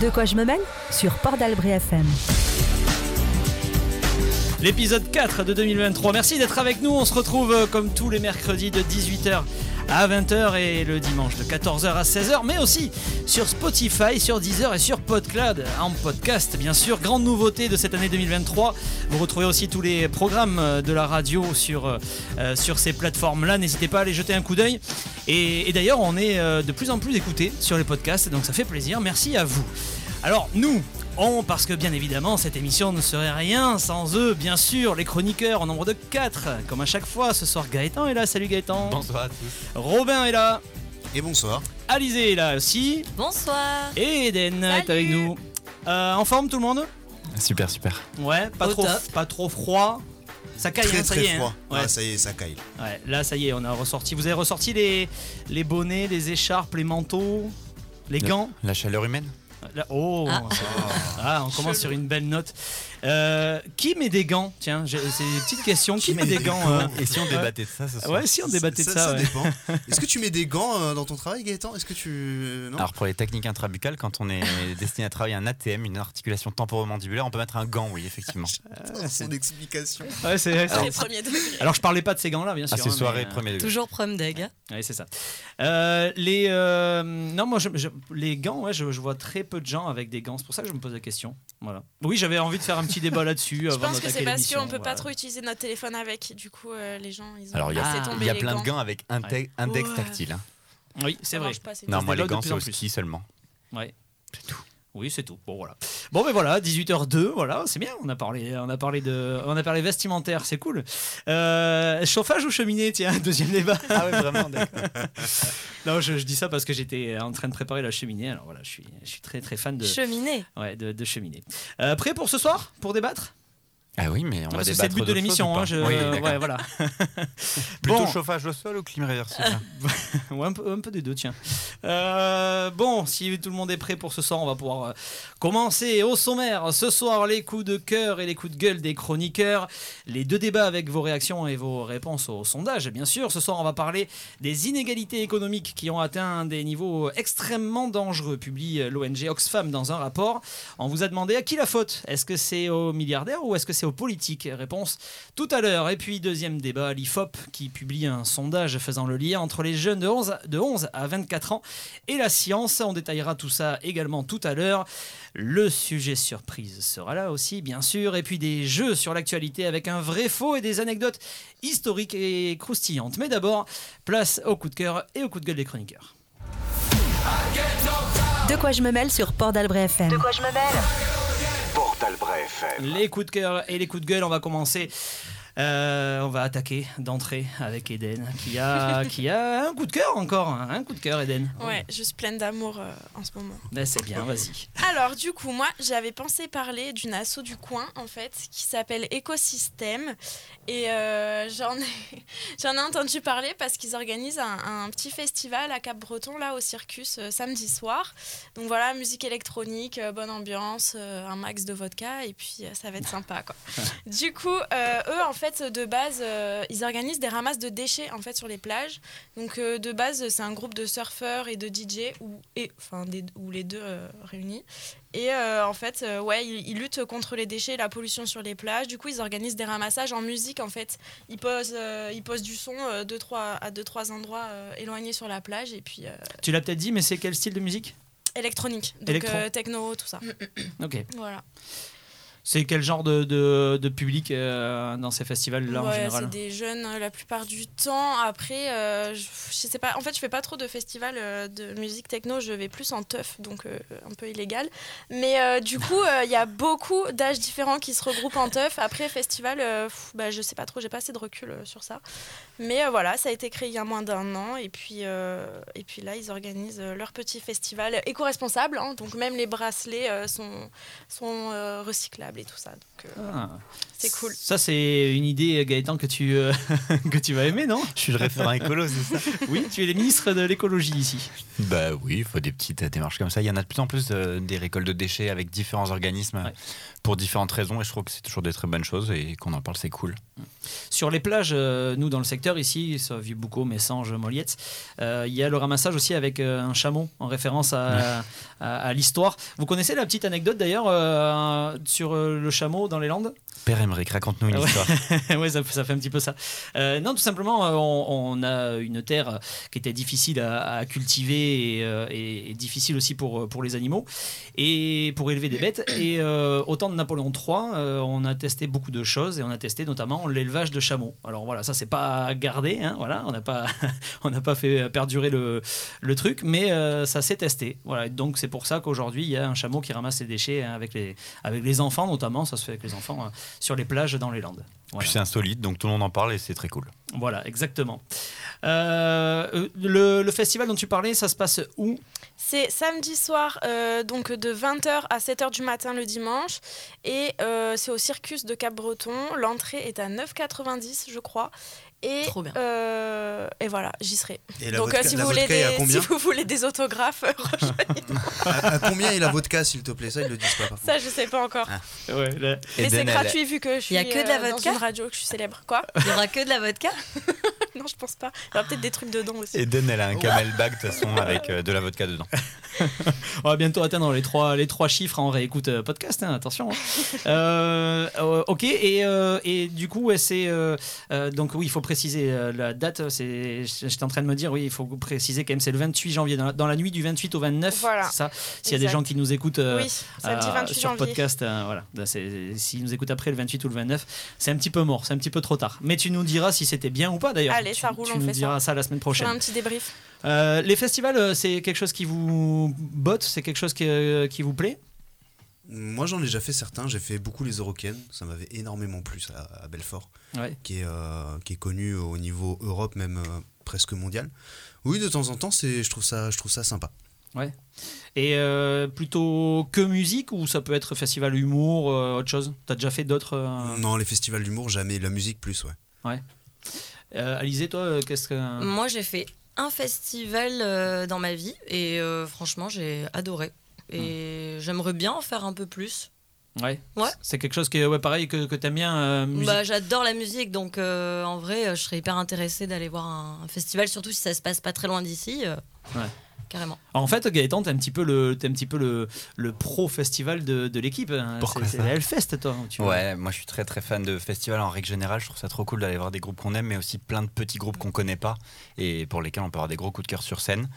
De quoi je me mêle sur Port d'Albret FM. L'épisode 4 de 2023. Merci d'être avec nous. On se retrouve euh, comme tous les mercredis de 18h à 20h et le dimanche de 14h à 16h, mais aussi sur Spotify, sur Deezer et sur PodCloud en podcast, bien sûr. Grande nouveauté de cette année 2023. Vous retrouvez aussi tous les programmes euh, de la radio sur, euh, euh, sur ces plateformes-là. N'hésitez pas à aller jeter un coup d'œil. Et, et d'ailleurs, on est de plus en plus écoutés sur les podcasts, donc ça fait plaisir. Merci à vous. Alors, nous, on, parce que bien évidemment, cette émission ne serait rien sans eux, bien sûr, les chroniqueurs en nombre de 4, comme à chaque fois. Ce soir, Gaëtan est là. Salut Gaëtan. Bonsoir à tous. Robin est là. Et bonsoir. Alizé est là aussi. Bonsoir. Et Eden est avec nous. Euh, en forme tout le monde? Super, super. Ouais, pas Au trop, top. pas trop froid. Ça caille, Très hein, ça très y est. froid. hein. Ouais. Ah, ça y est, ça caille. Ouais, là, ça y est, on a ressorti. Vous avez ressorti les, les bonnets, les écharpes, les manteaux, les La- gants? La chaleur humaine? Là- Oh Ah. Ah, on commence sur une belle note. Euh, qui met des gants? Tiens, j'ai- c'est une petite question. Qui, met des gants euh, Et si on débattait de ça ce soir? Ouais, si on débattait de ça. ouais. dépend. Est-ce que tu mets des gants euh, dans ton travail, Gaëtan? Est-ce que tu. Non? Alors pour les techniques intrabuccales, quand on est destiné à travailler un ATM, une articulation temporomandibulaire, on peut mettre un gant, oui, effectivement. Dans son explication. Ouais, c'est- C'est c'est- les premiers degrés. Alors, je parlais pas de ces gants-là, bien sûr. Ah, c'est hein, soirée, mais, euh, premier degré. Toujours prom deg. Ouais, c'est ça. Euh, les, euh, non, moi, je- je- les gants, ouais, je, je vois très peu de gens avec des gants. C'est pour ça que je me pose la question. Voilà. Oui, j'avais envie de faire un petit débat là-dessus. Je pense que c'est parce qu'on peut pas trop utiliser notre téléphone avec. Du coup, euh, les gens, ils ont Alors il y a, plein de gants avec index, tactile. hein. Oui, c'est vrai. Non, moi les gants c'est au ski seulement. Ouais. C'est tout. Oui, c'est tout. Bon voilà. Bon mais voilà, 18h02, voilà, c'est bien. On a parlé, on a parlé de, on a parlé vestimentaire, c'est cool. Euh, chauffage ou cheminée, tiens, deuxième débat. Ah ouais, vraiment, d'accord. Non, je, je dis ça parce que j'étais en train de préparer la cheminée. Alors voilà, je suis, je suis très très fan de, Cheminée. ouais, de, de cheminée. Euh, prêt pour ce soir, pour débattre? Ah oui, mais on va Parce que débattre C'est le but de l'émission. Hein, je- Oui, euh, ouais, voilà. Plutôt Bon. chauffage au sol ou clim réversible? Ouais, un, peu, un peu des deux, tiens. Euh, bon, si tout le monde est prêt pour ce soir, on va pouvoir commencer au sommaire. Ce soir, les coups de cœur et les coups de gueule des chroniqueurs. Les deux débats avec vos réactions et vos réponses au sondage, bien sûr. Ce soir, on va parler des inégalités économiques qui ont atteint des niveaux extrêmement dangereux, publie l'ONG Oxfam dans un rapport. On vous a demandé à qui la faute Est-ce que c'est aux milliardaires ou est-ce que c'est aux politiques? Réponse tout à l'heure. Et puis, deuxième débat, l'IFOP qui publie un sondage faisant le lien entre les jeunes de 11, de 11 à 24 ans et la science. On détaillera tout ça également tout à l'heure. Le sujet surprise sera là aussi, bien sûr. Et puis des jeux sur l'actualité avec un vrai faux et des anecdotes historiques et croustillantes. Mais d'abord, place au coup de cœur et au coup de gueule des chroniqueurs. De quoi je me mêle sur Port d'Albret FM. De quoi je me mêle? Les coups de cœur et les coups de gueule, on va commencer. Euh, on va attaquer d'entrée avec Eden qui a, qui a un coup de cœur encore. hein. Un coup de cœur, Eden. Ouais, je suis pleine d'amour euh, en ce moment. Ben, c'est bien, vas-y. Alors, du coup, moi, j'avais pensé parler d'une asso du coin, en fait, qui s'appelle Écosystème. Et euh, j'en ai, ai entendu parler parce qu'ils organisent un, un petit festival à Cap-Breton, là, au Circus, samedi soir. Donc voilà, musique électronique, bonne ambiance, un max de vodka, et puis ça va être sympa, quoi. du coup, eux, en fait, de base, euh, ils organisent des ramasses de déchets, en fait, sur les plages. Donc, euh, de base, c'est un groupe de surfeurs et de DJ, ou, et, enfin, des, ou les deux euh, réunis. Et euh, en fait, euh, ouais, ils, ils luttent contre les déchets et la pollution sur les plages. Du coup, ils organisent des ramassages en musique, en fait. Ils posent, euh, ils posent du son euh, deux, trois, à deux, trois endroits euh, éloignés sur la plage, et puis euh, Tu l'as peut-être dit, mais c'est quel style de musique? Électronique. Donc, euh, techno, tout ça. Ok. Voilà. C'est quel genre de, de, de public euh, dans ces festivals-là en général c'est des jeunes euh, la plupart du temps. Après, euh, je, je sais pas. En fait, je fais pas trop de festivals euh, de musique techno. Je vais plus en teuf, donc un peu illégal. Mais du coup, il y a beaucoup d'âges différents qui se regroupent en teuf. Après, festival, pff, bah, je sais pas trop. J'ai pas assez de recul sur ça. Mais voilà, ça a été créé il y a moins d'un an. Et puis, et puis là, ils organisent leur petit festival éco-responsable. hein. donc même les bracelets sont, sont recyclables. Et tout ça. Donc, euh, Ah. c'est cool. Ça, c'est une idée, Gaëtan, que tu, euh, que tu vas aimer, non? Je suis le référent écolo, c'est ça Oui, tu es le ministre de l'écologie ici. Bah oui, il faut des petites euh, démarches comme ça. Il y en a de plus en plus euh, des récoltes de déchets avec différents organismes euh, Ouais. pour différentes raisons et je trouve que c'est toujours des très bonnes choses et qu'on en parle, c'est cool. Sur les plages, euh, nous dans le secteur ici, ça Vieux-Boucau, Messanges, Moliette, euh, il y a le ramassage aussi avec euh, un chameau en référence à, à- à l'histoire. Vous connaissez la petite anecdote d'ailleurs euh, sur euh, le chameau dans les Landes Père Emmerich, raconte-nous une histoire. ouais, ça, ça fait un petit peu ça. Euh, non, tout simplement, euh, on, on a une terre euh, qui était difficile à, à cultiver et, euh, et- et difficile aussi pour, euh, pour les animaux et pour élever des bêtes. Et euh, au temps de Napoléon III, euh, on a testé beaucoup de choses et on a testé notamment l'élevage de chameaux. Alors voilà, ça c'est pas gardé, hein, voilà, on n'a pas, on n'a pas fait perdurer le, le truc, mais euh, ça s'est testé. Voilà, donc c'est pour ça qu'aujourd'hui il y a un chameau qui ramasse les déchets avec les, avec les enfants notamment, ça se fait avec les enfants euh, sur les plages dans les Landes. Voilà. Puis c'est insolite, donc tout le monde en parle et c'est très cool. Voilà, exactement. Euh, le, le festival dont tu parlais, ça se passe où? C'est samedi soir, euh, donc de 20h à 7h du matin le dimanche. Et euh, c'est au Circus de Cap-Breton. L'entrée est à 9,90 je crois. Et, Trop bien. euh, et voilà, j'y serai. Et la donc vodka, euh, si, la vous voulez des, combien si vous voulez des autographes, rejoignez- à, à combien est la vodka, s'il te plaît? Ça, ils le disent pas. Par ça je sais pas encore. ouais, là- Mais c'est gratuit vu que je suis y a que de la euh, vodka dans une radio, que je suis célèbre. Quoi? Il y aura que de la vodka? Non, je pense pas. Il y aura peut-être des trucs dedans aussi. Eden, elle a un camel bag de toute façon avec euh, de la vodka dedans. On va bientôt atteindre les trois, les trois chiffres en réécoute euh, podcast, hein, attention. hein. Euh, ok, et, euh, et du coup, c'est. euh, euh, donc, oui, il faut préciser euh, la date. c'est- J'étais en train de me dire, oui, il faut préciser quand même, c'est le 28 janvier, dans la, dans la nuit du 28 au 29. Voilà. c'est ça S'il y a des gens qui nous écoutent. euh, oui, samedi euh, 28 sur janvier. podcast, euh, voilà. Là, c'est- S'ils nous écoutent après le 28 ou le 29, c'est un petit peu mort, c'est un petit peu trop tard. Mais tu nous diras si c'était bien ou pas d'ailleurs. Allez, Tu- ça roule, Tu on nous fait diras ça. la semaine prochaine. un petit débrief. Les festivals, c'est quelque chose qui vous botte, c'est quelque chose qui, qui vous plaît? Moi, j'en ai déjà fait certains. J'ai fait beaucoup les Eurocaines. Ça m'avait énormément plu ça, à Belfort, Ouais. qui est, euh, qui est connu au niveau Europe, même euh, presque mondial. Oui, de temps en temps, c'est, je trouve ça, je trouve ça sympa. Et euh, plutôt que musique ou ça peut être festival humour, euh, autre chose? T'as déjà fait d'autres euh, Non, les festivals d'humour, jamais. La musique, plus, ouais. euh, Alizé, toi, qu'est-ce que. Moi, j'ai fait un festival euh, dans ma vie et euh, franchement, j'ai adoré. Et j'aimerais bien en faire un peu plus. Ouais. Ouais. C'est quelque chose qui est ouais, pareil que, que t'aimes bien, euh, musique. Bah, j'adore la musique, donc euh, en vrai, je serais hyper intéressée d'aller voir un, un festival, surtout si ça se passe pas très loin d'ici. euh, Ouais. Carrément. En fait, Gaëtan, t'es un petit peu le, t'es un petit peu le, le pro festival de, de l'équipe. hein. Pourquoi C'est la Hellfest, toi. tu vois. Ouais, moi je suis très très fan de festivals en règle générale. Je trouve ça trop cool d'aller voir des groupes qu'on aime, mais aussi plein de petits groupes qu'on connaît pas et pour lesquels on peut avoir des gros coups de cœur sur scène.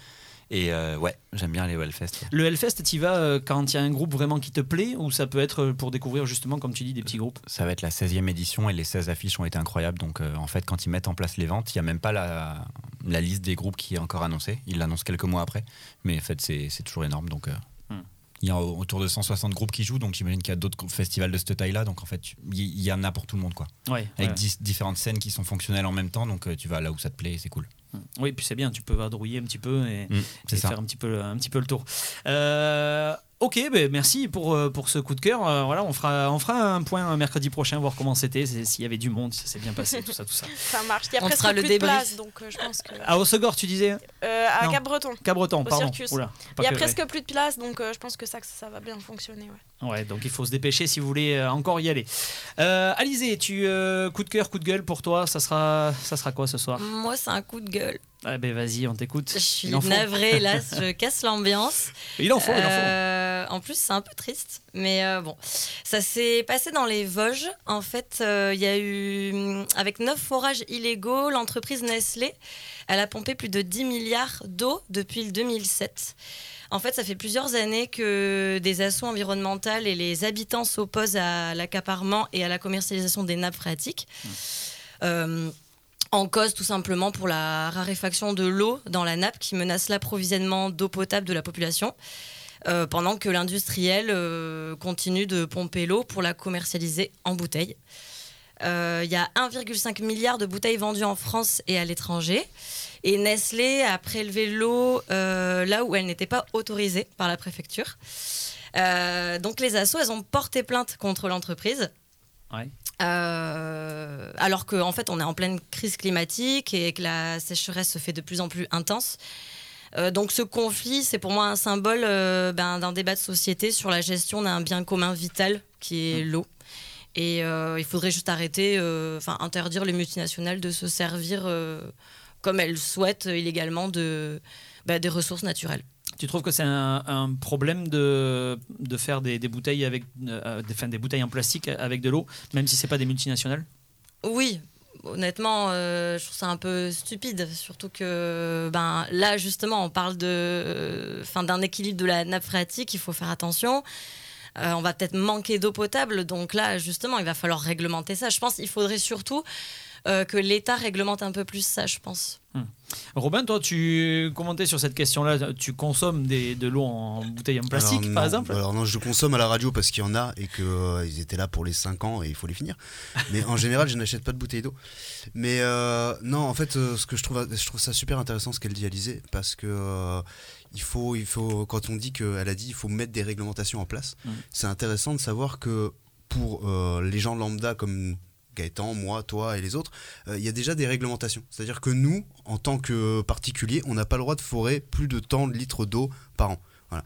Et euh, ouais, j'aime bien les Hellfest. Le Hellfest, t'y vas euh, quand il y a un groupe vraiment qui te plaît ou ça peut être euh, pour découvrir justement, comme tu dis, des petits groupes? Ça va être la 16e édition et les 16 affiches ont été incroyables. Donc euh, en fait, quand ils mettent en place les ventes, il n'y a même pas la, la liste des groupes qui est encore annoncée. Ils l'annoncent quelques mois après. Mais en fait, c'est toujours énorme. Donc euh, Hmm. il y a au- autour de 160 groupes qui jouent. Donc j'imagine qu'il y a d'autres festivals de cette taille-là. Donc en fait, il y, y en a pour tout le monde. quoi. Ouais. Avec ouais. différentes scènes qui sont fonctionnelles en même temps. Donc tu vas là où ça te plaît et c'est cool. Oui, puis c'est bien, tu peux vadrouiller un petit peu et, ça. faire un petit peu, un petit peu le tour. Euh, ok, ben merci pour, euh, pour ce coup de cœur. Euh, voilà, on fera, on fera un point mercredi prochain, voir comment c'était, c'est- s'il y avait du monde, si ça s'est bien passé, tout ça, tout ça. Ça marche. Il y a On presque fera le plus de place, donc euh, je pense que. À Osegor, tu disais Euh, à. Cap-Breton. Cabreton, pardon. Oula, Il y a que- presque plus de place, donc euh, je pense que ça, que ça va bien fonctionner. ouais. Ouais, donc il faut se dépêcher si vous voulez euh, encore y aller. Euh, Alizé, tu euh, coup de cœur, coup de gueule pour toi, ça sera, ça sera quoi ce soir? Moi, c'est un coup de gueule. Ah ben vas-y, on t'écoute. Je suis navrée, là, je casse l'ambiance. Il en faut, il en faut. Euh, en plus, c'est un peu triste, mais euh, bon. Ça s'est passé dans les Vosges. En fait, euh, il y a eu, hum, avec neuf forages illégaux, l'entreprise Nestlé, elle a pompé plus de 10 milliards d'eau depuis le 2007. En fait, ça fait plusieurs années que des assauts environnementales et les habitants s'opposent à l'accaparement et à la commercialisation des nappes phréatiques. Euh, en cause tout simplement pour la raréfaction de l'eau dans la nappe qui menace l'approvisionnement d'eau potable de la population, euh, pendant que l'industriel euh, continue de pomper l'eau pour la commercialiser en bouteilles. Il y a 1,5 milliard de bouteilles vendues en France et à l'étranger. Et Nestlé a prélevé l'eau euh, là où elle n'était pas autorisée par la préfecture. Euh, donc les assos, elles ont porté plainte contre l'entreprise. Ouais. Euh, alors qu'en en fait, on est en pleine crise climatique et que la sécheresse se fait de plus en plus intense. Euh, donc ce conflit, c'est pour moi un symbole euh, ben, d'un débat de société sur la gestion d'un bien commun vital qui est l'eau. Et il faudrait juste arrêter, enfin interdire les multinationales de se servir comme elles souhaitent euh, illégalement de, bah, des ressources naturelles. Tu trouves que c'est un, un problème de, de faire des, des bouteilles avec euh, des, enfin, des bouteilles en plastique avec de l'eau, même si c'est pas des multinationales? Oui, honnêtement, euh, je trouve ça un peu stupide. Surtout que ben, là, justement, on parle de, enfin, d'un équilibre de la nappe phréatique, il faut faire attention. Euh, on va peut-être manquer d'eau potable, donc là, justement, il va falloir réglementer ça. Je pense qu'il faudrait surtout euh, que l'État réglemente un peu plus ça, je pense. Robin, toi, tu commentais sur cette question-là. Tu consommes des, de l'eau en bouteille en plastique, Alors, par non. exemple? Alors non, je consomme à la radio parce qu'il y en a et qu'ils étaient là pour les 5 ans et il faut les finir. Mais en général, je n'achète pas de bouteille d'eau. Mais euh, non, en fait, euh, ce que je trouve, je trouve ça super intéressant ce qu'elle dit Alizé parce que euh, il faut, il faut, quand on dit qu'elle a dit, il faut mettre des réglementations en place. Mm. C'est intéressant de savoir que pour euh, les gens lambda comme Gaëtan, moi, toi et les autres, euh, il y a déjà des réglementations. C'est-à-dire que nous, en tant que particuliers, on n'a pas le droit de forer plus de tant de litres d'eau par an. Voilà.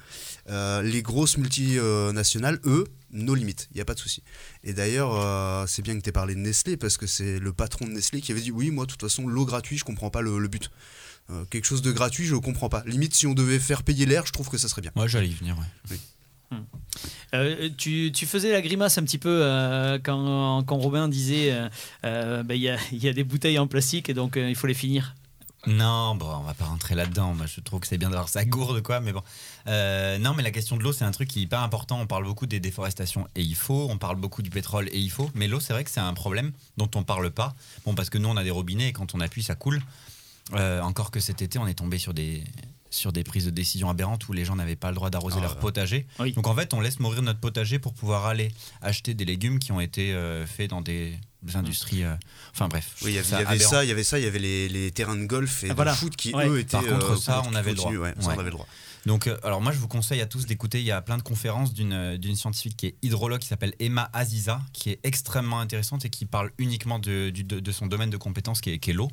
Euh, les grosses multinationales, eux, nos limites, il n'y a pas de souci. Et d'ailleurs, euh, c'est bien que tu aies parlé de Nestlé, parce que c'est le patron de Nestlé qui avait dit Oui, moi, de toute façon, l'eau gratuite, je comprends pas le, le but. Euh, quelque chose de gratuit, je comprends pas. Limite, si on devait faire payer l'air, je trouve que ça serait bien. Moi, j'allais y venir, ouais. Euh, tu, faisais la grimace un petit peu euh, quand, Robin disait euh, bah, il y, a, des bouteilles en plastique et donc il faut les finir. Non, bon, on va pas rentrer là-dedans. Je trouve que c'est bien d'avoir sa gourde, quoi. Mais bon, non, mais la question de l'eau, c'est un truc qui est hyper important. On parle beaucoup des déforestations et il faut. On parle beaucoup du pétrole et il faut. Mais l'eau, c'est vrai que c'est un problème dont on parle pas. Bon, parce que nous, on a des robinets et quand on appuie, ça coule. Encore que cet été, on est tombé sur des sur des prises de décision aberrantes où les gens n'avaient pas le droit d'arroser Ah, leur potager. Oui. Donc en fait, on laisse mourir notre potager pour pouvoir aller acheter des légumes qui ont été euh, faits dans des industries. euh, Enfin bref. Oui, il y avait, ça il y avait aberrant. ça, il y avait ça, il y avait les, les terrains de golf et Ah, voilà. de foot qui, Ouais. eux, étaient. Par contre, euh, ça, on avait le droit. continuent, ouais, ça, Ouais. on avait le droit. Donc, euh, alors moi, je vous conseille à tous d'écouter. Il y a plein de conférences d'une d'une scientifique qui est hydrologue qui s'appelle Emma Aziza, qui est extrêmement intéressante et qui parle uniquement de, du- de, de son domaine de compétence qui est, qui est l'eau.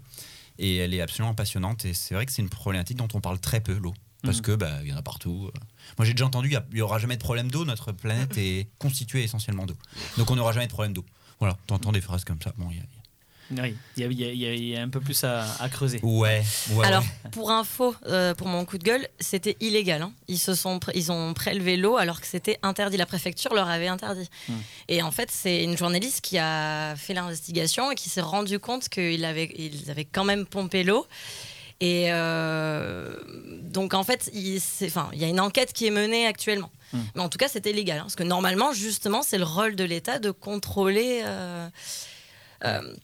Et elle est absolument passionnante. Et c'est vrai que c'est une problématique dont on parle très peu, l'eau. Parce Mhm. que bah, il y en a partout. Moi, j'ai déjà entendu, il n'y aura jamais de problème d'eau. Notre planète est constituée essentiellement d'eau. Donc, on n'aura jamais de problème d'eau. Voilà, t'entends des phrases comme ça. Bon, il y a- Oui, il y a, y y un peu plus à, à creuser. Ouais, ouais. Alors, ouais. pour info, euh, pour mon coup de gueule, c'était illégal. hein. Ils, se sont, ils ont prélevé l'eau alors que c'était interdit. La préfecture leur avait interdit. Hmm. Et en fait, c'est une journaliste qui a fait l'investigation et qui s'est rendu compte qu'ils avaient, ils avaient quand même pompé l'eau. Et euh, donc, en fait, il y a une enquête qui est menée actuellement. Hmm. Mais en tout cas, c'était illégal. hein, parce que normalement, justement, c'est le rôle de l'État de contrôler. euh, euh,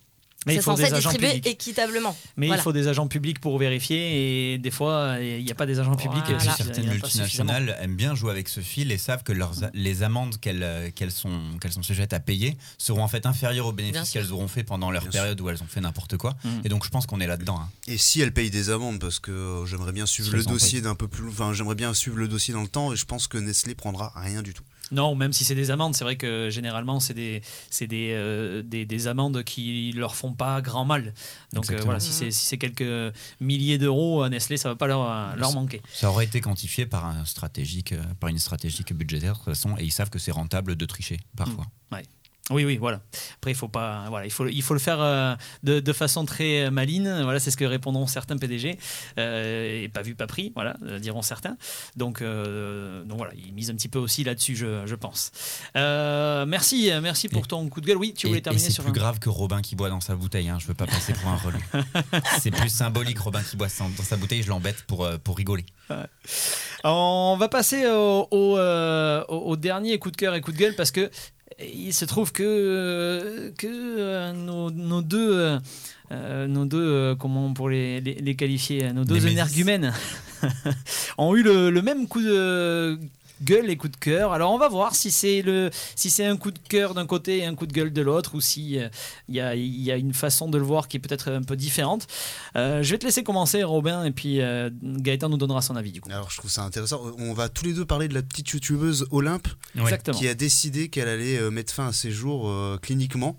Mais il c'est faut censé des agents distribuer publics. équitablement. Mais Voilà. il faut des agents publics pour vérifier et des fois, il n'y a pas des agents publics. Et puis Voilà. certaines multinationales aiment bien jouer avec ce fil et savent que leurs, les amendes qu'elles, euh, qu'elles, sont, qu'elles sont sujettes à payer seront en fait inférieures aux bénéfices qu'elles auront fait pendant leur Bien période où elles ont fait n'importe quoi. Mhm. Et donc je pense qu'on est là-dedans. hein. Et si elle paye des amendes, parce que euh, j'aimerais bien suivre Si le elles dossier d'un peu plus, enfin j'aimerais bien suivre le dossier dans le temps, et je pense que Nestlé prendra rien du tout. Non, même si c'est des amendes, c'est vrai que généralement, c'est des, c'est des, euh, des, des amendes qui leur font pas grand mal. Donc euh, voilà, si c'est si quelques milliers d'euros à Nestlé, ça va pas leur, leur manquer. Ça aurait été quantifié par, un stratégique, euh, par une stratégique budgétaire de toute façon et ils savent que c'est rentable de tricher parfois. Oui, oui, voilà. Après, il faut pas, voilà, il faut, il faut le faire euh, de, de façon très maline. Voilà, c'est ce que répondront certains PDG. Euh, et pas vu, pas pris, voilà, euh, diront certains. Donc, euh, donc voilà, ils misent un petit peu aussi là-dessus, je, je pense. Euh, merci, merci pour Et- ton coup de gueule. Oui, tu Et, voulais et terminer c'est sur plus un- grave que Robin qui boit dans sa bouteille. Hein. Je veux pas passer pour un relou. c'est plus symbolique Robin qui boit dans sa bouteille. Je l'embête pour, euh, pour rigoler. On va passer au, au, euh, au- dernier coup de cœur et coup de gueule parce que il se trouve que, que euh, nos, nos deux, euh, euh, nos deux euh, comment pour les, les, les qualifier, nos deux énergumènes ont eu le, le même coup de gueule et coup de cœur. Alors on va voir si c'est le si c'est un coup de cœur d'un côté et un coup de gueule de l'autre ou si il y, a, y, a, une façon de le voir qui est peut-être un peu différente. je vais te laisser commencer Robin et puis Gaëtan nous donnera son avis du coup. Alors je trouve ça intéressant. On va tous les deux parler de la petite youtubeuse Olympe qui a décidé qu'elle allait mettre fin à ses jours cliniquement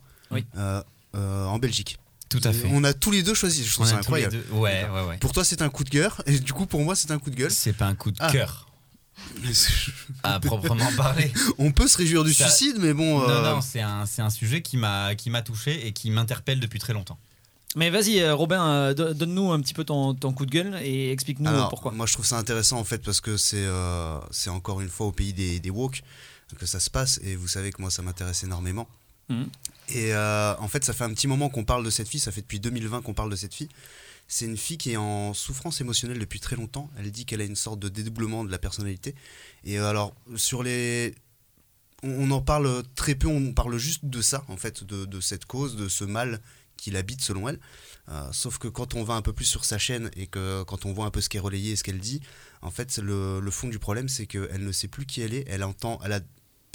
en Belgique. Tout à fait. On a tous les deux choisi. Je trouve ça incroyable. Ouais, ouais, ouais. Pour toi, c'est un coup de cœur. Et du coup, pour moi, c'est un coup de gueule. C'est pas un coup de ah. cœur. À proprement parler. On peut se réjouir du suicide, mais bon. Non, euh, non, c'est un, un, sujet qui m'a touché et qui m'interpelle depuis très longtemps. Mais vas-y, euh, Robin, euh, donne-nous un petit peu ton, ton, coup de gueule et explique-nous pourquoi. Moi, je trouve ça intéressant en fait parce que c'est c'est encore une fois au pays des, des woke que ça se passe et vous savez que moi, ça m'intéresse énormément. Mhm. Et euh, en fait, ça fait un petit moment qu'on parle de cette fille, ça fait depuis 2020 qu'on parle de cette fille. C'est une fille qui est en souffrance émotionnelle depuis très longtemps. Elle dit qu'elle a une sorte de dédoublement de la personnalité. Et euh, alors, sur les. On, en parle très peu, on parle juste de ça, en fait, de, cette cause, de ce mal qui l'habite selon elle. Euh, sauf que quand on va un peu plus sur sa chaîne et que quand on voit un peu ce qu'elle est relayé et ce qu'elle dit, en fait, le, le fond du problème, c'est qu'elle ne sait plus qui elle est. Elle entend, elle a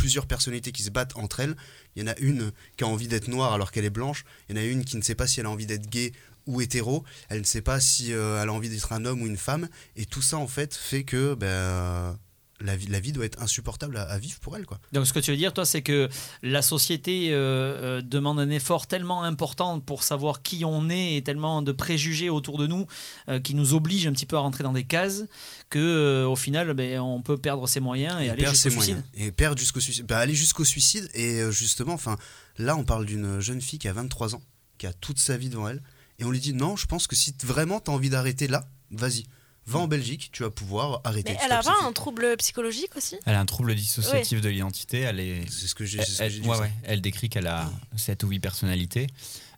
plusieurs personnalités qui se battent entre elles. Il y en a une qui a envie d'être noire alors qu'elle est blanche. Il y en a une qui ne sait pas si elle a envie d'être gay ou hétéro. Elle ne sait pas si euh, elle a envie d'être un homme ou une femme. Et tout ça, en fait, fait que ben, la vie, la vie doit être insupportable à, vivre pour elle. Quoi. Donc ce que tu veux dire, toi, c'est que la société euh, euh, demande un effort tellement important pour savoir qui on est et tellement de préjugés autour de nous qui nous oblige un petit peu à rentrer dans des cases que au final, ben, on peut perdre ses moyens et, aller jusqu'au suicide. Et perdre jusqu'au suicide. Ben, aller jusqu'au suicide. Et justement, enfin, là, on parle d'une jeune fille qui a 23 ans, qui a toute sa vie devant elle. Et on lui dit non, je pense que si vraiment tu as envie d'arrêter là, vas-y va en Belgique, tu vas pouvoir arrêter. Mais elle a pas un trouble psychologique aussi? Elle a un trouble dissociatif de l'identité. Elle est. C'est ce que j'ai. Elle, ouais, ouais. elle décrit qu'elle a 7 ou 8 personnalités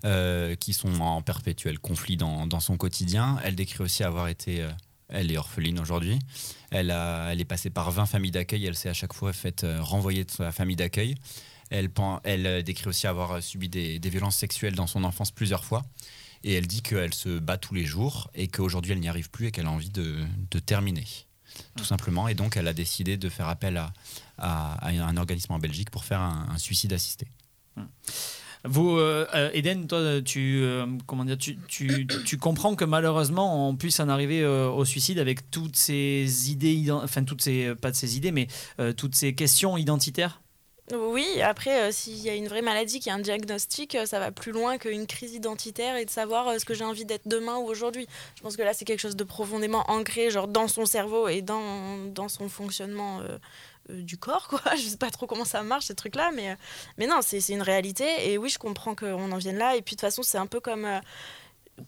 euh, qui sont en perpétuel conflit dans, dans, son quotidien. Elle décrit aussi avoir été. Euh, elle est orpheline aujourd'hui. Elle, a, elle est passée par 20 familles d'accueil. Elle s'est à chaque fois faite euh, renvoyer de sa famille d'accueil. Elle, elle décrit aussi avoir subi des, des violences sexuelles dans son enfance plusieurs fois. Et elle dit qu'elle se bat tous les jours et qu'aujourd'hui elle n'y arrive plus et qu'elle a envie de, terminer, tout simplement. Et donc elle a décidé de faire appel à, à, un organisme en Belgique pour faire un, suicide assisté. Vous, euh, euh, Eden, toi, tu, euh, comment dire, tu, tu, tu, comprends que malheureusement on puisse en arriver au suicide avec toutes ces idées, enfin toutes ces, pas de ces idées, mais toutes ces questions identitaires? Oui, après, euh, s'il y a une vraie maladie qui a un diagnostic, euh, ça va plus loin qu'une crise identitaire et de savoir euh, ce que j'ai envie d'être demain ou aujourd'hui. Je pense que là, c'est quelque chose de profondément ancré, genre dans son cerveau et dans, dans son fonctionnement du corps, quoi. Je sais pas trop comment ça marche, ces trucs-là, mais, mais non, c'est une réalité. Et oui, je comprends qu'on en vienne là. Et puis, de toute façon, c'est un peu comme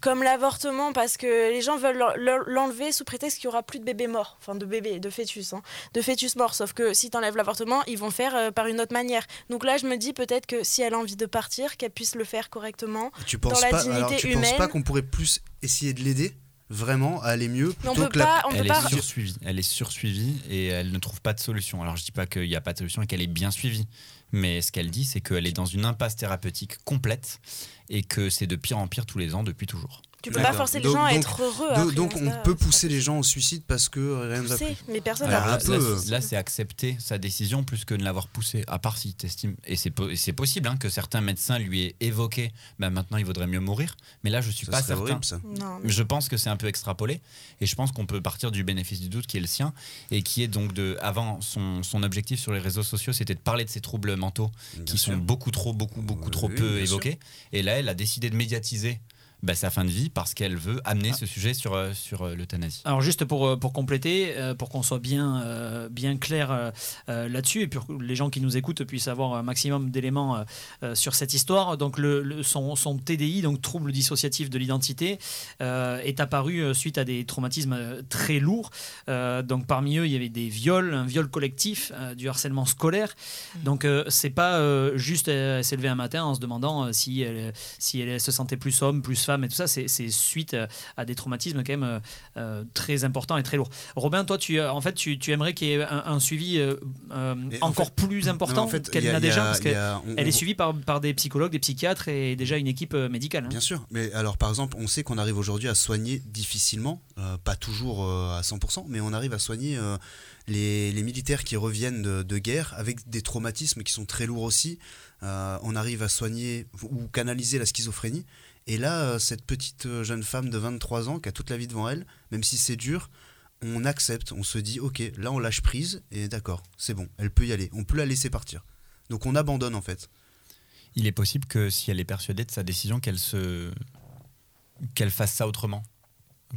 comme l'avortement parce que les gens veulent l'enlever sous prétexte qu'il y aura plus de bébés morts, enfin de bébés, de fœtus, hein, de fœtus morts. Sauf que si tu enlèves l'avortement, ils vont faire euh, par une autre manière. Donc là, je me dis peut-être que si elle a envie de partir, qu'elle puisse le faire correctement tu penses dans la dignité alors, tu penses pas qu'on pourrait plus essayer de l'aider vraiment à aller mieux on peut pas, on elle peut est pas... sursuivie. Elle est sursuivie et elle ne trouve pas de solution. Alors je dis pas qu'il n'y a pas de solution et qu'elle est bien suivie mais ce qu'elle dit c'est qu'elle est dans une impasse thérapeutique complète et que c'est de pire en pire tous les ans depuis toujours. Tu peux pas forcer les gens à être heureux. donc on peut pousser les gens au suicide parce que rien ne va plus. Mais personne là, là, c'est accepter sa décision plus que de l'avoir poussé. À part si tu estimes. Et c'est possible hein, que certains médecins lui aient évoqué bah, maintenant il vaudrait mieux mourir. Mais là, je suis pas certain. Je pense que c'est un peu extrapolé. Et je pense qu'on peut partir du bénéfice du doute qui est le sien. Et qui est donc de. Avant, son, son objectif sur les réseaux sociaux, c'était de parler de ses troubles mentaux qui sont beaucoup trop, beaucoup, beaucoup trop peu évoqués. Et là, elle a décidé de médiatiser bah, sa fin de vie parce qu'elle veut amener ah. ce sujet sur, euh, sur euh, l'euthanasie. Alors juste pour, euh, pour compléter, pour qu'on soit bien, bien clair là-dessus et pour que les gens qui nous écoutent puissent avoir un maximum d'éléments sur cette histoire, donc le, son, son, TDI, donc trouble dissociatif de l'identité, est apparu suite à des traumatismes très lourds. donc parmi eux, il y avait des viols, un viol collectif, du harcèlement scolaire. Mmh. Donc c'est pas juste s'élever un matin en se demandant si elle, si elle se sentait plus homme, plus l'Oxfam et tout ça, c'est suite euh, à des traumatismes quand même euh, euh, très importants et très lourds. Robin, toi, tu, en fait, tu, tu aimerais qu'il y ait un, un suivi euh, en encore fait- plus important en fait, qu'elle n'a déjà parce qu'elle est suivie par, par des psychologues, des psychiatres et déjà une équipe médicale. hein. Bien sûr, mais alors par exemple, on sait qu'on arrive aujourd'hui à soigner difficilement, euh, pas toujours à 100%, mais on arrive à soigner les, les militaires qui reviennent de, de guerre avec des traumatismes qui sont très lourds aussi. Euh, on arrive à soigner ou canaliser la schizophrénie. Et là, euh, cette petite euh, jeune femme de 23 ans qui a toute la vie devant elle, même si c'est dur, on accepte, on se dit, ok, là on lâche prise et d'accord, c'est bon, elle peut y aller, on peut la laisser partir. Donc on abandonne en fait. Il est possible que si elle est persuadée de sa décision, qu'elle se qu'elle fasse ça autrement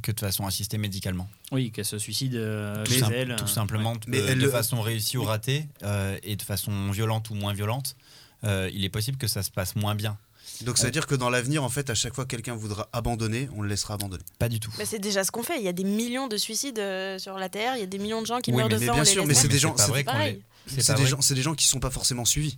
que de façon assistée médicalement. Oui, qu'elle se suicide euh, Tout, sim- elle. tout euh, simplement, ouais. Mais de, elle de le- façon réussie ou ratée, euh, et de façon violente ou moins violente, euh, il est possible que ça se passe moins bien. Donc ça veut dire que dans l'avenir, en fait, à chaque fois que quelqu'un voudra abandonner, on le laissera abandonner. Pas du tout. Mais c'est déjà ce qu'on fait. Il y a des millions de suicides euh, sur la Terre. Il y a des millions de gens qui Oui, meurent de mais faim. bien on sûr, mais c'est des gens- c'est pareil. c'est des vrai. gens, c'est des gens qui sont pas forcément suivis.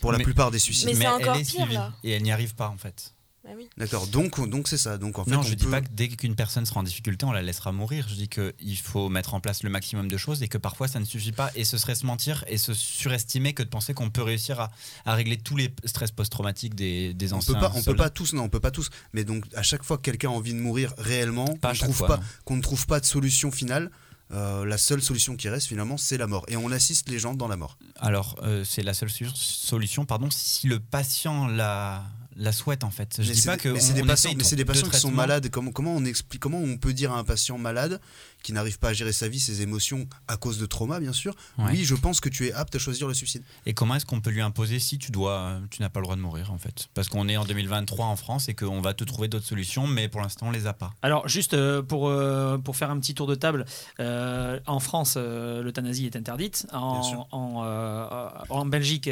Pour la Mais- plupart des suicides. Mais c'est elle encore est pire, suivie, là. Et elle n'y arrive pas en fait. Oui. D'accord. Donc, donc c'est ça. Donc en fait, non, on je dis peut- pas que dès qu'une personne sera en difficulté, on la laissera mourir. Je dis qu'il faut mettre en place le maximum de choses et que parfois ça ne suffit pas. Et ce serait se mentir et se surestimer que de penser qu'on peut réussir à, à régler tous les stress post-traumatiques des, des on anciens. peut pas, on peut pas tous. Non, on peut pas tous. Mais donc à chaque fois que quelqu'un a envie de mourir réellement, qu'on fois, pas, ne trouve pas de solution finale. euh, la seule solution qui reste finalement, c'est la mort. Et on assiste les gens dans la mort. Alors, euh, c'est la seule solution, pardon, si le patient la, la souhaite en fait. Je mais dis c'est pas des- que mais c'est des patients, mais c'est de des patients qui sont malades. Comment, comment on explique, comment on peut dire à un patient malade qui n'arrive pas à gérer sa vie, ses émotions à cause de trauma, bien sûr. Ouais. Oui, je pense que tu es apte à choisir le suicide. Et comment est-ce qu'on peut lui imposer si tu dois, euh, tu n'as pas le droit de mourir en fait? Parce qu'on est en 2023 en France et qu'on va te trouver d'autres solutions, mais pour l'instant on les a pas. Alors, juste euh, pour, euh, pour faire un petit tour de table, euh, en France, l'euthanasie est interdite. En, en, euh, en Belgique,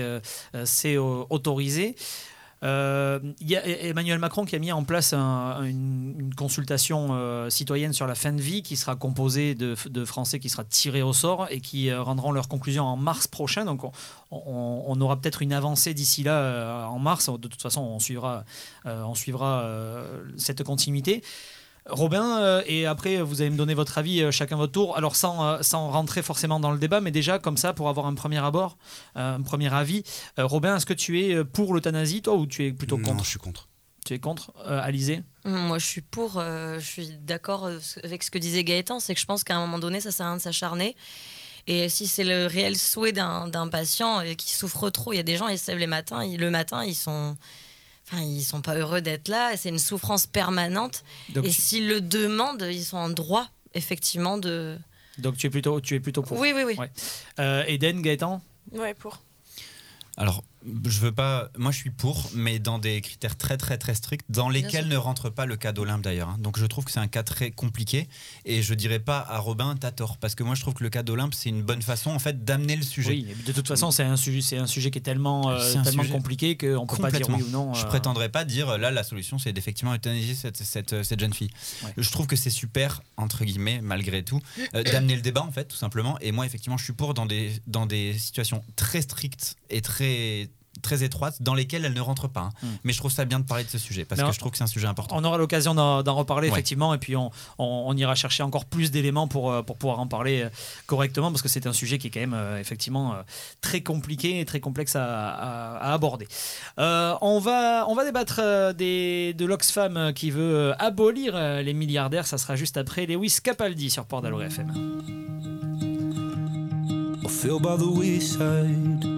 c'est autorisé. Euh, Il y a Emmanuel Macron qui a mis en place un- une, consultation euh, citoyenne sur la fin de vie qui sera composée de, Français qui sera tirés au sort et qui euh, rendront leurs conclusions en mars prochain. Donc on, aura peut-être une avancée d'ici là en mars. De toute façon, on suivra, cette continuité. Robin, euh, et après vous allez me donner votre avis euh, chacun votre tour. Alors sans, euh, sans rentrer forcément dans le débat, mais déjà comme ça pour avoir un premier abord, un premier avis. Robin, est-ce que tu es pour l'euthanasie toi ou tu es plutôt non, contre je suis contre. Tu es contre euh, Alizé? Moi, je suis pour. euh, je suis d'accord avec ce que disait Gaëtan, c'est que je pense qu'à un moment donné, ça sert à rien de s'acharner. Et si c'est le réel souhait d'un d'un patient qui souffre trop, il y a des gens, ils se lèvent les matins, ils- le matin, ils sont, enfin, ils sont pas heureux d'être là. C'est une souffrance permanente. donc, et tu, s'ils le demandent, ils sont en droit, effectivement, de. donc tu es plutôt, tu es plutôt pour. Oui, oui, oui. Ouais. Euh, Eden, Gaëtan? Ouais, pour. Alors, je veux pas. Moi, je suis pour, mais dans des critères très, très, très stricts, dans lesquels ne rentre pas le cas d'Olympe d'ailleurs. hein. Donc, je trouve que c'est un cas très compliqué. Et je dirais pas à Robin, t'as tort. Parce que moi, je trouve que le cas d'Olympe, c'est une bonne façon, en fait, d'amener le sujet. Oui, de toute façon, c'est un sujet, c'est un sujet qui est tellement, euh, tellement compliqué qu'on peut pas dire oui ou non. Je euh, prétendrais pas dire là la solution c'est d'effectivement euthanasier cette, cette, cette jeune fille. Ouais. Je trouve que c'est super entre guillemets malgré tout euh, d'amener le débat en fait tout simplement et moi effectivement je suis pour dans des dans des situations très strictes et très très étroites dans lesquelles elle ne rentre pas. hein. Mm. Mais je trouve ça bien de parler de ce sujet parce Mais que je trouve que c'est un sujet important. On aura l'occasion d'en d'en reparler Ouais. effectivement et puis on, on- on ira chercher encore plus d'éléments pour, euh, pour pouvoir en parler euh, correctement parce que c'est un sujet qui est quand même euh, effectivement euh, très compliqué et très complexe à, à- à aborder. Euh, on, va, on va débattre des, de l'Oxfam qui veut abolir les milliardaires. Ça sera juste après Lewis Capaldi sur Port d'Aloe FM. I fell by the wayside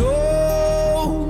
sou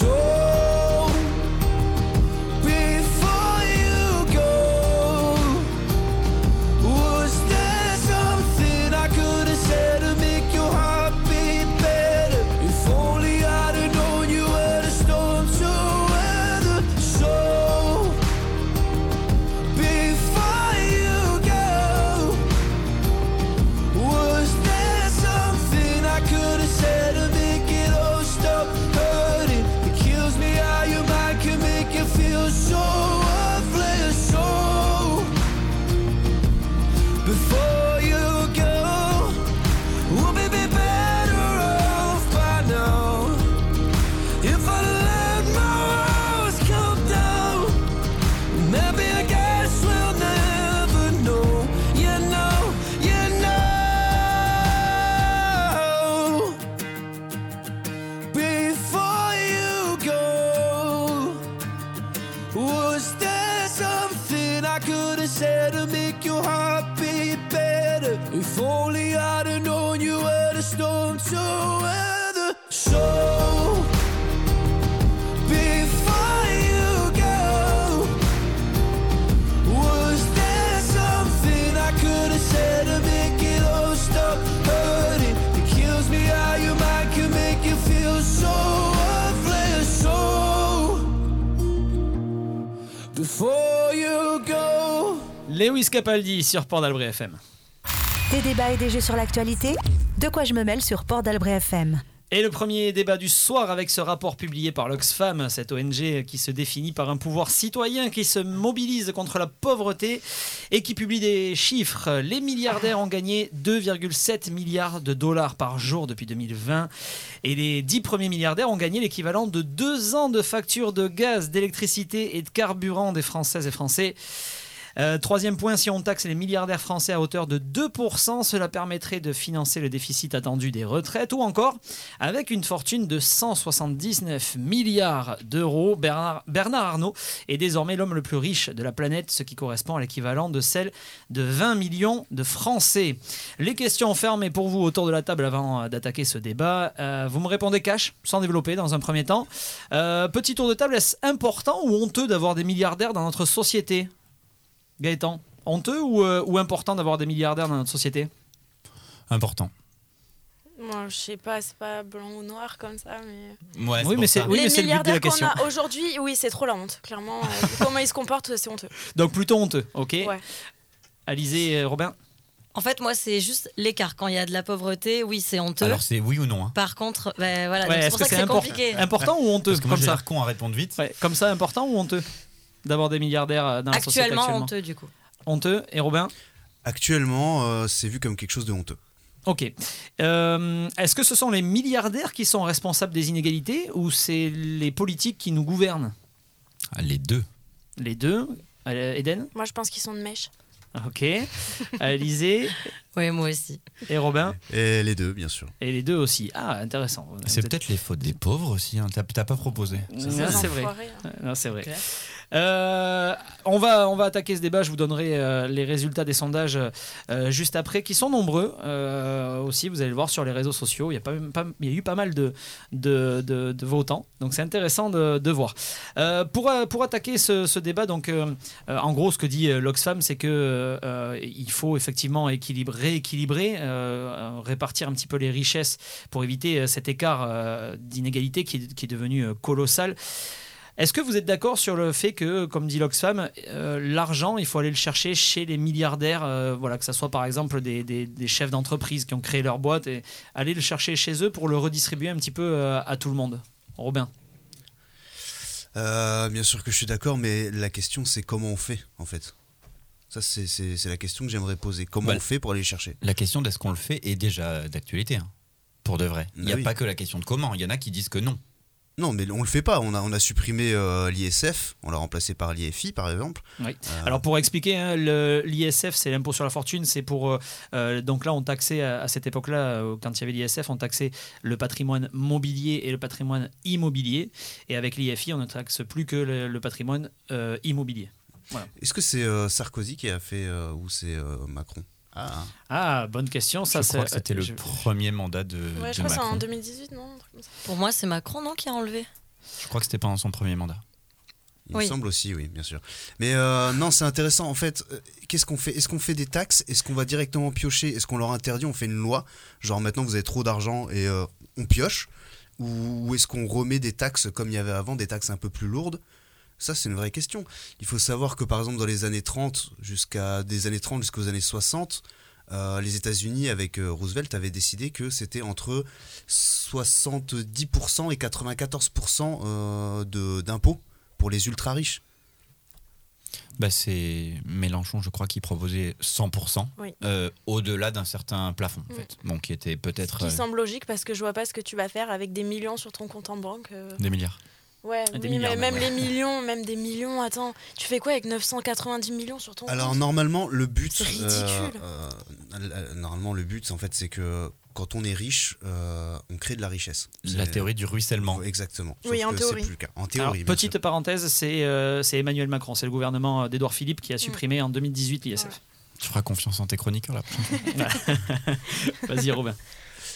So Lewis Capaldi sur Port d'Albret FM. Des débats et des jeux sur l'actualité De quoi je me mêle sur Port d'Albret FM. Et le premier débat du soir avec ce rapport publié par l'Oxfam, cette ONG qui se définit par un pouvoir citoyen qui se mobilise contre la pauvreté et qui publie des chiffres. Les milliardaires ont gagné 2,7 milliards de dollars par jour depuis 2020 et les 10 premiers milliardaires ont gagné l'équivalent de deux ans de factures de gaz, d'électricité et de carburant des Françaises et Français. Euh, troisième point, si on taxe les milliardaires français à hauteur de 2%, cela permettrait de financer le déficit attendu des retraites ou encore, avec une fortune de 179 milliards d'euros, Bernard, Arnault est désormais l'homme le plus riche de la planète, ce qui correspond à l'équivalent de celle de 20 millions de Français. Les questions fermées pour vous autour de la table avant d'attaquer ce débat. Euh, vous me répondez cash, sans développer dans un premier temps. Euh, petit tour de table, est-ce important ou honteux d'avoir des milliardaires dans notre société? Gaëtan, honteux ou, euh, ou important d'avoir des milliardaires dans notre société? Important. Moi, je sais pas, c'est pas blanc ou noir comme ça, mais. Ouais, Oui, mais c'est- oui, les mais c'est le but de la milliardaires qu'on question. a aujourd'hui, oui, c'est trop la honte, clairement. Euh, comment ils se comportent, c'est honteux. Donc plutôt honteux, ok Ouais. Alizé, euh, Robin? En fait, moi, c'est juste l'écart. Quand il y a de la pauvreté, oui, c'est honteux. Alors c'est oui ou non hein Par contre, ben, voilà, Ouais, c'est est-ce pour que ça que c'est import- compliqué. important ou honteux Parce que moi comme ça con à répondre vite. Ouais, Comme ça, important ou honteux? D'avoir des milliardaires euh, dans la société Actuellement, actuellement honteux, du coup. Honteux. Et Robin? Actuellement, euh, c'est vu comme quelque chose de honteux. Ok. Euh, Est-ce que ce sont les milliardaires qui sont responsables des inégalités ou c'est les politiques qui nous gouvernent? Ah, les deux. Les deux. Euh, Eden? Moi, je pense qu'ils sont de mèche. Ok. Alizé Oui, moi aussi. et Robin? Et les deux, bien sûr. Et les deux aussi. Ah, intéressant. C'est peut-être les fautes des pauvres aussi. Hein. T'as t'as pas proposé. Ah, c'est vrai. Enfoirés, hein. Non, c'est vrai. Euh, on, va, on va attaquer ce débat. Je vous donnerai euh, les résultats des sondages euh, juste après, qui sont nombreux aussi. Vous allez le voir sur les réseaux sociaux. Il y a, eu pas mal de, de, de- votants. Donc c'est intéressant de, de voir. Pour, pour attaquer ce, débat, donc, en gros, ce que dit l'Oxfam, c'est que il faut effectivement équilibrer, rééquilibrer, répartir un petit peu les richesses pour éviter cet écart d'inégalité qui, est- qui est devenu colossal. Est-ce que vous êtes d'accord sur le fait que, comme dit l'Oxfam, euh, l'argent, il faut aller le chercher chez les milliardaires, euh, voilà, que ce soit par exemple des, des- des chefs d'entreprise qui ont créé leur boîte, et aller le chercher chez eux pour le redistribuer un petit peu euh, à tout le monde Robin Euh, bien sûr que je suis d'accord, mais la question c'est comment on fait en fait? Ça c'est- la question que j'aimerais poser. Comment Bah, on fait pour aller chercher? La question d'est-ce qu'on le fait est déjà d'actualité. hein. pour de vrai. Il n'y a Ah oui. pas que la question de comment. Il y en a qui disent que non. Non, mais on le fait pas. On a, on a supprimé euh, l'ISF, on l'a remplacé par l'IFI par exemple. Oui. Euh, Alors pour expliquer, hein, l'ISF, c'est l'impôt sur la fortune, c'est pour... euh, donc là, on taxait, à, à cette époque-là, quand il y avait l'ISF, on taxait le patrimoine mobilier et le patrimoine immobilier. Et avec l'IFI, on ne taxe plus que le, le patrimoine immobilier. Est-ce que c'est Sarkozy qui a fait ou c'est Macron? Ah, Ah, bonne question. Ça, je crois c'est- que c'était le je- premier mandat de, Ouais, de je crois que c'est en Macron. 2018, non. Pour moi, c'est Macron, non, qui a enlevé Je crois que c'était pendant son premier mandat. il Oui. me semble aussi, oui, bien sûr. Mais euh, non, c'est intéressant. En fait, euh, qu'est-ce qu'on fait? Est-ce qu'on fait des taxes? Est-ce qu'on va directement piocher? Est-ce qu'on leur interdit? On fait une loi Genre maintenant, vous avez trop d'argent et euh, on pioche? Ou, ou est-ce qu'on remet des taxes comme il y avait avant, des taxes un peu plus lourdes? Ça, c'est une vraie question. Il faut savoir que, par exemple, dans les années 30, jusqu'à des années 30 jusqu'aux années 60, euh, les États-Unis, avec euh, Roosevelt, avaient décidé que c'était entre 70% et 94% euh, de- d'impôts pour les ultra riches. Bah, c'est Mélenchon, je crois, qui proposait 100% Oui. euh, au-delà d'un certain plafond, en Mm. fait. Bon, qui était peut-être Qui euh, semble logique parce que je vois pas ce que tu vas faire avec des millions sur ton compte en banque. euh. des milliards. Ouais, Des oui, milliards, mais même même, les millions, même des millions. Attends, tu fais quoi avec 990 millions sur ton Alors compte normalement, le but, C'est ridicule. euh, euh, normalement le but, en fait, c'est que quand on est riche, euh, on crée de la richesse. La théorie du ruissellement. Exactement. Oui, Sauf en que théorie. C'est plus le cas. En théorie. petite sûr. parenthèse, c'est euh, c'est Emmanuel Macron, c'est le gouvernement d'Edouard Philippe qui a supprimé en 2018 l'ISF. Ouais. Tu feras confiance en tes chroniqueurs la prochaine fois. Vas-y Robin.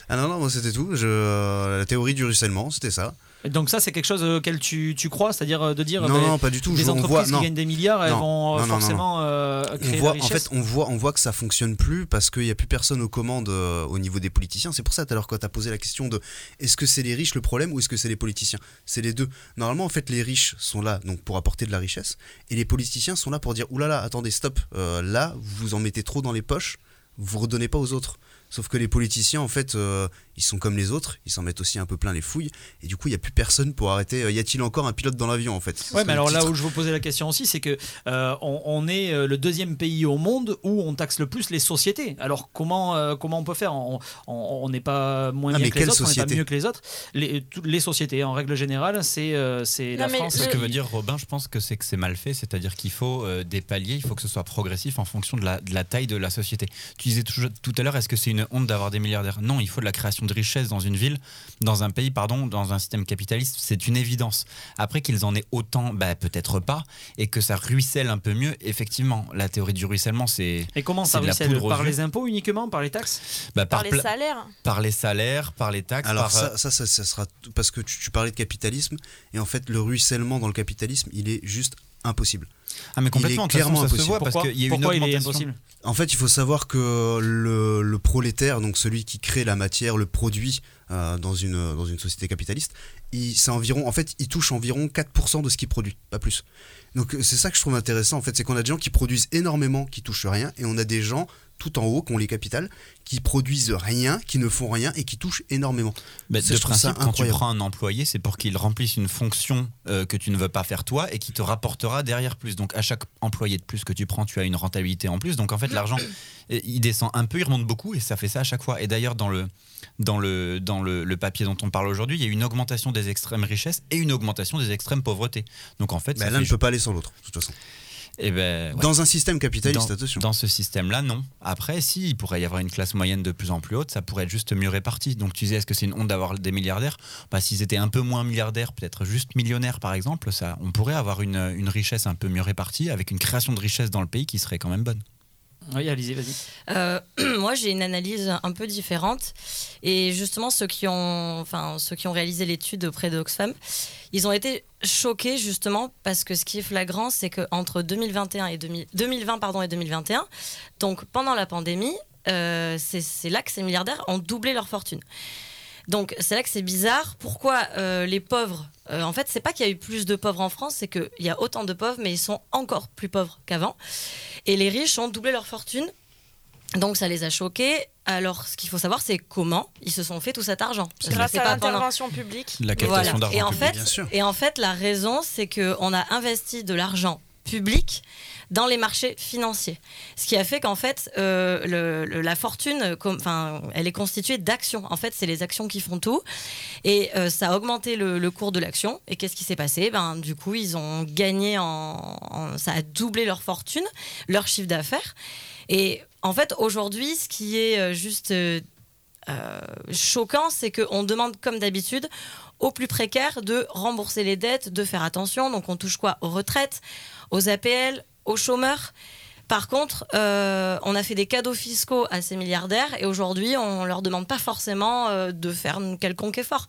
Ah non non, moi c'était tout. Je, euh, la théorie du ruissellement, c'était ça. Donc ça, c'est quelque chose auquel tu, tu crois, c'est-à-dire euh, de dire non non, pas du tout. on entreprises voit, qui non. gagnent des milliards, elles Non. vont euh, Non, non, non, forcément euh, on voit, de la en fait, on voit, on voit que ça fonctionne plus parce qu'il n'y a plus personne aux commandes euh, au niveau des politiciens. C'est pour ça, tout à l'heure, quand tu as posé la question de est-ce que c'est les riches le problème ou est-ce que c'est les politiciens? C'est les deux. Normalement, en fait, les riches sont là donc pour apporter de la richesse et les politiciens sont là pour dire oulala, attendez, stop, euh, là, vous en mettez trop dans les poches, vous redonnez pas aux autres. Sauf que les politiciens, en fait, euh, ils sont comme les autres, ils s'en mettent aussi un peu plein les fouilles, et du coup, il n'y a plus personne pour arrêter. euh, y a-t-il encore un pilote dans l'avion, en fait? Ouais, mais alors là où je vous posais la question aussi, c'est que euh, on, on est euh, le deuxième pays au monde où on taxe le plus les sociétés. Alors comment euh, comment on peut faire? On n'est pas moins Ah, bien que les autres, on n'est pas mieux que les autres. Les, toutes les sociétés, en règle générale, c'est euh, c'est la mais France. Ce que veut dire Robin, je pense que c'est que c'est mal fait, c'est-à-dire qu'il faut euh, des paliers, il faut que ce soit progressif en fonction de la, de la taille de la société. Tu disais tout à l'heure, est-ce que c'est une honte d'avoir des milliardaires? Non, il faut de la création de richesse dans une ville, dans un pays, pardon, dans un système capitaliste, c'est une évidence. Après qu'ils en aient autant, bah, peut-être pas, et que ça ruisselle un peu mieux, effectivement, la théorie du ruissellement, c'est Et comment ça ruisselle Par les impôts uniquement Par les taxes bah, par par, les salaires. par les salaires, par les taxes, Alors par, euh, ça, ça, ça, ça sera tout- parce que tu, tu parlais de capitalisme et en fait le ruissellement dans le capitalisme il est juste impossible. Ah mais complètement, façon, clairement se impossible. voit parce Pourquoi, qu'il y a une pourquoi il est augmentation. impossible En fait il faut savoir que le, le prolétaire, donc celui qui crée la matière, le produit euh, dans, une, dans une société capitaliste, il, c'est environ, en fait il touche environ 4% de ce qu'il produit, pas plus. Donc c'est ça que je trouve intéressant en fait, c'est qu'on a des gens qui produisent énormément, qui touchent rien, et on a des gens tout en haut, qui ont les capitales, qui produisent rien, qui ne font rien et qui touchent énormément. Ça, de ça principe, quand tu prends un employé, c'est pour qu'il remplisse une fonction euh, que tu ne veux pas faire toi et qui te rapportera derrière plus. Donc à chaque employé de plus que tu prends, tu as une rentabilité en plus. Donc en fait, l'argent, euh, il descend un peu, il remonte beaucoup et ça fait ça à chaque fois. Et d'ailleurs, dans le, dans, le, dans le, le papier dont on parle aujourd'hui, il y a une augmentation des extrêmes richesses et une augmentation des extrêmes pauvretés. Donc en fait, Mais l'un ne peut pas aller sans l'autre, de toute façon. Eh ben, ouais. Dans un système capitaliste, dans, attention. dans ce système-là, non. Après, si, il pourrait y avoir une classe moyenne de plus en plus haute, ça pourrait être juste mieux réparti. Donc tu disais, est-ce que c'est une honte d'avoir des milliardaires? Bah, S'ils étaient un peu moins milliardaires, peut-être juste millionnaires par exemple, ça, on pourrait avoir une, une richesse un peu mieux répartie, avec une création de richesse dans le pays qui serait quand même bonne. Oui, Alizé, vas-y. Euh, moi, j'ai une analyse un peu différente. Et justement, ceux qui ont, enfin, ceux qui ont réalisé l'étude auprès d'Oxfam, ils ont été choqués justement parce que ce qui est flagrant, c'est qu'entre 2021 et 2000 2020 pardon, et 2021, donc pendant la pandémie, euh, c'est là que ces milliardaires ont doublé leur fortune. Donc c'est là que c'est bizarre. Pourquoi euh, les pauvres euh, En fait, c'est pas qu'il y a eu plus de pauvres en France, c'est qu'il y a autant de pauvres, mais ils sont encore plus pauvres qu'avant. Et les riches ont doublé leur fortune. Donc ça les a choqués. Alors ce qu'il faut savoir, c'est comment ils se sont fait tout cet argent. Grâce c'est à pas pendant- l'intervention publique. La Voilà. captation d'argent Et en public. fait, Bien sûr. et en fait, la raison, c'est qu'on a investi de l'argent public dans les marchés financiers. Ce qui a fait qu'en fait, euh, la fortune, enfin, elle est constituée d'actions. En fait, c'est les actions qui font tout. Et euh, ça a augmenté le, cours de l'action. Et qu'est-ce qui s'est passé? Ben, Du coup, ils ont gagné, en, ça a doublé leur fortune, leur chiffre d'affaires. Et en fait, aujourd'hui, ce qui est euh, juste choquant, c'est qu'on demande, comme d'habitude, aux plus précaires de rembourser les dettes, de faire attention. Donc, on touche quoi? Aux retraites, aux APL, aux chômeurs. Par contre, euh, on a fait des cadeaux fiscaux à ces milliardaires et aujourd'hui, on leur demande pas forcément euh, de faire un quelconque effort.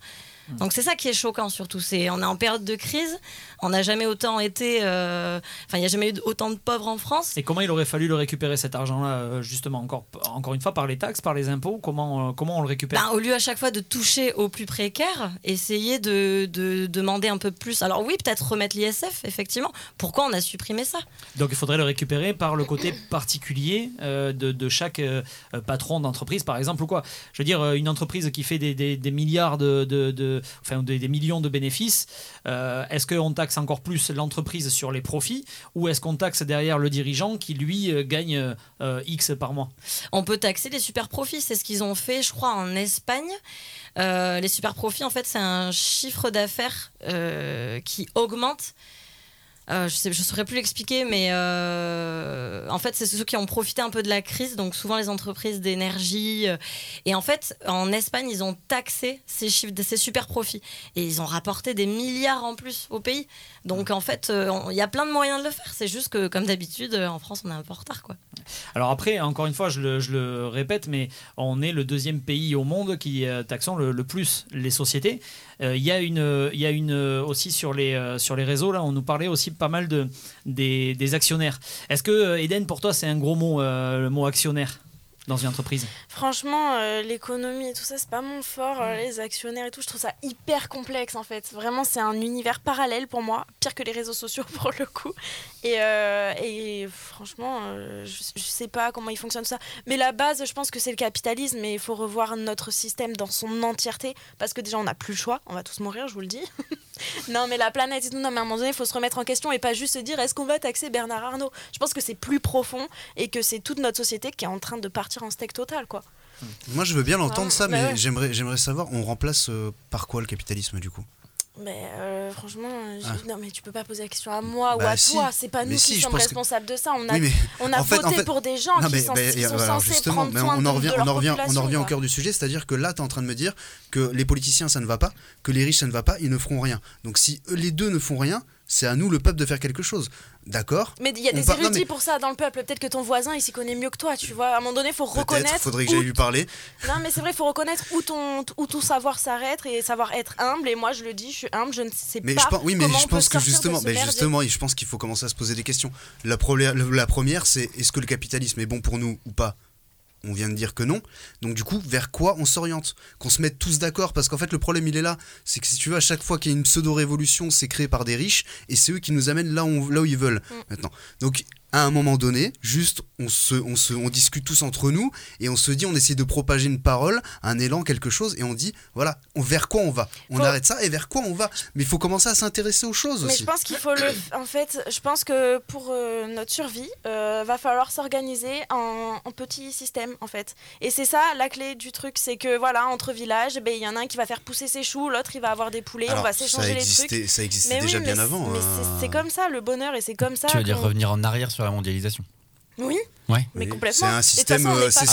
Donc c'est ça qui est choquant surtout. C'est on est en période de crise. On n'a jamais autant été. euh, Enfin, il n'y a jamais eu autant de pauvres en France. Et comment il aurait fallu le récupérer cet argent-là, euh, justement, encore, encore une fois, par les taxes, par les impôts? Comment, euh, comment on le récupère? Ben, au lieu à chaque fois de toucher aux plus précaires, essayer de, de demander un peu plus. Alors oui, peut-être remettre l'ISF, effectivement. Pourquoi on a supprimé ça? Donc il faudrait le récupérer par le côté particulier euh, de, de chaque patron d'entreprise, par exemple, ou quoi? Je veux dire, une entreprise qui fait des, des- des milliards de, de- de- enfin des, millions de bénéfices, euh, est-ce qu'on taxe encore plus l'entreprise sur les profits, ou est-ce qu'on taxe derrière le dirigeant qui lui euh, gagne euh, X par mois? On peut taxer les super profits. C'est ce qu'ils ont fait, je crois, en Espagne. Les super profits, en fait, c'est un chiffre d'affaires qui augmente. Euh, je ne saurais plus l'expliquer, mais euh, en fait, c'est ceux qui ont profité un peu de la crise, donc souvent les entreprises d'énergie. euh, et en fait, en Espagne, ils ont taxé ces, chiffres, ces super profits. Et ils ont rapporté des milliards en plus au pays. Donc en fait, euh, il y a plein de moyens de le faire. C'est juste que, comme d'habitude, euh, en France, on est un peu en retard. Quoi. Alors après, encore une fois, je le, répète, mais on est le deuxième pays au monde qui euh, taxons le, plus les sociétés. Il y a une, y a une aussi sur les sur les réseaux là, on nous parlait aussi pas mal de des, actionnaires. Est-ce que Eden pour toi c'est un gros mot le mot actionnaire? Dans une entreprise Franchement, euh, l'économie et tout ça, c'est pas mon fort. Mm. euh, les actionnaires et tout, je trouve ça hyper complexe en fait. Vraiment, c'est un univers parallèle pour moi, pire que les réseaux sociaux pour le coup. Et, euh, et franchement, euh, je, je sais pas comment il fonctionne tout ça. Mais la base, je pense que c'est le capitalisme et il faut revoir notre système dans son entièreté parce que déjà, on n'a plus le choix. On va tous mourir, je vous le dis. non, mais la planète et tout, non, mais à un moment donné, il faut se remettre en question et pas juste se dire est-ce qu'on va taxer Bernard Arnault? Je pense que c'est plus profond et que c'est toute notre société qui est en train de partir en steak total, quoi. Moi, je veux bien l'entendre Ah, ça, bah mais ouais. j'aimerais, j'aimerais savoir, on remplace euh, par quoi le capitalisme du coup? Mais euh, franchement, euh, Ah. non mais tu peux pas poser la question à moi ou Bah à si. toi, c'est pas Mais nous si, qui sommes que- responsables de ça. On a, Oui, mais on a en fait- voté en fait- pour des gens Non, qui mais- sont, bah, qui et, sont alors, censés justement, prendre mais soin on en revient, de on en revient, on en revient au cœur du sujet, c'est-à-dire que là, tu es en train de me dire que les politiciens, ça ne va pas, que les riches, ça ne va pas, ils ne feront rien. Donc si eux, les deux ne font rien, c'est à nous, le peuple, de faire quelque chose. D'accord Mais il y a des érudits mais- pour ça dans le peuple. Peut-être que ton voisin, il s'y connaît mieux que toi, tu vois. À un moment donné, il faut reconnaître. faudrait que j'aille lui parler. Non, mais c'est vrai, il faut reconnaître où ton, où ton savoir s'arrête et savoir être humble. Et moi, je le dis, je suis humble, je ne sais Mais pas. je pense, oui, mais je pense que justement, mais justement, je pense qu'il faut commencer à se poser des questions. La, la première, c'est est-ce que le capitalisme est bon pour nous ou pas? On vient de dire que non. Donc du coup, vers quoi on s'oriente? Qu'on se mette tous d'accord Parce qu'en fait, le problème, il est là. C'est que si tu veux, à chaque fois qu'il y a une pseudo-révolution, c'est créé par des riches et c'est eux qui nous amènent là où, là où ils veulent. Mm. Maintenant. Donc à un moment donné, juste, on, se, on, se, on discute tous entre nous et on se dit, on essaie de propager une parole, un élan, quelque chose, et on dit, voilà, on, vers quoi on va? On Faut- arrête ça et vers quoi on va? Mais il faut commencer à s'intéresser aux choses Mais aussi. je pense qu'il faut le. En fait, je pense que pour euh, notre survie, euh, va falloir s'organiser en, en petits systèmes, en fait. Et c'est ça la clé du truc, c'est que voilà, entre villages, ben, il y en a un qui va faire pousser ses choux, l'autre il va avoir des poulets, on va s'échanger les trucs. ça existait Mais déjà oui, bien mais avant. Mais hein. c'est- comme ça le bonheur et c'est comme ça. Tu veux dire revenir en arrière sur la mondialisation Oui, Ouais. mais complètement. c'est un système, euh, c'est-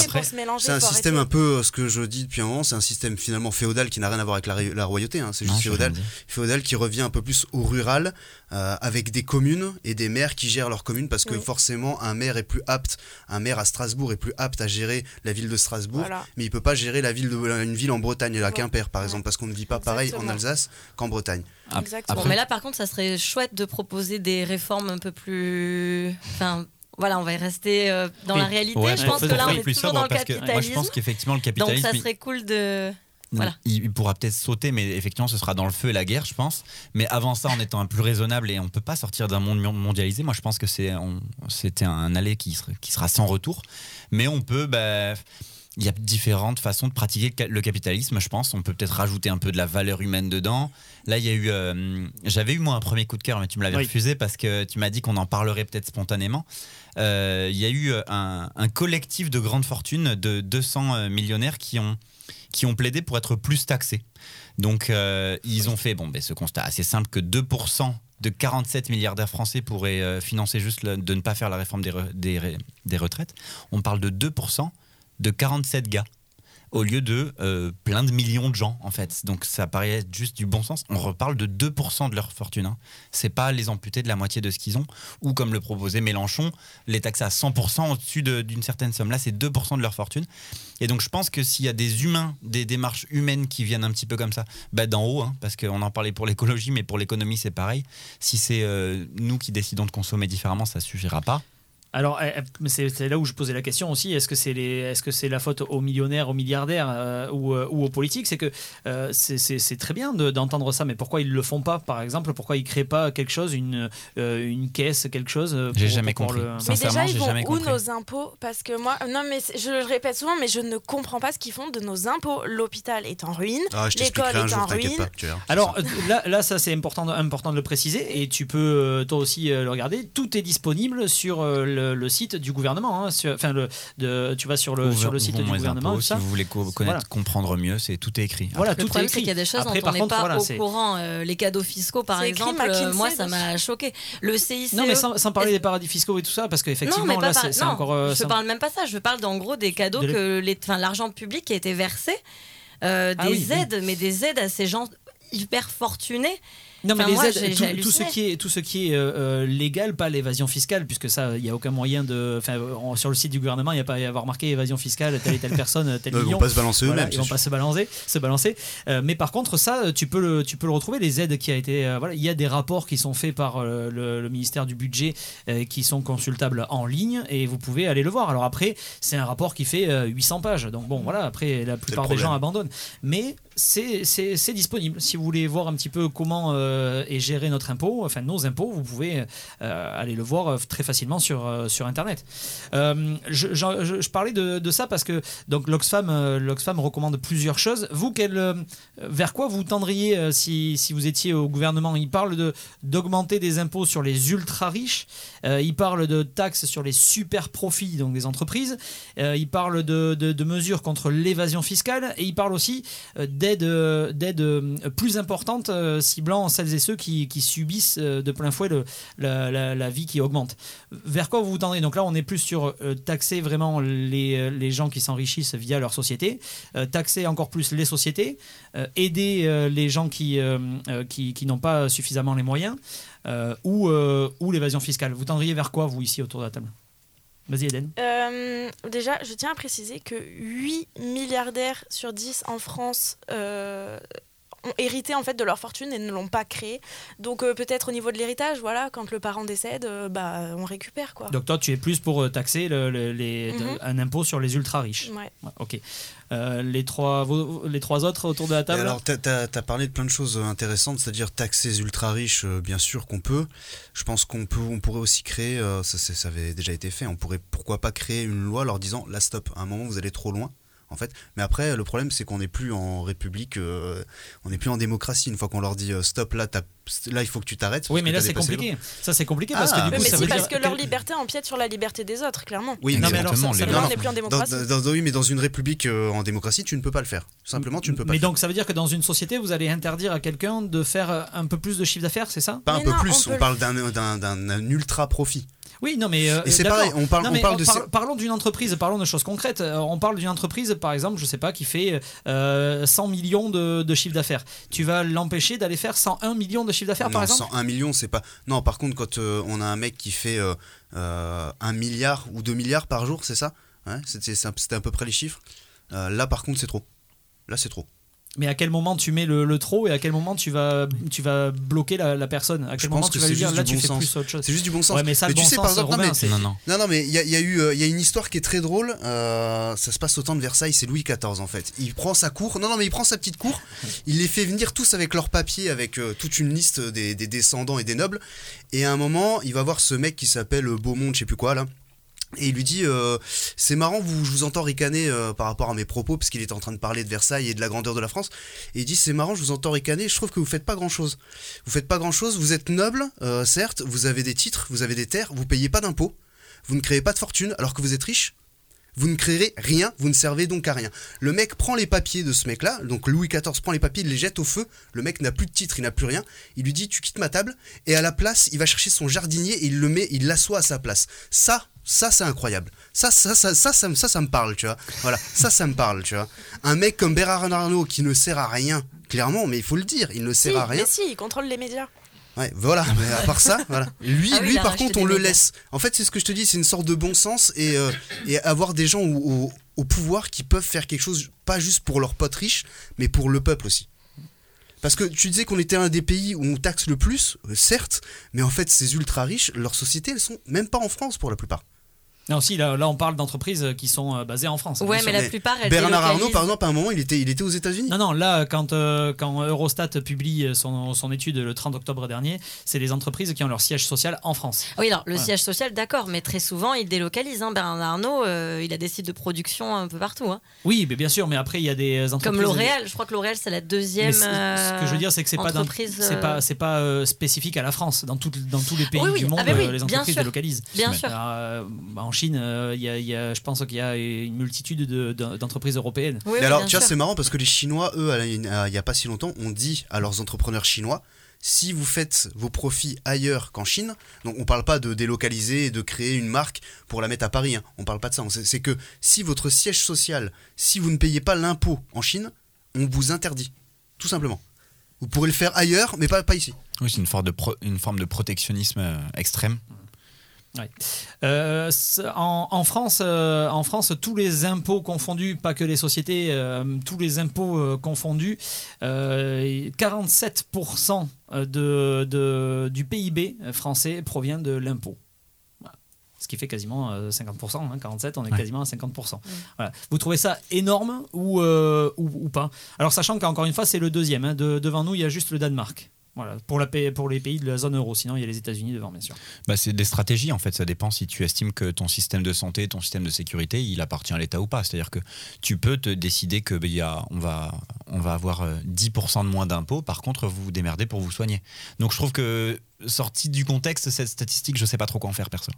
un système un peu, euh, ce que je dis depuis un moment, c'est un système finalement féodal qui n'a rien à voir avec la, la royauté, hein, c'est juste féodal. Féodal qui revient un peu plus au rural, euh, avec des communes et des maires qui gèrent leurs communes, parce que Oui. forcément un maire est plus apte, un maire à Strasbourg est plus apte à gérer la ville de Strasbourg, Voilà. mais il peut pas gérer la ville de, une ville en Bretagne, Ouais. Quimper par exemple, parce qu'on ne vit pas pareil en. Alsace qu'en Bretagne. Exactement. Bon, mais là, par contre, ça serait chouette de proposer des réformes un peu plus. Enfin, voilà, on va y rester euh, dans Oui. la réalité. Ouais, je pense que là, on plus est toujours sobre, dans le parce que capitalisme. Moi, je pense qu'effectivement, le Donc, capitalisme, ça il- serait cool de. Voilà. il, il pourra peut-être sauter, mais effectivement, ce sera dans le feu et la guerre, je pense. Mais avant ça, en étant un plus raisonnable et on peut pas sortir d'un monde mon- mondialisé, moi, je pense que c'est on- c'était un aller qui sera, qui sera sans retour. Mais on peut. bah, il y a différentes façons de pratiquer le ca- le capitalisme, je pense. On peut peut-être rajouter un peu de la valeur humaine dedans. Là, il y a eu. euh, J'avais eu, moi, un premier coup de cœur, mais tu me l'avais Oui. refusé parce que tu m'as dit qu'on en parlerait peut-être spontanément. Euh, Il y a eu euh, un, collectif de grandes fortunes de 200 euh, millionnaires qui ont, qui ont plaidé pour être plus taxés. Donc, ils ont fait bon, ben, ce constat assez simple que 2% de 47 milliardaires français pourraient financer juste de ne pas faire la réforme des, des, des retraites. On parle de 2% de 47 gars au lieu de euh, plein de millions de gens en fait. Donc ça paraît être juste du bon sens. On reparle de 2% de leur fortune. Hein. C'est pas les amputer de la moitié de ce qu'ils ont ou comme le proposait Mélenchon, les taxer à 100% au-dessus de- d'une certaine somme. Là, c'est 2% de leur fortune. Et donc je pense que s'il y a des humains, des démarches humaines qui viennent un petit peu comme ça, bah, d'en haut, hein, parce qu'on en parlait pour l'écologie, mais pour l'économie c'est pareil. Si c'est euh, nous qui décidons de consommer différemment, ça suffira pas. Alors, euh, euh, c'est là où je posais la question aussi. Est-ce que c'est les, est-ce que c'est la faute aux millionnaires, aux milliardaires euh, ou, euh, ou aux politiques? C'est que euh, c'est- très bien de- d'entendre ça, mais pourquoi ils le font pas Par exemple, pourquoi ils créent pas quelque chose, une, euh, une caisse, quelque chose J'ai jamais compris. le- Mais Sincèrement, déjà, ils j'ai vont jamais où nos impôts? Parce que moi, non, mais je le répète souvent, mais je ne comprends pas ce qu'ils font de nos impôts. L'hôpital est en ruine, Ah, l'école est en jour, ruine. pas. tu verras. Alors là, là, ça c'est important, important de le préciser et tu peux toi aussi euh, le regarder. Tout est disponible sur euh, le, le site du gouvernement. hein, sur- Enfin, le, de, tu vas sur le, sur le site du gouvernement. impôts, tout si ça. vous voulez co- connaître, Voilà. comprendre mieux, c'est tout est écrit. Voilà, Le tout est problème, c'est écrit. qu'il y a des choses Après, dont par on n'est contre, pas voilà, au courant. Euh, les cadeaux fiscaux, par C'est écrit exemple, euh, McKinsey moi, ça m'a choqué. Le CICE. Non, mais sans, sans parler des paradis fiscaux et tout ça, parce qu'effectivement, là, par- c'est encore. euh, je c'est- parle même pas ça. Je parle en gros des cadeaux De que les, enfin, l'argent public qui a été versé, euh, Ah des oui, oui. aides, mais des aides à ces gens hyper fortunés. Non, mais Enfin, les moi, aides, j'ai- tout, ce qui est, tout ce qui est euh, euh, légal, pas l'évasion fiscale, puisque ça, il n'y a aucun moyen de. Enfin, on- sur le site du gouvernement, il n'y a pas à avoir marqué évasion fiscale, telle et telle personne, tel Ils million. vont pas se balancer Voilà, eux-mêmes. ils vont pas se balancer, se balancer. Euh, mais par contre, ça, tu peux le, tu peux le retrouver. Les aides qui a été, euh, voilà, il y a des rapports qui sont faits par euh, le, le ministère du budget, euh, qui sont consultables en ligne, et vous pouvez aller le voir. Alors après, c'est un rapport qui fait euh, 800 pages, donc bon, voilà. Après, la plupart des gens abandonnent, mais c'est disponible. Si vous voulez voir un petit peu comment euh, est géré notre impôt, enfin nos impôts, vous pouvez euh, aller le voir euh, très facilement sur, sur Internet. Je, parlais de, ça parce que l'Oxfam, recommande plusieurs choses. Vous, quel, vers quoi vous tendriez si, si vous étiez au gouvernement? Il parle de d'augmenter des impôts sur les ultra riches. Il parle de taxes sur les super profits donc des entreprises. Il parle de, de- mesures contre l'évasion fiscale et il parle aussi d'aides euh, euh, plus importantes euh, ciblant celles et ceux qui, subissent de plein fouet la, vie qui augmente. Vers quoi vous vous tendez? Donc là, on est plus sur taxer vraiment les, les gens qui s'enrichissent via leur société, taxer encore plus les sociétés, aider les gens qui, qui, qui n'ont pas suffisamment les moyens, ou, ou l'évasion fiscale. Vous tendriez vers quoi, vous, ici, autour de la table? Vas-y, Eden. Euh, déjà, je tiens à préciser que 8 milliardaires sur 10 en France euh, ont hérité en fait de leur fortune et ne l'ont pas créée. Donc euh, peut-être au niveau de l'héritage, voilà, quand le parent décède, euh, bah on récupère quoi. Donc toi, tu es plus pour euh, taxer le- le- les, de- Mhm. un impôt sur les ultra riches. Ouais. Ouais, ok. Euh, les, trois, vos- les trois autres autour de la Et table alors, tu as, parlé de plein de choses intéressantes, c'est-à-dire taxer les ultra riches, euh, bien sûr qu'on peut. Je pense qu'on peut, on pourrait aussi créer, euh, ça, ça avait déjà été fait, on pourrait pourquoi pas créer une loi leur disant là stop, à un moment vous allez trop loin. En fait, mais après le problème c'est qu'on n'est plus en république, euh, on n'est plus en démocratie. Une fois qu'on leur dit euh, stop là, t'as- là il faut que tu t'arrêtes. Oui, mais là c'est compliqué. Ça c'est compliqué parce Ah, que du Oui, coup mais ça veut parce dire que leur liberté empiète sur la liberté des autres, clairement. Oui, Non, mais alors, ça- on n'est plus en Dans, démocratie. dans- dans- oui, mais dans une république euh, en démocratie, tu ne peux pas le faire. Simplement, tu ne peux pas. Mais le faire. donc ça veut dire que dans une société, vous allez interdire à quelqu'un de faire un peu plus de chiffre d'affaires, c'est ça? Pas un peu non, plus. on On, parle d'un ultra profit. Oui, non, mais euh, Et c'est pareil, on parle- Non, on mais parle de par- parlons d'une entreprise, parlons de choses concrètes. Euh, On parle d'une entreprise, par exemple, je sais pas, qui fait euh, 100 millions de, de chiffre d'affaires. Tu vas l'empêcher d'aller faire 101 millions de chiffre d'affaires, par exemple 101 millions, c'est pas. Non, par contre, quand euh, on a un mec qui fait euh, euh, un milliard ou 2 milliards par jour, c'est ça? Ouais, C'était à peu près les chiffres. Euh, là, par contre, c'est trop. Là, c'est trop. Mais à quel moment tu mets le, le trop et à quel moment tu vas, tu vas bloquer la, la personne? À Je quel pense moment que tu vas lui dire là tu fais sens. plus autre chose? C'est juste du bon sens. Ouais, mais ça, le tu sais, sens, par exemple, non, mais- Non, non. Non, non, mais il y, a- il y a eu, euh, il y a une histoire qui est très drôle. euh, ça se passe au temps de Versailles, c'est Louis XIV en fait. Il prend sa cour, non, non, mais il prend sa petite cour. Il les fait venir tous avec leurs papiers, avec euh, toute une liste des, des descendants et des nobles. Et à un moment, il va voir ce mec qui s'appelle Beaumont, je sais plus quoi là. Et il lui dit euh, C'est marrant, vous, je vous entends ricaner euh, par rapport à mes propos, parce qu'il était en train de parler de Versailles et de la grandeur de la France. Et il dit C'est marrant, je vous entends ricaner, je trouve que vous faites pas grand chose. Vous faites pas grand chose, vous êtes noble, euh, certes, vous avez des titres, vous avez des terres, vous payez pas d'impôts, vous ne créez pas de fortune alors que vous êtes riche. Vous ne créerez rien, vous ne servez donc à rien. Le mec prend les papiers de ce mec-là, donc Louis XIV prend les papiers, il les jette au feu. Le mec n'a plus de titre, il n'a plus rien. Il lui dit Tu quittes ma table, et à la place, il va chercher son jardinier et il le met, il l'assoit à sa place. Ça, ça c'est incroyable. Ça, ça, ça, ça, ça, me- ça, ça me parle, tu vois. Voilà, ça, ça me parle, tu vois. Un mec comme Bernard Arnault qui ne sert à rien, clairement, mais il faut le dire, il ne Si, sert à rien. mais si, il contrôle les médias. Ouais, voilà, mais à part ça, voilà. Lui, Ah oui, lui par contre, on le médias. laisse. En fait, c'est ce que je te dis, c'est une sorte de bon sens et, euh, et avoir des gens au, au- au pouvoir qui peuvent faire quelque chose, pas juste pour leurs potes riches, mais pour le peuple aussi. Parce que tu disais qu'on était un des pays où on taxe le plus, euh, certes, mais en fait, ces ultra riches, leurs sociétés, elles sont même pas en France pour la plupart. Non, si, là, là, on parle d'entreprises qui sont euh, basées en France. Ouais, bien mais sûr. la plupart, elles Bernard Arnault, par exemple, à un moment, il était, il était aux États-Unis. Non, non, là, quand, euh, quand Eurostat publie son, son étude le 30 octobre dernier, c'est les entreprises qui ont leur siège social en France. Oui, alors le Voilà. siège social, d'accord, mais très souvent, il délocalise. Hein. Bernard Arnault, euh, il a des sites de production un peu partout. hein. Oui, mais bien sûr, mais après, il y a des entreprises. Comme L'Oréal, je crois que L'Oréal, c'est la deuxième. ce que je veux dire, c'est que c'est pas, c'est pas, c'est pas euh, spécifique à la France. Dans, tout- dans tous les pays Oui, oui. du monde, Ah oui, euh, les bien entreprises sûr. délocalisent. Bien sûr. Euh, bah, en Chine, euh, il y a, il y a- je pense qu'il y a une multitude de- de- d'entreprises européennes. Oui, Mais oui, alors, tu vois, c'est marrant parce que les Chinois, eux, il n'y a pas si longtemps, ont dit à leurs entrepreneurs chinois si vous faites vos profits ailleurs qu'en Chine, donc on parle pas de délocaliser et de créer une marque pour la mettre à Paris, hein, on parle pas de ça. C'est que si votre siège social, si vous ne payez pas l'impôt en Chine, on vous interdit, tout simplement. Vous pourrez le faire ailleurs, mais pas, pas ici. Oui, c'est une, forme de pro- une forme de protectionnisme euh, Euh, en, en France, euh, en France, tous les impôts confondus, pas que les sociétés, euh, tous les impôts euh, confondus, euh, 47% de, de- du PIB français provient de l'impôt. Ce qui fait quasiment euh, 50%, hein, 47, on est Ouais. quasiment à 50%. Voilà. Vous trouvez ça énorme ou, euh, ou, ou pas? Alors sachant qu'encore une fois, c'est le deuxième. hein. De- devant nous, il y a juste le Danemark. Voilà, pour, la, pour les pays de la zone euro. Sinon, il y a les États-Unis devant, bien sûr. Bah, c'est des stratégies en fait, ça dépend si tu estimes que ton système de santé, ton système de sécurité, il appartient à l'État ou pas. C'est-à-dire que tu peux te décider que bah, y a, on, va, on va avoir euh, 10% de moins d'impôts, par contre vous vous démerdez pour vous soigner. Donc je trouve que sorti du contexte, cette statistique, je sais pas trop quoi en faire perso.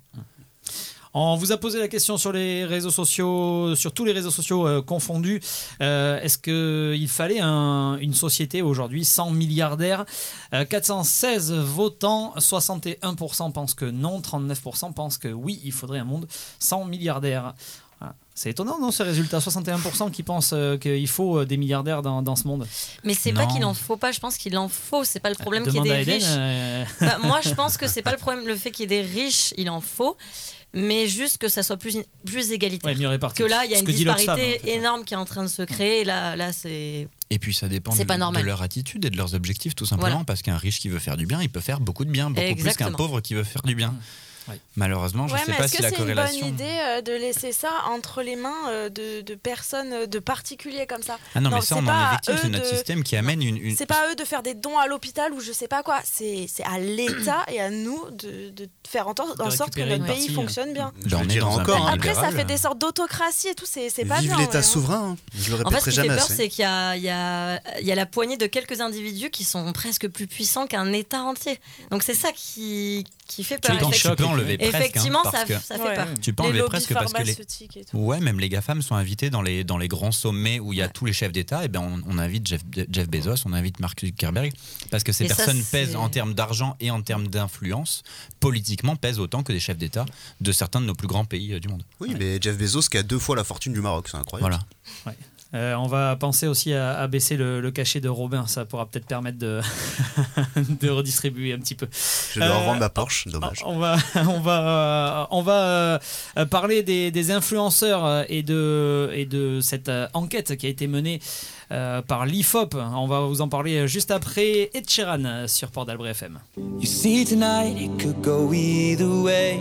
On vous a posé la question sur les réseaux sociaux, sur tous les réseaux sociaux euh, confondus. Euh, Est-ce qu'il fallait un- une société aujourd'hui sans milliardaires Euh, 416 votants, 61% pensent que non, 39% pensent que oui, il faudrait un monde sans milliardaires. Voilà. C'est étonnant, non, ce résultat? 61% qui pensent euh, qu'il faut euh, des milliardaires dans, dans ce monde. Mais c'est pas qu'il en faut pas, je pense qu'il en faut. C'est pas le problème qu'il y ait des Eden. riches. euh, Bah, moi, je pense que c'est pas le problème, le fait qu'il y ait des riches, il en faut, mais juste que ça soit plus, plus égalitaire. ouais, mieux réparti. que là, il y a Ce une disparité en fait. énorme qui est en train de se créer. et Là, là c'est. Et puis ça dépend C'est de, pas de leur attitude et de leurs objectifs tout simplement, Voilà. parce qu'un riche qui veut faire du bien, il peut faire beaucoup de bien, beaucoup plus qu'un pauvre qui veut faire du bien. Malheureusement, je ouais, sais mais pas est-ce si que la c'est une bonne corrélation. idée euh, de laisser ça entre les mains euh, de, de personnes, euh, de particuliers comme ça? Ah non, Non, mais ça c'est on pas en à est victime, eux c'est notre de- système qui amène une, une- C'est pas à eux de faire des dons à l'hôpital ou je sais pas quoi. C'est c'est à l'État et à nous de, de faire en, sorte que notre pays partie, fonctionne bien. Je Ben, on est dans encore. hein. Après, ça fait des sortes d'autocratie et tout. C'est c'est pas Vive bien. l'État hein. souverain, hein. je le En fait, répéterai ce qui fait jamais peur, c'est qu'il y a, il y, a, il y a la poignée de quelques individus qui sont presque plus puissants qu'un État entier. Donc c'est ça qui, qui fait peur. Tu t'en tu choques, peux enlever presque. hein, Effectivement, parce ça, que ça fait Ouais. peur. tu peux Les enlever presque parce que les, pharmaceutiques et tout. Ouais, même les GAFAM sont invités dans les, dans les grands sommets où il y a Ouais. tous les chefs d'État. Et ben on, on invite Jeff, Jeff Bezos, on invite Mark Zuckerberg, parce que ces Et personnes pèsent en termes d'argent et en termes d'influence, politiquement pèsent autant que des chefs d'État de certains de nos plus grands pays euh, du monde. Oui, mais Jeff Bezos qui a deux fois la fortune du Maroc, c'est incroyable. Voilà. Euh, on va penser aussi à, à baisser le, le cachet de Robin, ça pourra peut-être permettre de, de redistribuer un petit peu. Je vais leur Euh, ma Porsche, dommage. On va, on va, on va euh, parler des, des influenceurs euh, et de, et de cette euh, enquête qui a été menée euh, par l'IFOP. On va vous en parler juste après Ed Sheeran euh, sur Port d'Albret FM. You see, tonight it could go either way.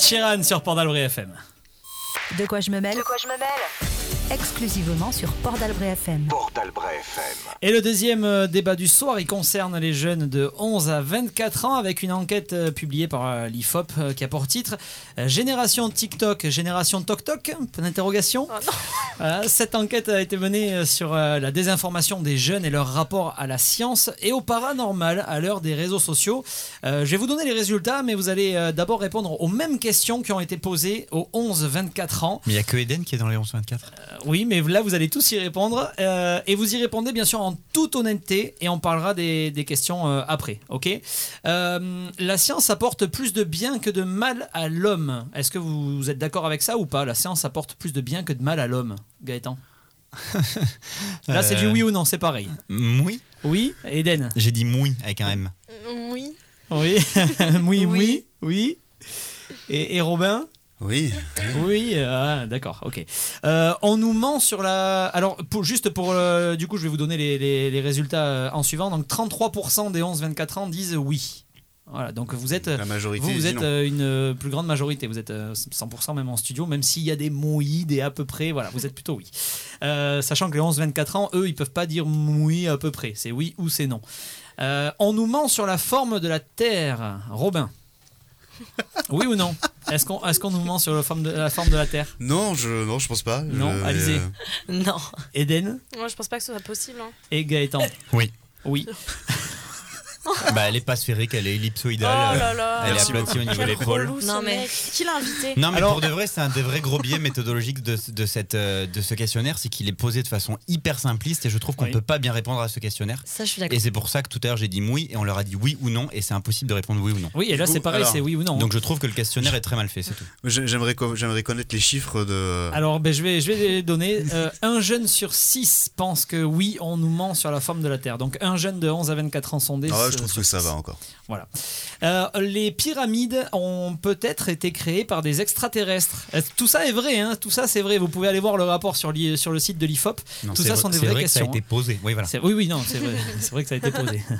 Ed Sheeran sur Port d'Albret FM. De quoi je me mêle De quoi je me mêle Exclusivement sur Port d'Albret FM. Et le deuxième euh, débat du soir, il concerne les jeunes de 11 à 24 ans avec une enquête euh, publiée par euh, l'IFOP qui a pour titre Génération TikTok, Génération TokTok Point d'interrogation. Voilà, cette enquête a été menée sur la désinformation des jeunes et leur rapport à la science et au paranormal à l'heure des réseaux sociaux. Je vais vous donner les résultats, mais vous allez d'abord répondre aux mêmes questions qui ont été posées aux 11-24 ans. Mais il n'y a que Eden qui est dans les 11-24. Oui, mais là, vous allez tous y répondre. euh, et vous y répondez, bien sûr, en toute honnêteté. Et on parlera des, des questions euh, après. OK Euh, La science apporte plus de bien que de mal à l'homme. Est-ce que vous, vous êtes d'accord avec ça ou pas? La science apporte plus de bien que de mal à l'homme, Gaëtan? Là, c'est du Euh, oui ou non, c'est pareil. Moui Oui, Eden? J'ai dit moui avec un M. Oui. Oui, oui, oui, Oui. oui. Et, et Robin? Oui. Oui, ah, d'accord, ok. Euh, on nous ment sur la. Alors, pour, juste pour. euh, du coup, je vais vous donner les, les- les résultats euh, en suivant. Donc, 33% des 11-24 ans disent oui. Voilà, donc vous êtes. La majorité. Vous, vous dit êtes non. euh, une euh, plus grande majorité. Vous êtes euh, 100% même en studio, même s'il y a des moui, des à peu près. Voilà, vous êtes plutôt oui. Euh, sachant que les 11-24 ans, eux, ils peuvent pas dire oui à peu près. C'est oui ou c'est non. Euh, on nous ment sur la forme de la Terre. Robin. Oui ou non? Est-ce qu'on est qu'on nous ment sur la forme de la, forme de la Terre? Non, je, non, je pense pas. Non, Je- Alizé. euh, Non. Eden? Moi, je pense pas que ce soit possible. hein. et Gaëtan? Oui. Oui. Bah, elle est pas sphérique, elle est Oh ellipsoïdale. là là. elle est aplatie au niveau de l'épaule. Non, mais-. Qui l'a invité Non, mais Alors- pour de vrai, c'est un des vrais gros biais méthodologiques de, de, cette, euh, de ce questionnaire, c'est qu'il est posé de façon hyper simpliste et je trouve qu'on Oui. peut pas bien répondre à ce questionnaire. Ça, je suis d'accord. Et c'est pour ça que tout à l'heure j'ai dit oui et on leur a dit oui ou non et c'est impossible de répondre oui ou non. Oui, et là c'est pareil, alors, c'est oui ou non. Donc je trouve que le questionnaire est très mal fait, c'est tout. J'ai- J'aimerais co- j'aimerais connaître les chiffres de. Alors, ben, je, vais, je vais les donner. Euh, un jeune sur six pense que oui, on nous ment sur la forme de la Terre. Donc, un jeune de 11 à 24 ans sondé. Ah ouais, je trouve que ça va encore. Voilà. Euh, les pyramides ont peut-être été créées par des extraterrestres. Euh, Tout ça est vrai, hein tout ça c'est vrai. Vous pouvez aller voir le rapport sur, le site de l'IFOP. Non, Tout ça vrai- sont des c'est vraies vrai que ça a été posé. Oui, voilà. Oui, oui, non, c'est vrai. c'est vrai que ça a été posé.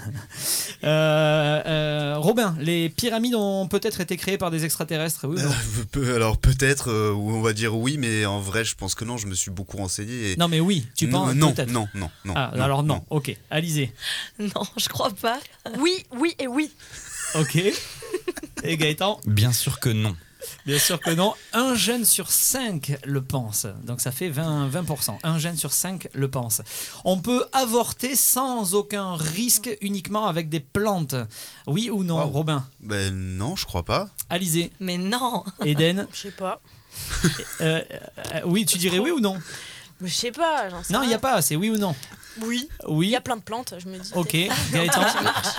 Euh, euh, Robin, les pyramides ont peut-être été créées par des extraterrestres, oui ou non? Euh, peu- alors peut-être, euh, ou on va dire oui, mais en vrai, je pense que non. Je me suis beaucoup renseigné. Et... Non, mais oui, tu penses non, peut-être. non, non, non. Ah, alors non, ok. Alizé. Non, je crois pas. Oui, oui et oui. Ok. Et Gaëtan Bien sûr que non. Bien sûr que non. Un jeune sur cinq le pense. Donc ça fait 20, 20%. Un jeune sur cinq le pense. On peut avorter sans aucun risque uniquement avec des plantes. Oui ou non, Wow. Robin? Ben non, je crois pas. Alizé? Mais non. Eden? Je sais pas. Euh, euh, Oui, tu dirais oui ou non? Je sais pas. j'en sais Non, il n'y a pas, c'est oui ou non Oui. Il Oui. y a plein de plantes, je me dis. Ok. Gaëtan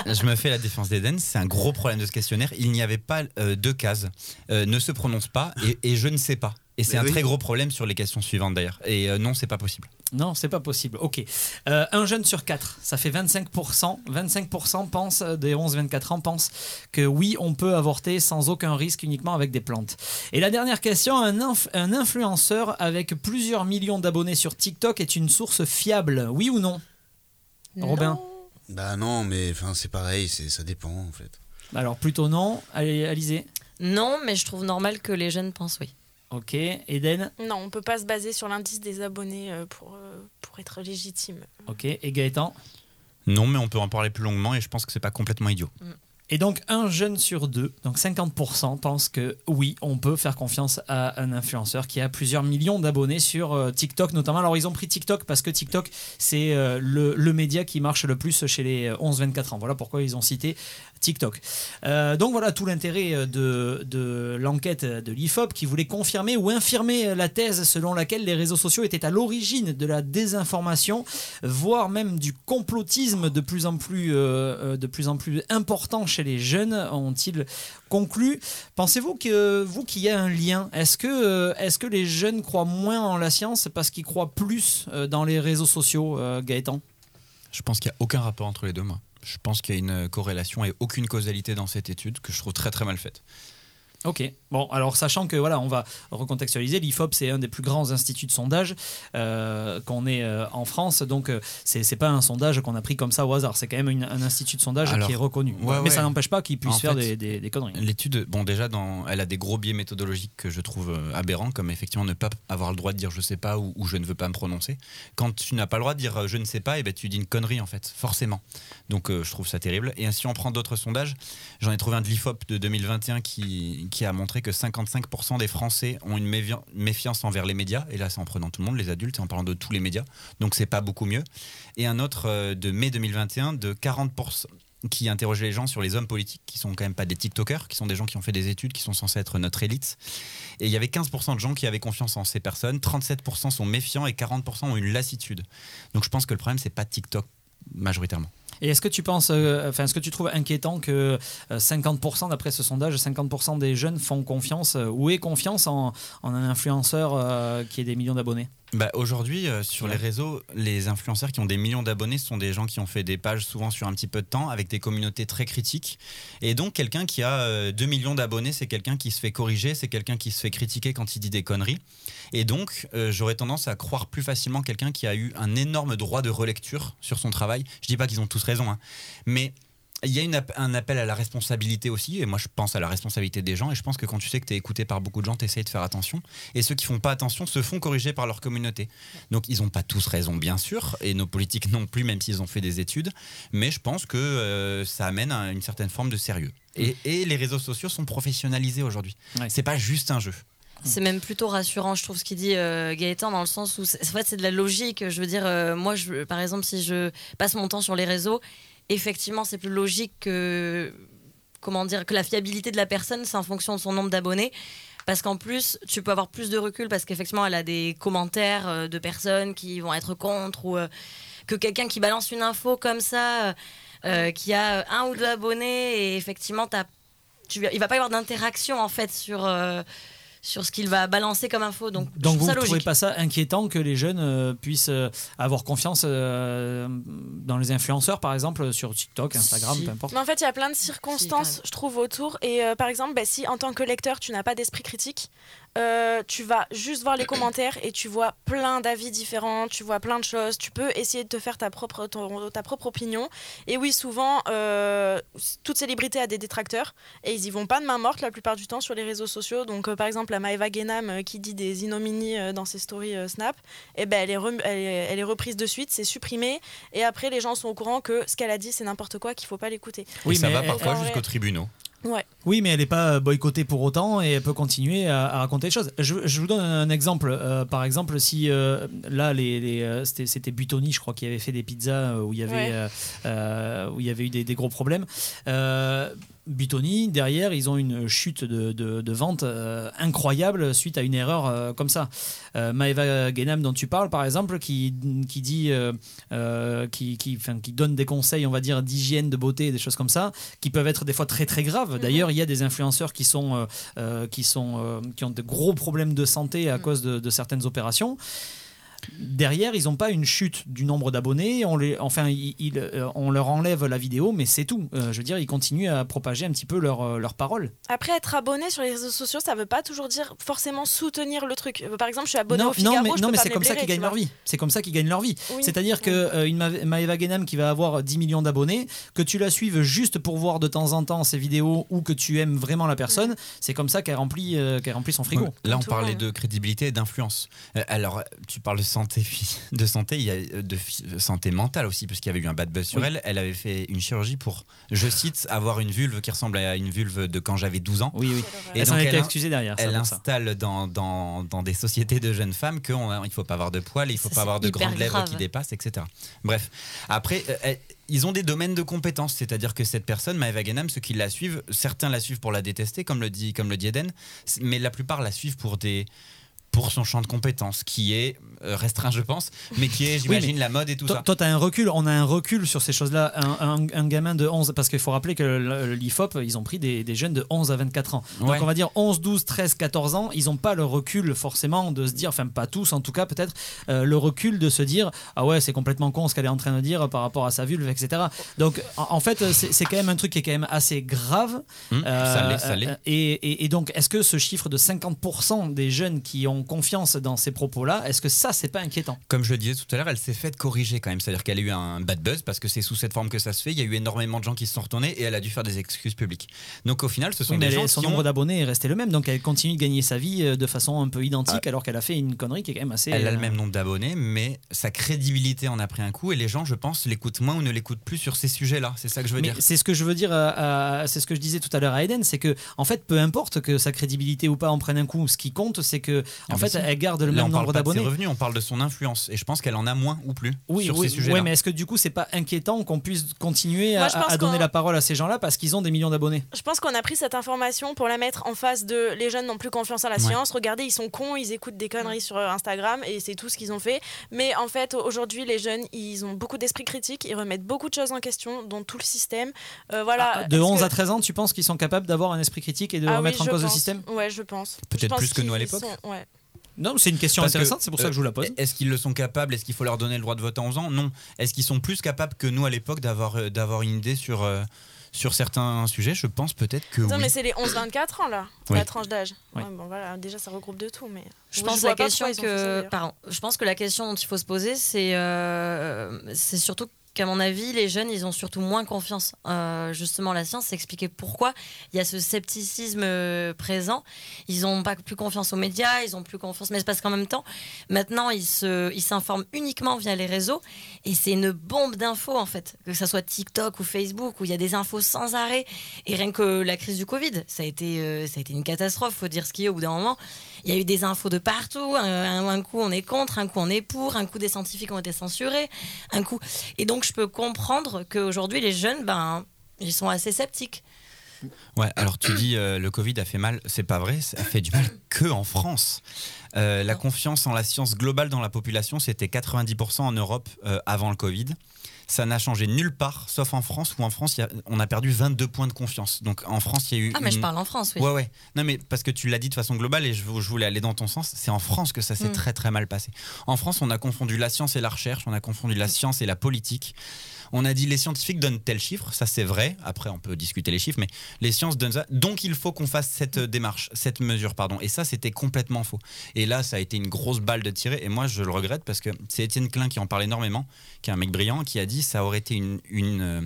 Je me fais la défense d'Eden, c'est un gros problème de ce questionnaire. Il n'y avait pas euh, deux cases. Euh, ne se prononce pas et, et je ne sais pas. Et c'est un oui. très gros problème sur les questions suivantes d'ailleurs. Et euh, non, c'est pas possible. Non, c'est pas possible. Ok. Euh, un jeune sur quatre, ça fait 25%. 25% pensent, euh, des 11-24 ans pensent que oui, on peut avorter sans aucun risque uniquement avec des plantes. Et la dernière question, un, inf- un influenceur avec plusieurs millions d'abonnés sur TikTok est une source fiable, oui ou non Robin? Bah non, mais enfin c'est pareil, c'est ça dépend en fait. Alors plutôt non. Allez, Alizé? Non, mais je trouve normal que les jeunes pensent oui. Ok. Eden. Non, on peut pas se baser sur l'indice des abonnés euh, pour, euh, pour être légitime. Ok. Et Gaëtan. Non, mais on peut en parler plus longuement et je pense que c'est pas complètement idiot. Et donc, un jeune sur deux, donc 50%, pense que oui, on peut faire confiance à un influenceur qui a plusieurs millions d'abonnés sur euh, TikTok notamment. Alors, ils ont pris TikTok parce que TikTok, c'est le, le média qui marche le plus chez les 11-24 ans. Voilà pourquoi ils ont cité TikTok. Euh, donc voilà tout l'intérêt euh, de, l'enquête de l'IFOP qui voulait confirmer ou infirmer la thèse selon laquelle les réseaux sociaux étaient à l'origine de la désinformation, voire même du complotisme de plus en plus, euh, euh, de plus, en plus important chez les jeunes, ont-ils conclu. Pensez-vous que vous qu'il y a un lien? Est-ce que, euh, est-ce que les jeunes croient moins en la science parce qu'ils croient plus euh, dans les réseaux sociaux, euh, Gaëtan? Je pense qu'il n'y a aucun rapport entre les deux, moi. Je pense qu'il y a une corrélation et aucune causalité dans cette étude que je trouve très très mal faite. Ok. Bon, alors sachant que voilà, on va recontextualiser. L'IFOP, c'est un des plus grands instituts de sondage euh, qu'on ait euh, en France. Donc, euh, c'est c'est pas un sondage qu'on a pris comme ça au hasard. C'est quand même une- un institut de sondage Alors, qui est reconnu. ouais, Mais ouais. ça n'empêche pas qu'il puisse En faire fait, des, des- des conneries. L'étude, bon déjà, dans, elle a des gros biais méthodologiques que je trouve euh, aberrants, comme effectivement ne pas avoir le droit de dire je sais pas ou, ou je ne veux pas me prononcer. Quand tu n'as pas le droit de dire euh, je ne sais pas, et ben tu dis une connerie en fait, forcément. Donc euh, je trouve ça terrible. Et si on prend d'autres sondages, j'en ai trouvé un de l'IFOP de 2021 qui, qui a montré que 55% des Français ont une méfiance envers les médias. Et là, c'est en prenant tout le monde, les adultes, et en parlant de tous les médias. Donc c'est pas beaucoup mieux. Et un autre euh, de mai 2021 de 40% qui interrogeait les gens sur les hommes politiques, qui sont quand même pas des TikTokers, qui sont des gens qui ont fait des études, qui sont censés être notre élite. Et il y avait 15% de gens qui avaient confiance en ces personnes, 37% sont méfiants et 40% ont une lassitude. Donc je pense que le problème, c'est pas TikTok majoritairement. Et est-ce que tu penses, euh, enfin, est-ce que tu trouves inquiétant que euh, 50% d'après ce sondage, 50% des jeunes font confiance euh, ou aient confiance en, en un influenceur euh, qui ait des millions d'abonnés? Bah, Aujourd'hui, euh, sur Ouais. les réseaux, les influenceurs qui ont des millions d'abonnés sont des gens qui ont fait des pages souvent sur un petit peu de temps, avec des communautés très critiques. Et donc, quelqu'un qui a euh, 2 millions d'abonnés, c'est quelqu'un qui se fait corriger, c'est quelqu'un qui se fait critiquer quand il dit des conneries. Et donc, euh, j'aurais tendance à croire plus facilement quelqu'un qui a eu un énorme droit de relecture sur son travail. Je dis pas qu'ils ont tous hein, mais il y a une un appel à la responsabilité aussi, et moi je pense à la responsabilité des gens, et je pense que quand tu sais que tu es écouté par beaucoup de gens, tu essayes de faire attention, et ceux qui font pas attention se font corriger par leur communauté. Donc ils n'ont pas tous raison, bien sûr, et nos politiques non plus, même s'ils ont fait des études, mais je pense que euh, ça amène à une certaine forme de sérieux. Et, et les réseaux sociaux sont professionnalisés aujourd'hui. Ouais. C'est pas juste un jeu. C'est même plutôt rassurant, je trouve, ce qu'il dit euh, Gaëtan, dans le sens où, en fait, c'est de la logique. Je veux dire, euh, moi, par exemple, si je passe mon temps sur les réseaux effectivement, c'est plus logique que comment dire que la fiabilité de la personne, c'est en fonction de son nombre d'abonnés. Parce qu'en plus, tu peux avoir plus de recul parce qu'effectivement, elle a des commentaires euh, de personnes qui vont être contre ou que quelqu'un qui balance une info comme ça, qui a un ou deux abonnés et effectivement, t'as- tu, il va pas y avoir d'interaction en fait sur, sur ce qu'il va balancer comme info. Donc, je Donc vous ne trouvez pas ça inquiétant que les jeunes euh, puissent euh, avoir confiance euh, dans les influenceurs, par exemple, sur TikTok, Instagram, Si. peu importe? Mais en fait, il y a plein de circonstances, je trouve, autour. Et euh, par exemple, bah, si en tant que lecteur, tu n'as pas d'esprit critique, euh, tu vas juste voir les commentaires et tu vois plein d'avis différents, tu vois plein de choses. Tu peux essayer de te faire ta propre, ton- ta propre opinion. Et oui, souvent, euh, toute célébrité a des détracteurs et ils y vont pas de main morte la plupart du temps sur les réseaux sociaux. Donc, euh, par exemple, la Maeva Genam euh, qui dit des ignominies euh, dans ses stories euh, Snap, eh ben, elle, est rem- elle, est, elle est reprise de suite, c'est supprimé. Et après, les gens sont au courant que ce qu'elle a dit, c'est n'importe quoi, qu'il faut pas l'écouter. Oui, ça mais va parfois jusqu'aux tribunaux. Ouais. Oui, mais elle n'est pas boycottée pour autant et elle peut continuer à, à raconter des choses. Je, je vous donne un exemple. Euh, par exemple, si euh, là, les, les, euh, c'était, Butoni, je crois, qui avait fait des pizzas euh, où il y avait, Ouais. euh, euh, où il y avait eu des, des gros problèmes. Butoni, derrière, ils ont une chute de, de, de vente euh, incroyable suite à une erreur euh, comme ça. Euh, Maeva Genam, dont tu parles, par exemple, qui, qui dit, euh, qui, qui, enfin, qui donne des conseils, on va dire, d'hygiène, de beauté, des choses comme ça, qui peuvent être des fois très très graves. D'ailleurs, il y a des influenceurs qui sont, qui sont, qui ont de gros problèmes de santé à cause de, de certaines opérations. Derrière, ils n'ont pas une chute du nombre d'abonnés. On les, enfin, ils- ils, euh, on leur enlève la vidéo, mais c'est tout. Euh, je veux dire, ils continuent à propager un petit peu leur, euh, leur parole. Après, être abonné sur les réseaux sociaux, ça veut pas toujours dire forcément soutenir le truc. Par exemple, je suis abonné non, au Figaro, non, mais, je non, peux mais c'est me comme ça qu'ils gagnent leur vie. C'est comme ça qu'ils gagnent leur vie. Oui. C'est-à-dire que Oui. euh, une Ma- Maeva Genam qui va avoir 10 millions d'abonnés, que tu la suives juste pour voir de temps en temps ses vidéos ou que tu aimes vraiment la personne, c'est comme ça qu'elle remplit, euh, qu'elle remplit son frigo. Là, on parlait de crédibilité et d'influence. Euh, alors, tu parles de santé, de santé, il y a euh, de phy- santé mentale aussi, parce qu'il y avait eu un bad buzz sur Oui. elle. Elle avait fait une chirurgie pour, je cite, avoir une vulve qui ressemble à une vulve de quand j'avais 12 ans. Oui, oui. Et elle s'en était excusée derrière. Elle ça. installe dans, dans, dans des sociétés de jeunes femmes qu'il ne faut pas avoir de poils, il faut Ça, pas avoir de grandes lèvres qui dépassent, etc. Bref, après, euh, elle- ils ont des domaines de compétences, c'est-à-dire que cette personne, Maëva Genam, ceux qui la suivent, certains la suivent pour la détester, comme le dit, comme le dit Eden, mais la plupart la suivent pour des pour son champ de compétences, qui est euh, restreint, je pense, mais qui est, j'imagine, la mode et tout Toi, ça. toi, t'as un recul, on a un recul sur ces choses-là. Un, un- un gamin de 11, parce qu'il faut rappeler que l'IFOP, ils ont pris des, des jeunes de 11 à 24 ans. Ouais. Donc on va dire 11, 12, 13, 14 ans, ils n'ont pas le recul forcément de se dire, enfin pas tous en tout cas peut-être, euh, le recul de se dire, ah ouais, c'est complètement con ce qu'elle est en train de dire par rapport à sa vulve, etc. Donc en, en fait, c'est quand même un truc qui est quand même assez grave. Hum, ça l'est, ça l'est. euh, et, et- et donc, est-ce que ce chiffre de 50% des jeunes qui ont confiance dans ces propos-là, est-ce que ça, c'est pas inquiétant? Comme je le disais tout à l'heure, elle s'est faite corriger quand même. C'est-à-dire qu'elle a eu un bad buzz parce que c'est sous cette forme que ça se fait. Il y a eu énormément de gens qui se sont retournés et elle a dû faire des excuses publiques. Donc au final, ce sont Oui, des gens son qui nombre ont... d'abonnés est resté le même, donc elle continue de gagner sa vie euh, de façon un peu identique, alors qu'elle a fait une connerie qui est quand même assez. Elle a le euh, même nombre d'abonnés, mais sa crédibilité en a pris un coup et les gens, je pense, l'écoutent moins ou ne l'écoutent plus sur ces sujets-là. C'est ça que je veux Mais dire. c'est ce que je veux dire, à- c'est ce que je disais tout à l'heure à Eden, c'est que en fait, peu importe que sa crédibilité ou pas en prenne un coup, ce qui compte, c'est que en Ah, fait, si. elle garde le Là, on même parle nombre pas de ses d'abonnés. revenus, on parle de son influence et je pense qu'elle en a moins ou plus Oui, sur oui, ces sujets-là. ouais, mais est-ce que du coup, c'est pas inquiétant qu'on puisse continuer Moi, à, donner la parole à ces gens-là parce qu'ils ont des millions d'abonnés? Je pense qu'on a pris cette information pour la mettre en face de les jeunes n'ont plus confiance en la Ouais. science. Regardez, ils sont cons, ils écoutent des conneries sur euh, Instagram et c'est tout ce qu'ils ont fait. Mais en fait, aujourd'hui, les jeunes, ils ont beaucoup d'esprit critique, ils remettent beaucoup de choses en question, dont tout le système. Euh, voilà. Ah, De Est-ce 11 que- à 13 ans, tu penses qu'ils sont capables d'avoir un esprit critique et de Ah oui, remettre en cause le système? Ouais, je pense. Peut-être plus que nous à l'époque. sont- ouais. Non, c'est une question Parce que, intéressante, c'est pour ça que je vous la pose. euh, Est-ce qu'ils le sont capables? Est-ce qu'il faut leur donner le droit de vote à 11 ans Non. Est-ce qu'ils sont plus capables que nous à l'époque d'avoir euh, d'avoir une idée sur, euh, sur certains sujets? Je pense peut-être que Non, oui. mais c'est les 11-24 ans là, Oui. la tranche d'âge. Oui. Ouais, bon, voilà, déjà, ça regroupe de tout. Mais Je pense la question ça, que, je pense que la question dont il faut se poser, c'est euh, c'est surtout qu'à mon avis, les jeunes, ils ont surtout moins confiance. Euh, justement, la science, c'est expliquer pourquoi il y a ce scepticisme euh, présent. Ils n'ont pas plus confiance aux médias, ils ont plus confiance. Mais c'est parce qu'en même temps, maintenant, ils s'informent uniquement via les réseaux, et c'est une bombe d'infos en fait, que ce soit TikTok ou Facebook, où il y a des infos sans arrêt. Et rien que la crise du Covid, ça a été, euh, ça a été une catastrophe. Faut dire ce qu'il y a au bout d'un moment. Il y a eu des infos de partout. Un, un coup on est contre, un coup on est pour, un coup des scientifiques ont été censurés, un coup. Et donc je peux comprendre qu'aujourd'hui les jeunes, ben, ils sont assez sceptiques. Ouais, alors tu dis euh, le Covid a fait mal, c'est pas vrai, ça a fait du mal que en France. Euh, la confiance en la science globale dans la population, c'était 90% en Europe euh, avant le Covid. Ça n'a changé nulle part, sauf en France, où en France, il y a- on a perdu 22 points de confiance. Donc en France, il y a eu. Ah, mais je parle en France, oui. Ouais, ouais. Non, mais parce que tu l'as dit de façon globale et je, je voulais aller dans ton sens, c'est en France que ça s'est Mm. très très mal passé. En France, on a confondu la science et la recherche, on a confondu la science et la politique. On a dit les scientifiques donnent tel chiffre, ça c'est vrai. Après, on peut discuter les chiffres, mais les sciences donnent ça. Donc il faut qu'on fasse cette euh, démarche, cette mesure, pardon. Et ça, c'était complètement faux. Et là, ça a été une grosse balle de tirer. Et moi, je le regrette parce que c'est Étienne Klein qui en parle énormément, qui est un mec brillant, qui a dit ça aurait été une, une, euh,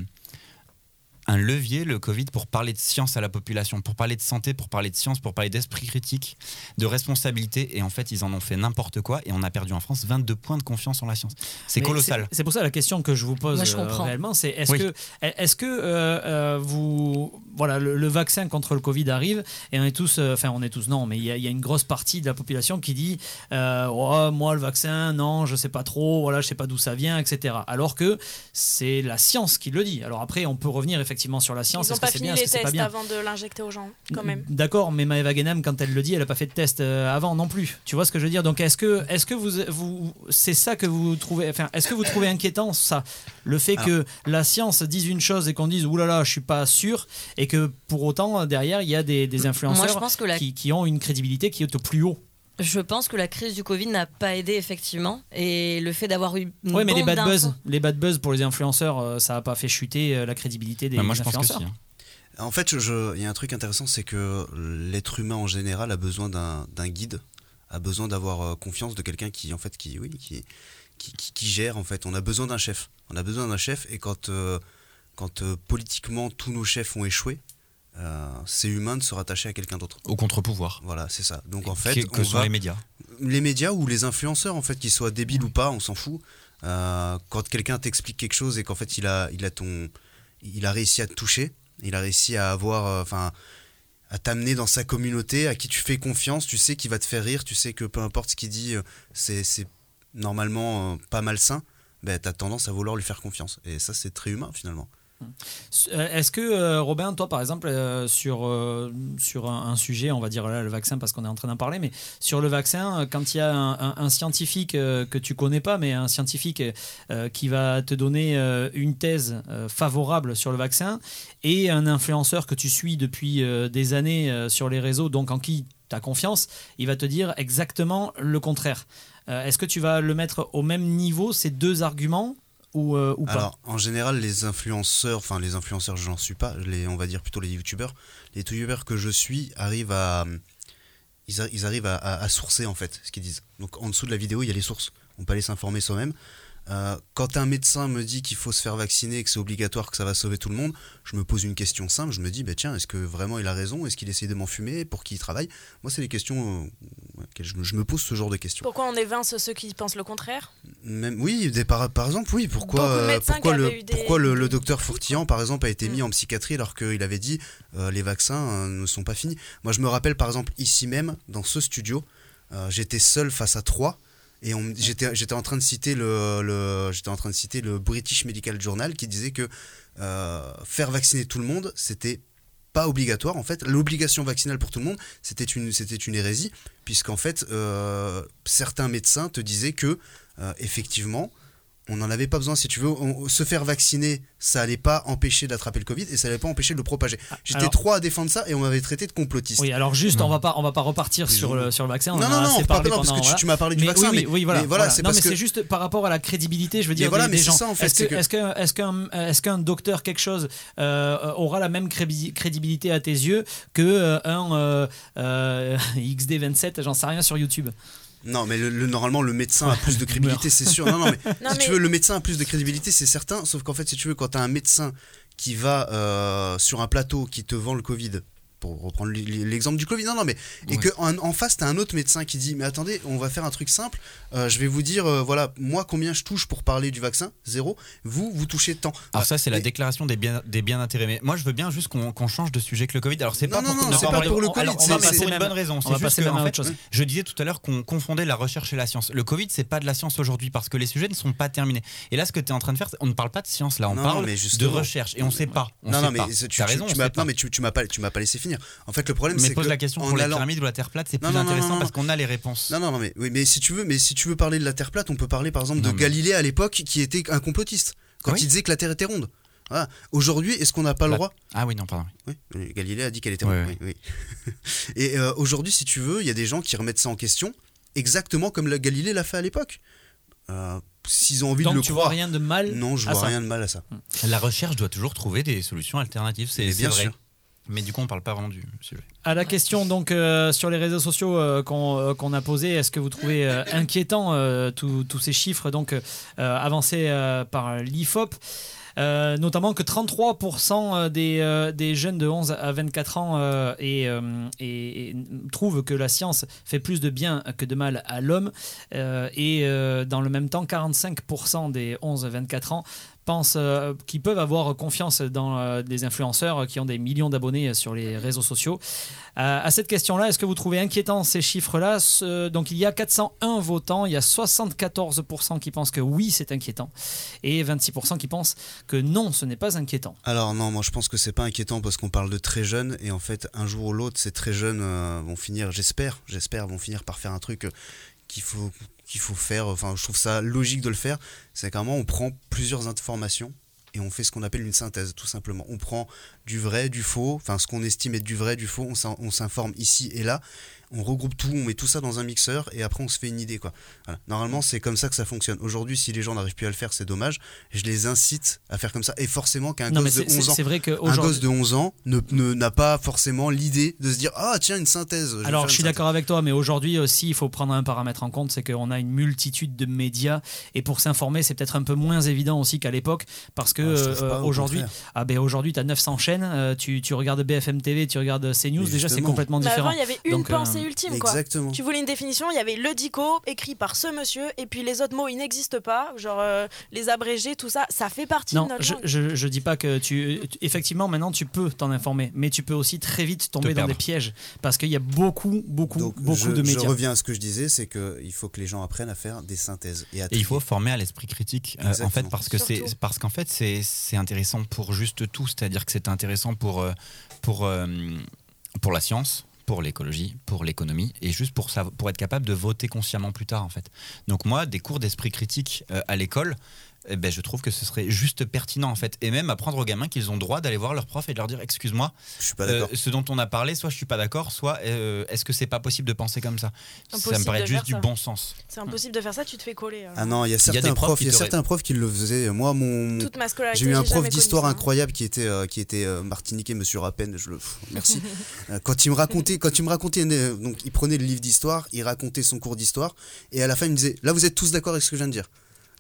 un levier, le Covid, pour parler de science à la population, pour parler de santé, pour parler de science, pour parler d'esprit critique, de responsabilité. Et en fait, ils en ont fait n'importe quoi. Et on a perdu en France 22 points de confiance en la science. C'est colossal. C'est pour ça la question que je vous pose Moi, je euh, réellement, c'est est-ce Oui. que, est-ce que euh, euh, vous, voilà, le, le vaccin contre le Covid arrive et on est tous, euh, enfin on est tous non, mais il y, a- il y a une grosse partie de la population qui dit, euh, Oh, moi le vaccin, non, je sais pas trop, voilà, je sais pas d'où ça vient, etc. Alors que c'est la science qui le dit. Alors après, on peut revenir effectivement sur la science. Ils n'ont pas fini bien, les pas tests avant de l'injecter aux gens, quand même. D'accord, mais Maëva Guénem, quand elle le dit, elle n'a pas fait de test euh, avant non plus. Tu vois ce que je veux dire? Donc, est-ce que, est-ce que vous, vous, c'est ça que vous trouvez, enfin, est-ce que vous trouvez inquiétant ça, le fait que la science dise une chose et qu'on dise oulala, là là, je suis pas sûr, et que pour autant derrière il y a des, des influenceurs Moi, je pense que la qui, qui ont une crédibilité qui est au plus haut. Je pense que la crise du Covid n'a pas aidé effectivement et le fait d'avoir eu une Oui, mais les bad buzz, les bad buzz pour les influenceurs, euh, ça n'a pas fait chuter euh, la crédibilité des Ouais, moi, je pense que influenceurs. si. hein. En fait, je- il y a un truc intéressant, c'est que l'être humain en général a besoin d'un guide, a besoin d'avoir euh, confiance de quelqu'un qui, en fait, qui, oui, qui, qui, qui- qui gère. En fait, on a besoin d'un chef. On a besoin d'un chef, et quand, euh, quand euh, politiquement tous nos chefs ont échoué, euh, c'est humain de se rattacher à quelqu'un d'autre. Au contre-pouvoir. Voilà, c'est ça. Donc en fait, que, que on sont va- les médias. les médias ou les influenceurs, en fait, qu'ils soient débiles ou pas, on s'en fout. Euh, quand quelqu'un t'explique quelque chose et qu'en fait il a, il a ton, il a réussi à te toucher, il a réussi à avoir, euh, enfin, à t'amener dans sa communauté, à qui tu fais confiance, tu sais qu'il va te faire rire, tu sais que peu importe ce qu'il dit, c'est, c'est normalement pas malsain. Ben, t'as tendance à vouloir lui faire confiance. Et ça, c'est très humain finalement. Euh, Est-ce que, euh, Robin, toi par exemple, euh, sur, sur un, sujet, on va dire là le vaccin parce qu'on est en train d'en parler, mais sur le vaccin, quand il y a un, scientifique que tu connais pas, mais un scientifique qui va te donner une thèse favorable sur le vaccin et un influenceur que tu suis depuis des années sur les réseaux, donc en qui tu as confiance, il va te dire exactement le contraire. Est-ce que tu vas le mettre au même niveau, ces deux arguments, euh, ou pas Alors, en général, les influenceurs, enfin les influenceurs, je n'en suis pas, les, on va dire plutôt les youtubeurs, les youtubeurs que je suis arrivent à. Ils, arrivent à- à sourcer en fait ce qu'ils disent. Donc en dessous de la vidéo, il y a les sources. On peut aller s'informer soi-même. Euh, quand un médecin me dit qu'il faut se faire vacciner et que c'est obligatoire, que ça va sauver tout le monde, je me pose une question simple. Je me dis, bah, tiens, est-ce que vraiment il a raison? Est-ce qu'il essaie de m'enfumer? Pour qui il travaille? Moi, c'est les questions euh, auxquelles je me, je me pose ce genre de questions. Pourquoi on évince ceux qui pensent le contraire? Même, oui, des, par, par exemple, oui. Pourquoi, euh, pourquoi, le, avaient eu des- pourquoi le, le des- docteur Fourtillan, par exemple, a été Mm. mis en psychiatrie alors qu'il avait dit euh, les vaccins ne sont pas finis Moi, je me rappelle, par exemple, ici même, dans ce studio, j'étais seul face à trois. Et j'étais en train de citer le, British Medical Journal qui disait que euh, faire vacciner tout le monde c'était pas obligatoire. En fait l'obligation vaccinale pour tout le monde c'était une c'était une hérésie puisqu'en fait euh, certains médecins te disaient que euh, effectivement on n'en avait pas besoin si tu veux On- se faire vacciner ça allait pas empêcher d'attraper le Covid et ça allait pas empêcher de le propager j'étais alors- trois à défendre ça et on m'avait traité de complotiste Oui, alors juste, Non. on va pas, on va pas repartir Oui, sur le, sur le vaccin. on non non non on parle pas parce que tu- m'as parlé du Mais vaccin oui, mais, oui, voilà. mais voilà, voilà. non, mais que c'est juste par rapport à la crédibilité, je veux dire, voilà, des, mais c'est ça, en fait, est-ce que, que- qu'un, qu'un, est-ce qu'un docteur quelque chose euh, aura la même crédibilité à tes yeux que euh, un euh, euh, XD27, j'en sais rien sur YouTube? Non, mais le, le- normalement, le médecin a plus de crédibilité, c'est sûr. Non, non, mais Non, si mais- tu veux, le médecin a plus de crédibilité, c'est certain. Sauf qu'en fait, si tu veux, quand tu as un médecin qui va euh, sur un plateau, qui te vend le Covid pour reprendre l'exemple du Covid. Non, non, mais et Ouais. que en, en face, t'as un autre médecin qui dit, mais attendez, on va faire un truc simple. Euh, je vais vous dire, euh, voilà, moi combien je touche pour parler du vaccin, zéro. Vous, vous touchez tant. Alors ça, c'est la déclaration des biens, des biens d'intérêt. Mais moi, je veux bien juste qu'on change de sujet que le Covid. Alors c'est Non, pas non, pour non, c'est pas pour le Alors, Covid, on va passer c'est une bonne raison. on va passer que, en fait, chose. je disais tout à l'heure qu'on confondait la recherche et la science. Le Covid, c'est pas de la science aujourd'hui parce que les sujets ne sont pas terminés. Et là, ce que tu es en train de faire, on ne parle pas de science là, on Non, parle de recherche et on sait pas. On non, non, mais on non, tu m'as pas, tu m'as pas laissé finir. En fait, le problème, Mais c'est pose que la question en pour les allant- ou la Terre plate, c'est plus non, non, intéressant non, parce qu'on a les réponses. Non, non, non, mais, oui, mais si tu veux, mais si tu veux parler de la Terre plate, on peut parler par exemple Non, de mais- Galilée à l'époque, qui était un complotiste quand Oui. il disait que la Terre était ronde. Voilà. Aujourd'hui, est-ce qu'on n'a pas le La- droit? Ah oui, non, pardon. Oui, Galilée a dit qu'elle était ronde. oui, oui. Et euh, aujourd'hui, si tu veux, il y a des gens qui remettent ça en question, exactement comme la Galilée l'a fait à l'époque. Euh, S'ils ont envie de Donc le tu croire. vois rien de mal non, je à vois ça. rien de mal à ça. La recherche doit toujours trouver des solutions alternatives, c'est bien vrai. sûr. Mais du coup, on parle pas vraiment du sujet. À la question donc euh, sur les réseaux sociaux euh, qu'on euh, qu'on a posé, est-ce que vous trouvez euh, inquiétant euh, tous ces chiffres donc euh, avancés euh, par l'IFOP euh, notamment que 33% des, euh, des jeunes de 11 à 24 ans euh, et, euh, et- et trouvent que la science fait plus de bien que de mal à l'homme. Euh, et euh, dans le même temps, 45% des 11-24 ans pensent euh, qu'ils peuvent avoir confiance dans euh, des influenceurs qui ont des millions d'abonnés sur les réseaux sociaux. Euh, à cette question-là, est-ce que vous trouvez inquiétant ces chiffres-là? Donc il y a 401 votants, il y a 74% qui pensent que oui, c'est inquiétant, et 26% qui pensent que non, ce n'est pas inquiétant. Alors non, moi je pense que c'est pas inquiétant parce qu'on parle de très jeunes et en fait un jour ou l'autre ces très jeunes euh, vont finir, j'espère, j'espère, vont finir par faire un truc euh, qu'il faut qu'il faut faire. Enfin, je trouve ça logique de le faire. C'est moment on prend plusieurs informations et on fait ce qu'on appelle une synthèse, tout simplement. On prend du vrai, du faux, enfin ce qu'on estime être du vrai, du faux. On s'informe ici et là. On regroupe tout, on met tout ça dans un mixeur et après on se fait une idée quoi. Voilà. Normalement c'est comme ça que ça fonctionne. Aujourd'hui si les gens n'arrivent plus à le faire c'est dommage. Je les incite à faire comme ça et forcément qu'un gosse de c'est 11 c'est- ans vrai un gosse de 11 ans ne ne- n'a pas forcément l'idée de se dire ah tiens une synthèse. je Alors, je suis d'accord avec toi, mais aujourd'hui aussi, il faut prendre un paramètre en compte, c'est qu'on a une multitude de médias, et pour s'informer, c'est peut-être un peu moins évident aussi qu'à l'époque, parce que Ah, euh, aujourd'hui, ah ben aujourd'hui, tu as 900 chaînes, euh, tu, tu regardes BFM TV, tu regardes CNews, déjà c'est complètement Mais différent. avant, il y avait une Donc, euh, pensée ultime, quoi. Exactement. Tu voulais une définition, il y avait le dico écrit par ce monsieur, et puis les autres mots, ils n'existent pas, genre euh, les abrégés, tout ça, ça fait partie Non, de notre je, langue. je, je dis pas que tu, tu- Effectivement, maintenant tu peux t'en informer, mais tu peux aussi très vite tomber dans perdre. des pièges parce qu'il y a beaucoup, beaucoup, Donc, beaucoup je, de je médias. reviens à ce que je disais, c'est qu'il faut que les gens apprennent à faire des synthèses. Et, à Et il faut former à l'esprit critique, euh, en fait, parce que c'est parce qu'en fait c'est c'est intéressant pour juste tout, c'est-à-dire que c'est intéressant pour euh, pour euh, pour la science, pour l'écologie, pour l'économie, et juste pour être capable de voter consciemment plus tard, en fait. Donc moi, des cours d'esprit critique euh, à l'école. Eh ben, je trouve que ce serait juste pertinent en fait et même apprendre aux gamins qu'ils ont droit d'aller voir leur prof et de leur dire excuse-moi euh, ce dont on a parlé soit je suis pas d'accord soit euh, est-ce que c'est pas possible de penser comme ça? Ça me Impossible paraît juste du ça. bon sens C'est impossible de faire ça, tu te fais coller. alors. Ah non, il y a des certains profs profs, qui il y a certains profs qui le faisaient. Moi, mon, Toute ma scolarité, J'ai eu un prof d'histoire ça. incroyable qui était euh, qui était euh, martiniquais, Monsieur Rappen. Je le pff, merci. Quand il me racontait, quand il me racontait, donc il prenait le livre d'histoire, il racontait son cours d'histoire, et à la fin il me disait, là vous êtes tous d'accord avec ce que je viens de dire.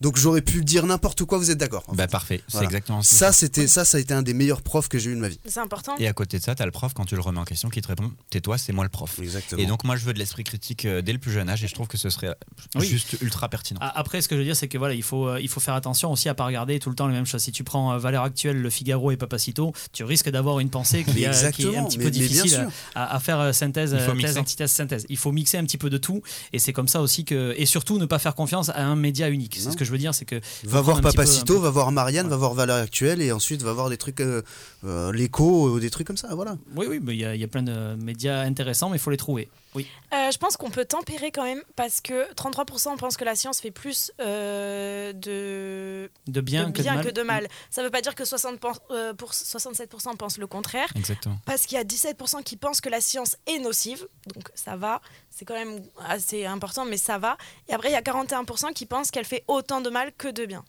Donc j'aurais pu dire n'importe quoi, vous êtes d'accord. en bah fait. parfait c'est Voilà. exactement ça Ça c'était ça, ça a été un des meilleurs profs que j'ai eu de ma vie. C'est important. Et à côté de ça, tu as le prof, quand tu le remets en question, qui te répond Tais-toi, c'est moi le prof. Exactement. Et donc, moi, je veux de l'esprit critique euh, dès le plus jeune âge et je trouve que ce serait Oui. juste ultra pertinent. A- Après, ce que je veux dire, c'est que voilà, il faut, euh, il faut faire attention aussi à pas regarder tout le temps les mêmes choses. Si tu prends euh, Valeur Actuelle, Le Figaro et Papacito, tu risques d'avoir une pensée qui, euh, est un petit mais- peu mais difficile à, à faire euh, synthèse, euh, thèse, antithèse, synthèse. Il faut mixer un petit peu de tout, et c'est comme ça aussi que, et surtout ne pas faire confiance à un média unique. C'est Non. ce que je veux dire, c'est que Va voir peu- Papacito, va voir Marianne, va voir Valeur Actuelle, et ensuite va voir des trucs, euh, euh, l'écho, ou des trucs comme ça. Voilà. Oui, oui, y, il y a plein de médias intéressants, mais il faut les trouver. Oui. Euh, je pense qu'on peut tempérer quand même parce que 33% pensent que la science fait plus euh, de, De bien, de que, de bien mal. que de mal. Ça ne veut pas dire que 60 pen- euh, pour 67% pensent le contraire. Exactement. Parce qu'il y a 17% qui pensent que la science est nocive, donc ça va, c'est quand même assez important, mais ça va. Et après, il y a 41% qui pensent qu'elle fait autant de mal que de bien.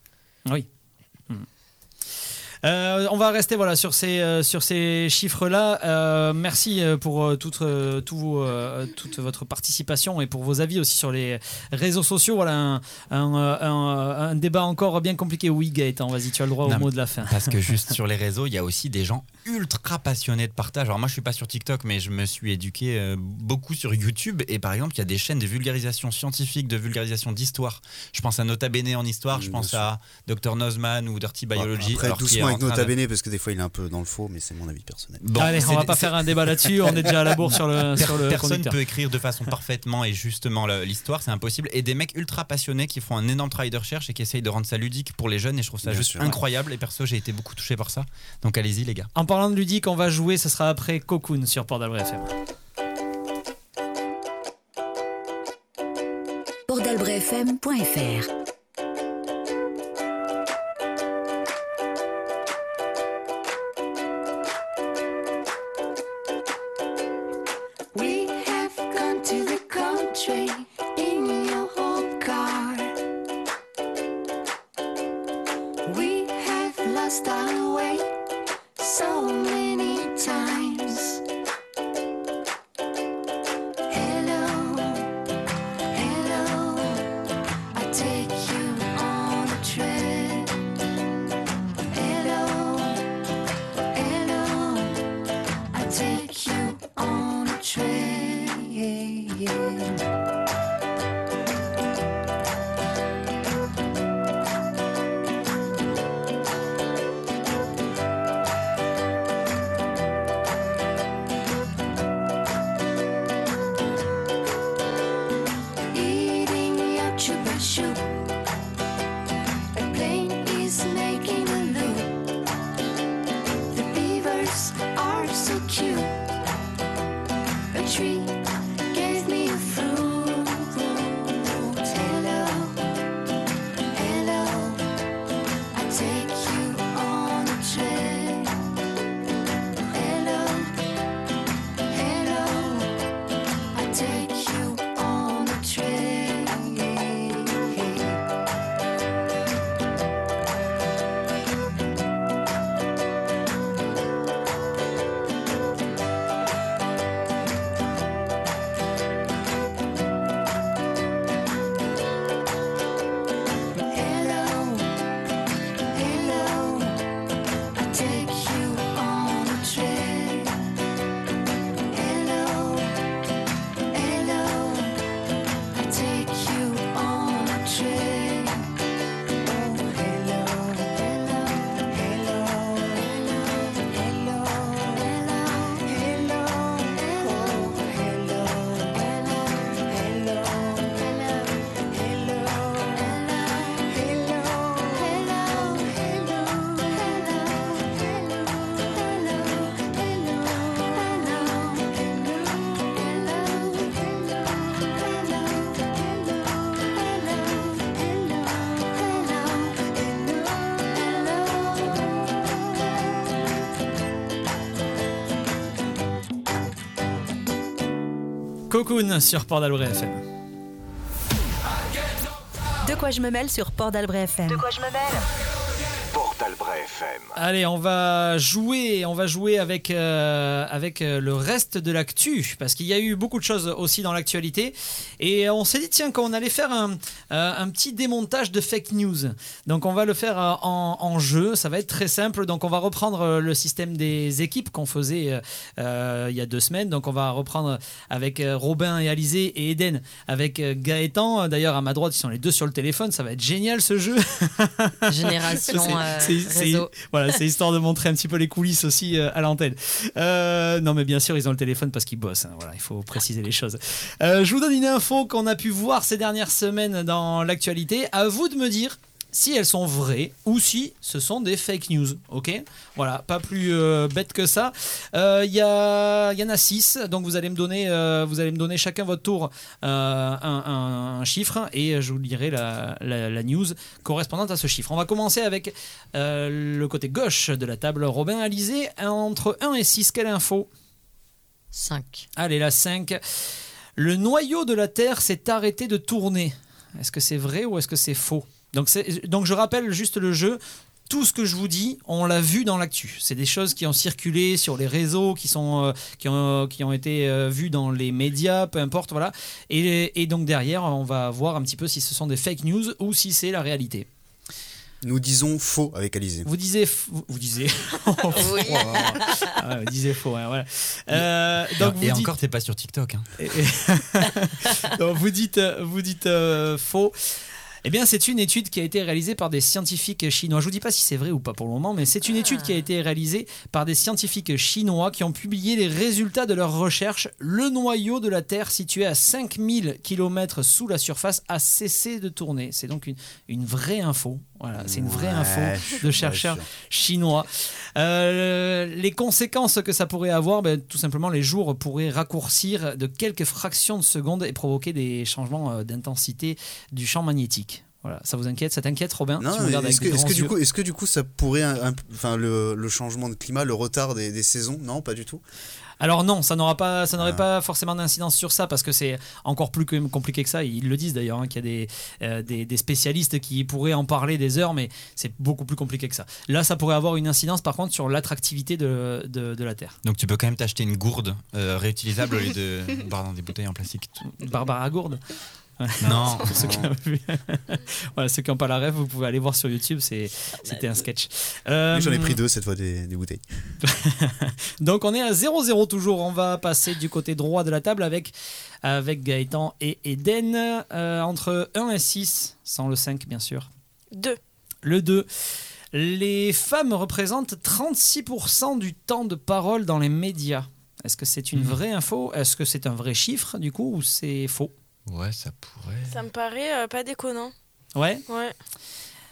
Oui. Hmm. Euh, on va rester voilà sur ces euh, sur ces chiffres là. merci euh, pour euh, toute euh, tout vos, euh, toute votre participation et pour vos avis aussi sur les réseaux sociaux. Voilà un, un, un- un débat encore bien compliqué. Oui, Gaëtan, vas-y, tu as le droit au Non, mot de la fin. Parce que juste sur les réseaux, il y a aussi des gens ultra passionnés de partage. Alors moi, je suis pas sur TikTok, mais je me suis éduqué euh, beaucoup sur YouTube. Et par exemple, il y a des chaînes de vulgarisation scientifique, de vulgarisation d'histoire. Je pense à Nota Bene en histoire, je pense sûr. à Dr Nozman ou Dirty Biology. Après, alors doucement avec Nota Bene, parce que des fois il est un peu dans le faux, mais c'est mon avis personnel. Bon, Allez, on va pas faire un débat là-dessus. On est déjà à la bourre sur le sur le Personne conducteur. peut écrire de façon parfaitement et justement l'histoire, c'est impossible. Et des mecs ultra passionnés qui font un énorme travail de recherche et qui essayent de rendre ça ludique pour les jeunes. Et je trouve ça Bien juste sûr. incroyable. Et perso, j'ai été beaucoup touché par ça. Donc allez-y, les gars. En parlant de ludique, on va jouer. Ce sera après Cocoon sur Port d'Albret FM. Pordalbrefm.fr Cocoon sur Port d'Albret FM. De quoi je me mêle sur Port d'Albret FM. De quoi je me mêle. Allez, on va jouer, on va jouer avec, euh, avec euh, le reste de l'actu, parce qu'il y a eu beaucoup de choses aussi dans l'actualité. Et on s'est dit, tiens, qu'on allait faire un, euh, un petit démontage de fake news. Donc on va le faire en, en jeu, ça va être très simple. Donc on va reprendre le système des équipes qu'on faisait euh, il y a deux semaines. Donc on va reprendre avec Robin et Alizé et Eden, avec Gaëtan. D'ailleurs, à ma droite, ils sont les deux sur le téléphone, ça va être génial ce jeu. Génération euh, réseau. voilà, c'est histoire de montrer un petit peu les coulisses aussi euh, à l'antenne. Euh, non, mais bien sûr, ils ont le téléphone parce qu'ils bossent. hein, voilà, il faut préciser les choses. Euh, je vous donne une info qu'on a pu voir ces dernières semaines dans l'actualité. À vous de me dire si elles sont vraies ou si ce sont des fake news. Ok? Voilà, pas plus euh, bête que ça. Euh, Il y, a- y en a six, donc vous allez me donner, euh, vous allez me donner chacun votre tour euh, un, un- un chiffre et je vous lirai la, la- la news correspondante à ce chiffre. On va commencer avec euh, le côté gauche de la table. Robin Alizé, entre 1 et 6, quelle info? 5. Allez, la 5. Le noyau de la Terre s'est arrêté de tourner. Est-ce que c'est vrai ou est-ce que c'est faux? Donc, je rappelle juste le jeu. tout ce que je vous dis, on l'a vu dans l'actu. C'est des choses qui ont circulé sur les réseaux, qui, sont, euh, qui, ont, qui ont été euh, vues dans les médias, peu importe, voilà. Et, et donc derrière, on va voir un petit peu si ce sont des fake news ou si c'est la réalité. Nous disons faux avec Alizé. Vous disiez, vous, disiez, Oui. Ah ouais, vous disiez faux, ouais, voilà. Euh, donc et vous dites- encore, t'es pas sur TikTok. hein. Et- et- Donc, vous dites, vous dites euh, faux. Eh bien, c'est une étude qui a été réalisée par des scientifiques chinois. Je vous dis pas si c'est vrai ou pas pour le moment, mais c'est une étude qui a été réalisée par des scientifiques chinois qui ont publié les résultats de leurs recherches. Le noyau de la Terre, situé à 5000 km sous la surface, a cessé de tourner. C'est donc une, une vraie info. Voilà, c'est une vraie Ouais, info de chercheurs chinois. Euh, les conséquences que ça pourrait avoir, ben, tout simplement, les jours pourraient raccourcir de quelques fractions de secondes et provoquer des changements euh, d'intensité du champ magnétique. Voilà, ça vous inquiète Ça t'inquiète, Robin? Non, regardes est-ce que, que du coup, est-ce que du coup ça pourrait, enfin le, le changement de climat, le retard des, des saisons, non, pas du tout. Alors non, ça n'aura pas, ça n'aurait Ah. pas forcément d'incidence sur ça parce que c'est encore plus compliqué que ça. Ils le disent d'ailleurs hein, qu'il y a des, euh, des, des spécialistes qui pourraient en parler des heures, mais c'est beaucoup plus compliqué que ça. Là, ça pourrait avoir une incidence par contre sur l'attractivité de, de, de la Terre. Donc tu peux quand même t'acheter une gourde euh, réutilisable au lieu de boire dans des bouteilles en plastique. Barbara Gourde. Non. Pour ceux qui ont vu. voilà, ceux qui n'ont pas la rêve, vous pouvez aller voir sur YouTube, c'est, c'était un sketch. Euh, J'en ai pris deux cette fois des, des bouteilles. Donc on est à 0-0 toujours. On va passer du côté droit de la table avec, avec Gaëtan et Eden. Euh, entre 1 et 6, sans le 5 bien sûr. Deux. Le 2. Les femmes représentent 36% du temps de parole dans les médias. Est-ce que c'est une Mhm. vraie info? Est-ce que c'est un vrai chiffre du coup ou c'est faux? Ouais, ça pourrait. Ça me paraît euh, pas déconnant. Ouais? Ouais.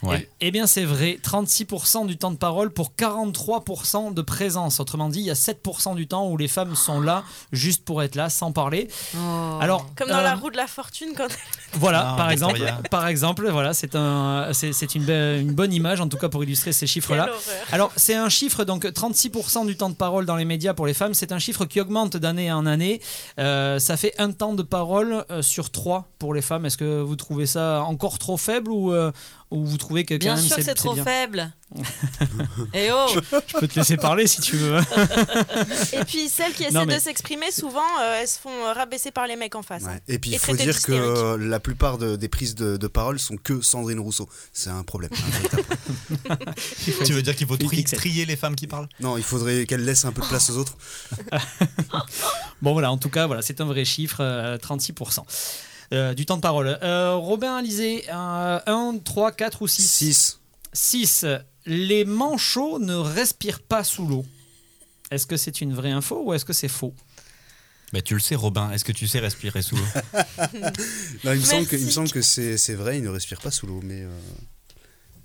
Ouais. Eh, eh bien, c'est vrai. 36% du temps de parole pour 43% de présence. Autrement dit, il y a 7% du temps où les femmes sont là juste pour être là, sans parler. Oh. Alors, Comme dans euh, la roue de la fortune quand Voilà, par exemple, par exemple, voilà, c'est un, c'est, c'est une, une bonne image en tout cas pour illustrer ces chiffres-là. Alors, c'est un chiffre, donc 36% du temps de parole dans les médias pour les femmes, c'est un chiffre qui augmente d'année en année. Euh, ça fait un temps de parole euh, sur trois pour les femmes. Est-ce que vous trouvez ça encore trop faible ou, euh, ou vous trouvez que quand Bien même sûr que c'est trop bien faible. Et oh Je peux te laisser parler si tu veux. Et puis celles qui essaient Non, mais- de s'exprimer, souvent, euh, elles se font euh, rabaisser par les mecs en face. hein. Ouais. Et puis il faut dire que la plupart de- des prises de, de parole sont que Sandrine Rousseau. C'est un problème. un. Tu veux dire qu'il faut tri- trier les femmes qui parlent? Non, il faudrait qu'elle laisse un peu de place aux autres. Bon voilà, en tout cas, voilà, c'est un vrai chiffre, euh, 36%. Euh, du temps de parole. Euh, Robin Alizé, 1, 3, 4 ou 6 6. 6. Les manchots ne respirent pas sous l'eau. Est-ce que c'est une vraie info ou est-ce que c'est faux? Bah, tu le sais, Robin. Est-ce que tu sais respirer sous l'eau? Il me semble que, que c'est c'est vrai, il ne respire pas sous l'eau. Mais euh,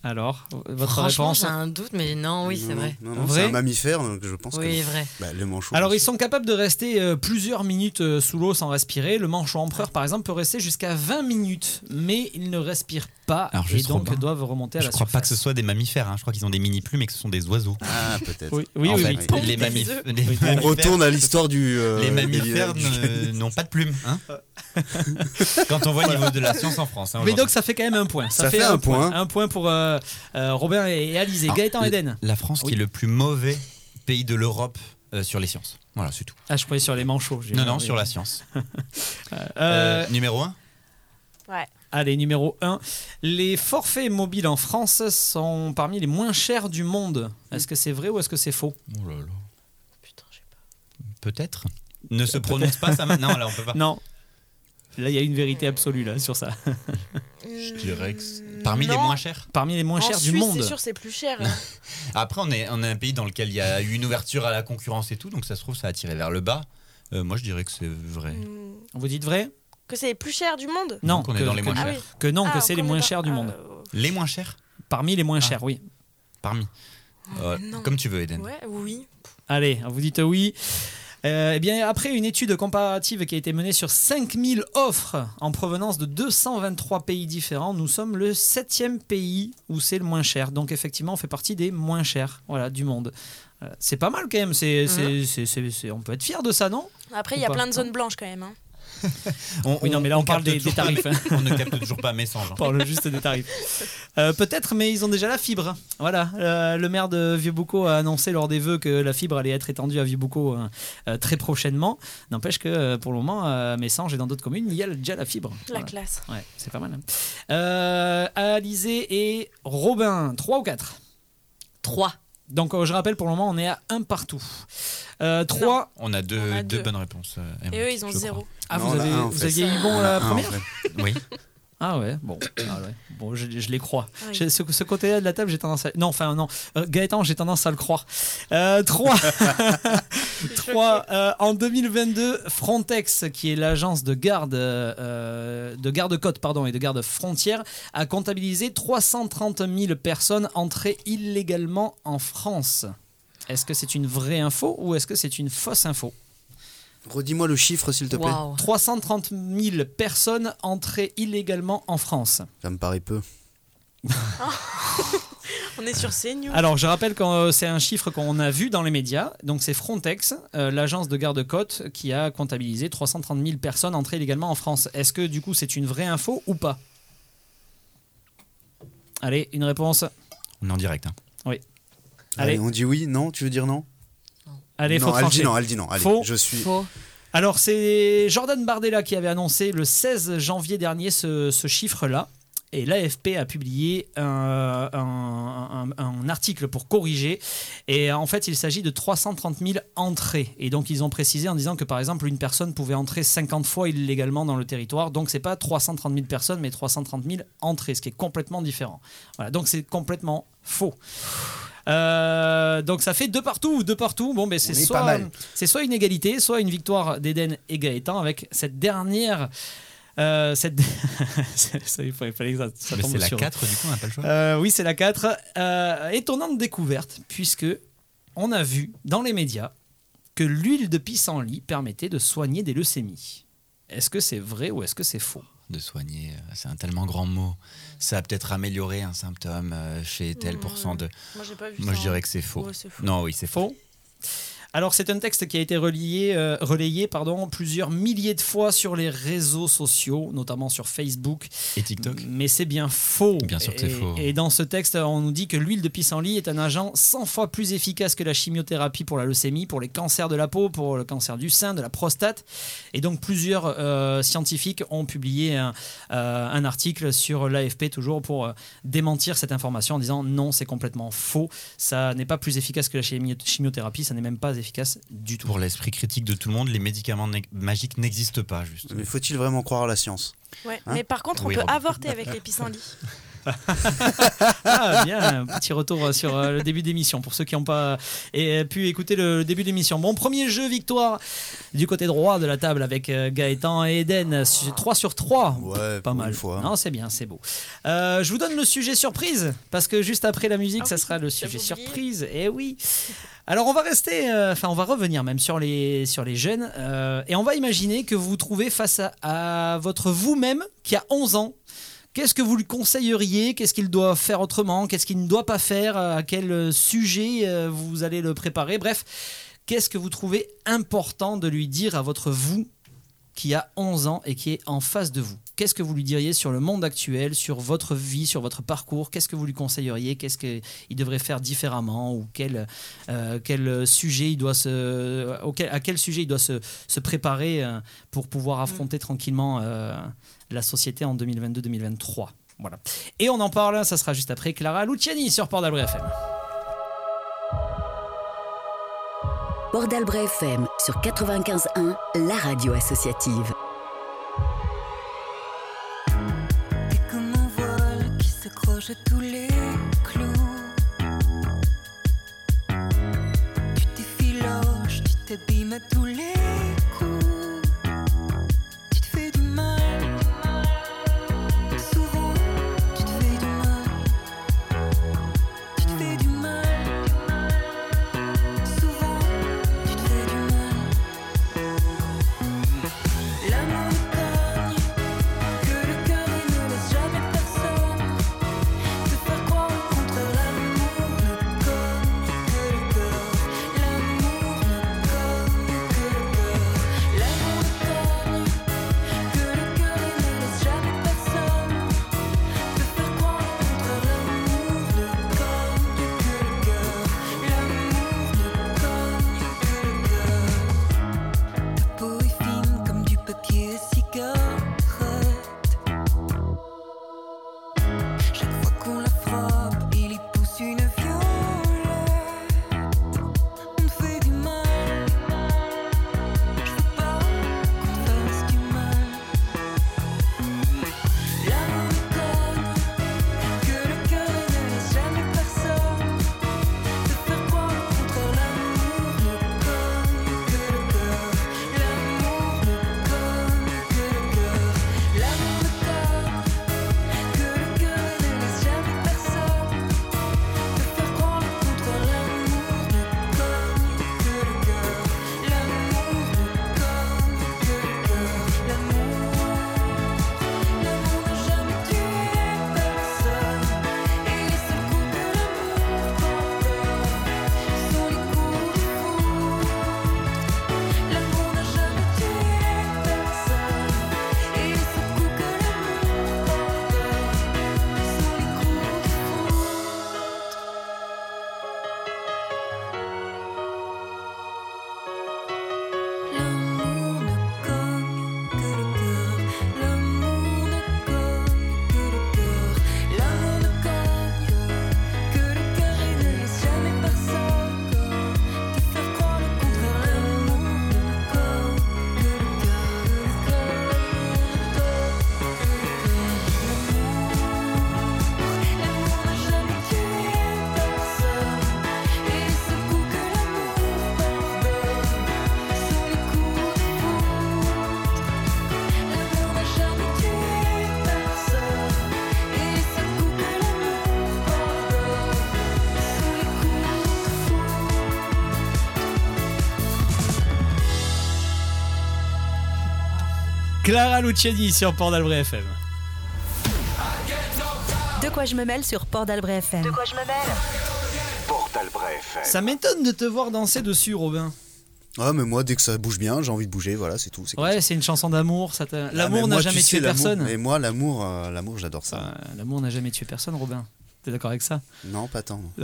Alors, votre Franchement, réponse j'ai un doute, mais non, oui, c'est vrai. Non, non, Vrai c'est un mammifère, donc je pense Oui, que vrai. bah, le manchot. Alors, ils sont capables de rester euh, plusieurs minutes euh, sous l'eau sans respirer. Le manchot empereur, par exemple, peut rester jusqu'à 20 minutes, mais il ne respire pas Alors, et donc Robin, doivent remonter à Je la crois pas que ce soit des mammifères. hein. Je crois qu'ils ont des mini plumes et que ce sont des oiseaux. Ah, peut-être. Oui, oui, en oui, fait, oui. les, Des mammif- œufs. les Oui. On mammifères- retourne à l'histoire du. euh, Les mammifères n'ont pas de plumes. hein. Quand on voit le niveau de la science en France. hein, Mais donc ça fait quand même un point. Ça fait un point. Un point pour euh, euh, Robin et, Alizé. Alors, Gaëtan Eden. La France Oui. qui est le plus mauvais pays de l'Europe euh, sur les sciences. Voilà, c'est tout. Ah, je croyais sur les manchots. Non, non, sur la science. Euh, Euh, numéro 1 Ouais. Allez, numéro 1. Les forfaits mobiles en France sont parmi les moins chers du monde. Est-ce que c'est vrai ou est-ce que c'est faux? Oh là là. Putain, j'ai pas. Peut-être. Ne se prononce pas ça maintenant. Là, on peut pas. Non. Là, il y a une vérité absolue là, sur ça. Je dirais que c'est- parmi les Non. moins chers. Parmi les moins En chers du monde. C'est sûr, c'est plus cher. hein. Après, on est, on est un pays dans lequel il y a eu une ouverture à la concurrence et tout, donc ça se trouve, ça a tiré vers le bas. Euh, moi, je dirais que c'est vrai. Mm. Vous dites vrai? Que c'est les plus cher du monde Non, qu'on est que, dans les que- moins Ah chers. oui. que non, que c'est on les moins chers du Ah, monde. euh, Les moins chers Parmi les moins Ah. chers, oui. Parmi. Euh, non. comme tu veux, Eden. Ouais, oui. Allez, vous dites oui. Euh, eh bien, après une étude comparative qui a été menée sur 5000 offres en provenance de 223 pays différents, nous sommes le septième pays où c'est le moins cher. Donc, effectivement, on fait partie des moins chers voilà, du monde. Euh, c'est pas mal quand même. C'est, c'est- c'est- c'est- c'est- on peut être fier de ça, non? Après, il y a pas plein de zones blanches quand même. hein. On, Oui, non, mais là, on parle des- tarifs, pas- hein. on ne capte toujours pas Messange. hein. On parle juste des tarifs. Euh, Peut-être, mais ils ont déjà la fibre. Voilà, Euh, le maire de Vieux-Boucau a annoncé lors des vœux que la fibre allait être étendue à Vieux-Boucau euh, euh, très prochainement. N'empêche que pour le moment, à Messange et dans d'autres communes, il y a déjà la fibre. La Voilà. classe. Ouais, c'est pas mal. hein. Euh, Alizé et Robin, 3 ou 4 3. Donc euh, je rappelle, pour le moment, on est à un partout. Euh, 3. On a deux, On a deux deux. bonnes réponses. euh, Emma, Et eux, ils ont crois. zéro. Ah, Non, vous, avez, un, vous aviez eu bon la en première. Oui. Ah ouais, bon, ah ouais. bon je, je les crois. Ah oui. Je- ce ce côté-là de la table, j'ai tendance à... Non, enfin non, Euh, Gaëtan, j'ai tendance à le croire. Euh, 3. 3. euh, en 2022, Frontex, qui est l'agence de garde euh, de garde-côte pardon, et de garde frontière, a comptabilisé 330 000 personnes entrées illégalement en France. Est-ce que c'est une vraie info ou est-ce que c'est une fausse info? Redis-moi le chiffre, s'il te plaît. Waouh. 330 000 personnes entrées illégalement en France. Ça me paraît peu. On est sur CNews. Alors, je rappelle que euh, c'est un chiffre qu'on a vu dans les médias. Donc, c'est Frontex, euh, l'agence de garde-côte, qui a comptabilisé 330 000 personnes entrées illégalement en France. Est-ce que, du coup, c'est une vraie info ou pas? Allez, une réponse. On est en direct. hein. Allez. Allez, on dit oui, non? Tu veux dire non? Allez, Non, faut elle trancher. dit non, elle dit non. Allez, Faux. je suis. Faux. Alors, c'est Jordan Bardella qui avait annoncé le 16 janvier dernier ce, ce chiffre-là. Et l'AFP a publié un, un- un- un article pour corriger. Et en fait, il s'agit de 330 000 entrées. Et donc, ils ont précisé en disant que, par exemple, une personne pouvait entrer 50 fois illégalement dans le territoire. Donc, c'est pas 330 000 personnes, mais 330 000 entrées, ce qui est complètement différent. Voilà, donc, c'est complètement faux. Euh, donc ça fait deux partout, deux partout. Bon, ben c'est soit pas mal. c'est soit une égalité, soit une victoire d'Eden et Gaëtan avec cette dernière. euh, cette... c'est- ça, il fallait- il fallait que ça, ça Mais tombe c'est la sur- 4, du coup, on n'a pas le choix. Euh, oui, c'est la 4. Euh, étonnante découverte, puisque on a vu dans les médias que l'huile de pissenlit permettait de soigner des leucémies. Est-ce que c'est vrai ou est-ce que c'est faux? De soigner, euh, c'est un tellement grand mot. Ça a peut-être amélioré un symptôme euh, chez tel Ouais. pourcent de. Moi, j'ai pas vu Moi, ça, je dirais hein. que c'est faux. Ouais, faux. Non, oui, c'est faux. Alors c'est un texte qui a été relié, euh, relayé pardon, plusieurs milliers de fois sur les réseaux sociaux, notamment sur Facebook. Et TikTok Mais c'est bien faux. Bien sûr que c'est faux. Et dans ce texte, on nous dit que l'huile de pissenlit est un agent 100 fois plus efficace que la chimiothérapie pour la leucémie, pour les cancers de la peau, pour le cancer du sein, de la prostate. Et donc plusieurs euh, scientifiques ont publié un, euh, un article sur l'AFP toujours pour démentir cette information en disant non, c'est complètement faux. Ça n'est pas plus efficace que la chimio- chimiothérapie, ça n'est même pas efficace du tout. Pour l'esprit critique de tout le monde, les médicaments magiques n'existent pas, juste. Mais faut-il vraiment croire à la science? Ouais. Hein? Mais par contre, on Oui, peut Robin. avorter avec les pissenlits. Ah bien, un petit retour sur euh, le début d'émission pour ceux qui n'ont pas euh, pu écouter le début d'émission. Bon, premier jeu victoire du côté droit de la table avec euh, Gaëtan et Eden, 3 sur 3. Ouais, Pas mal. fois. Non, c'est bien, c'est beau. Euh, je vous donne le sujet surprise parce que juste après la musique, Ah ça oui, sera le sujet surprise. Et oui. Alors on va rester, euh, on va revenir même sur les jeunes euh, et on va imaginer que vous vous trouvez face à, votre vous-même qui a 11 ans. Qu'est-ce que vous lui conseilleriez? Qu'est-ce qu'il doit faire autrement? Qu'est-ce qu'il ne doit pas faire? À quel euh, sujet euh, vous allez le préparer? Bref, qu'est-ce que vous trouvez important de lui dire à votre vous qui a 11 ans et qui est en face de vous? Qu'est-ce que vous lui diriez sur le monde actuel, sur votre vie, sur votre parcours? Qu'est-ce que vous lui conseilleriez? Qu'est-ce qu'il devrait faire différemment? Ou quel, euh, quel sujet il doit se, auquel- à quel sujet il doit se, se préparer euh, pour pouvoir affronter tranquillement euh, la société en 2022-2023 Voilà. Et on en parle, ça sera juste après Clara Luciani sur Port d'Albret FM. Port d'Albret FM sur 95.1, la radio associative. À tous les clous. Tu t'effiloches, tu t'abîmes à tous les Clara Luciani sur Port d'Albret FM. De quoi je me mêle sur Port d'Albret FM. De quoi je me mêle Port d'Albret FM. Ça m'étonne de te voir danser dessus, Robin. Ah, mais moi, dès que ça bouge bien, j'ai envie de bouger, voilà, c'est tout. Ouais, c'est une chanson d'amour. ça. Ah, L'amour n'a jamais tu sais, tué personne. Mais moi, l'amour, euh, l'amour, j'adore ça. Euh, L'amour n'a jamais tué personne, Robin. T'es d'accord avec ça? Non, pas tant.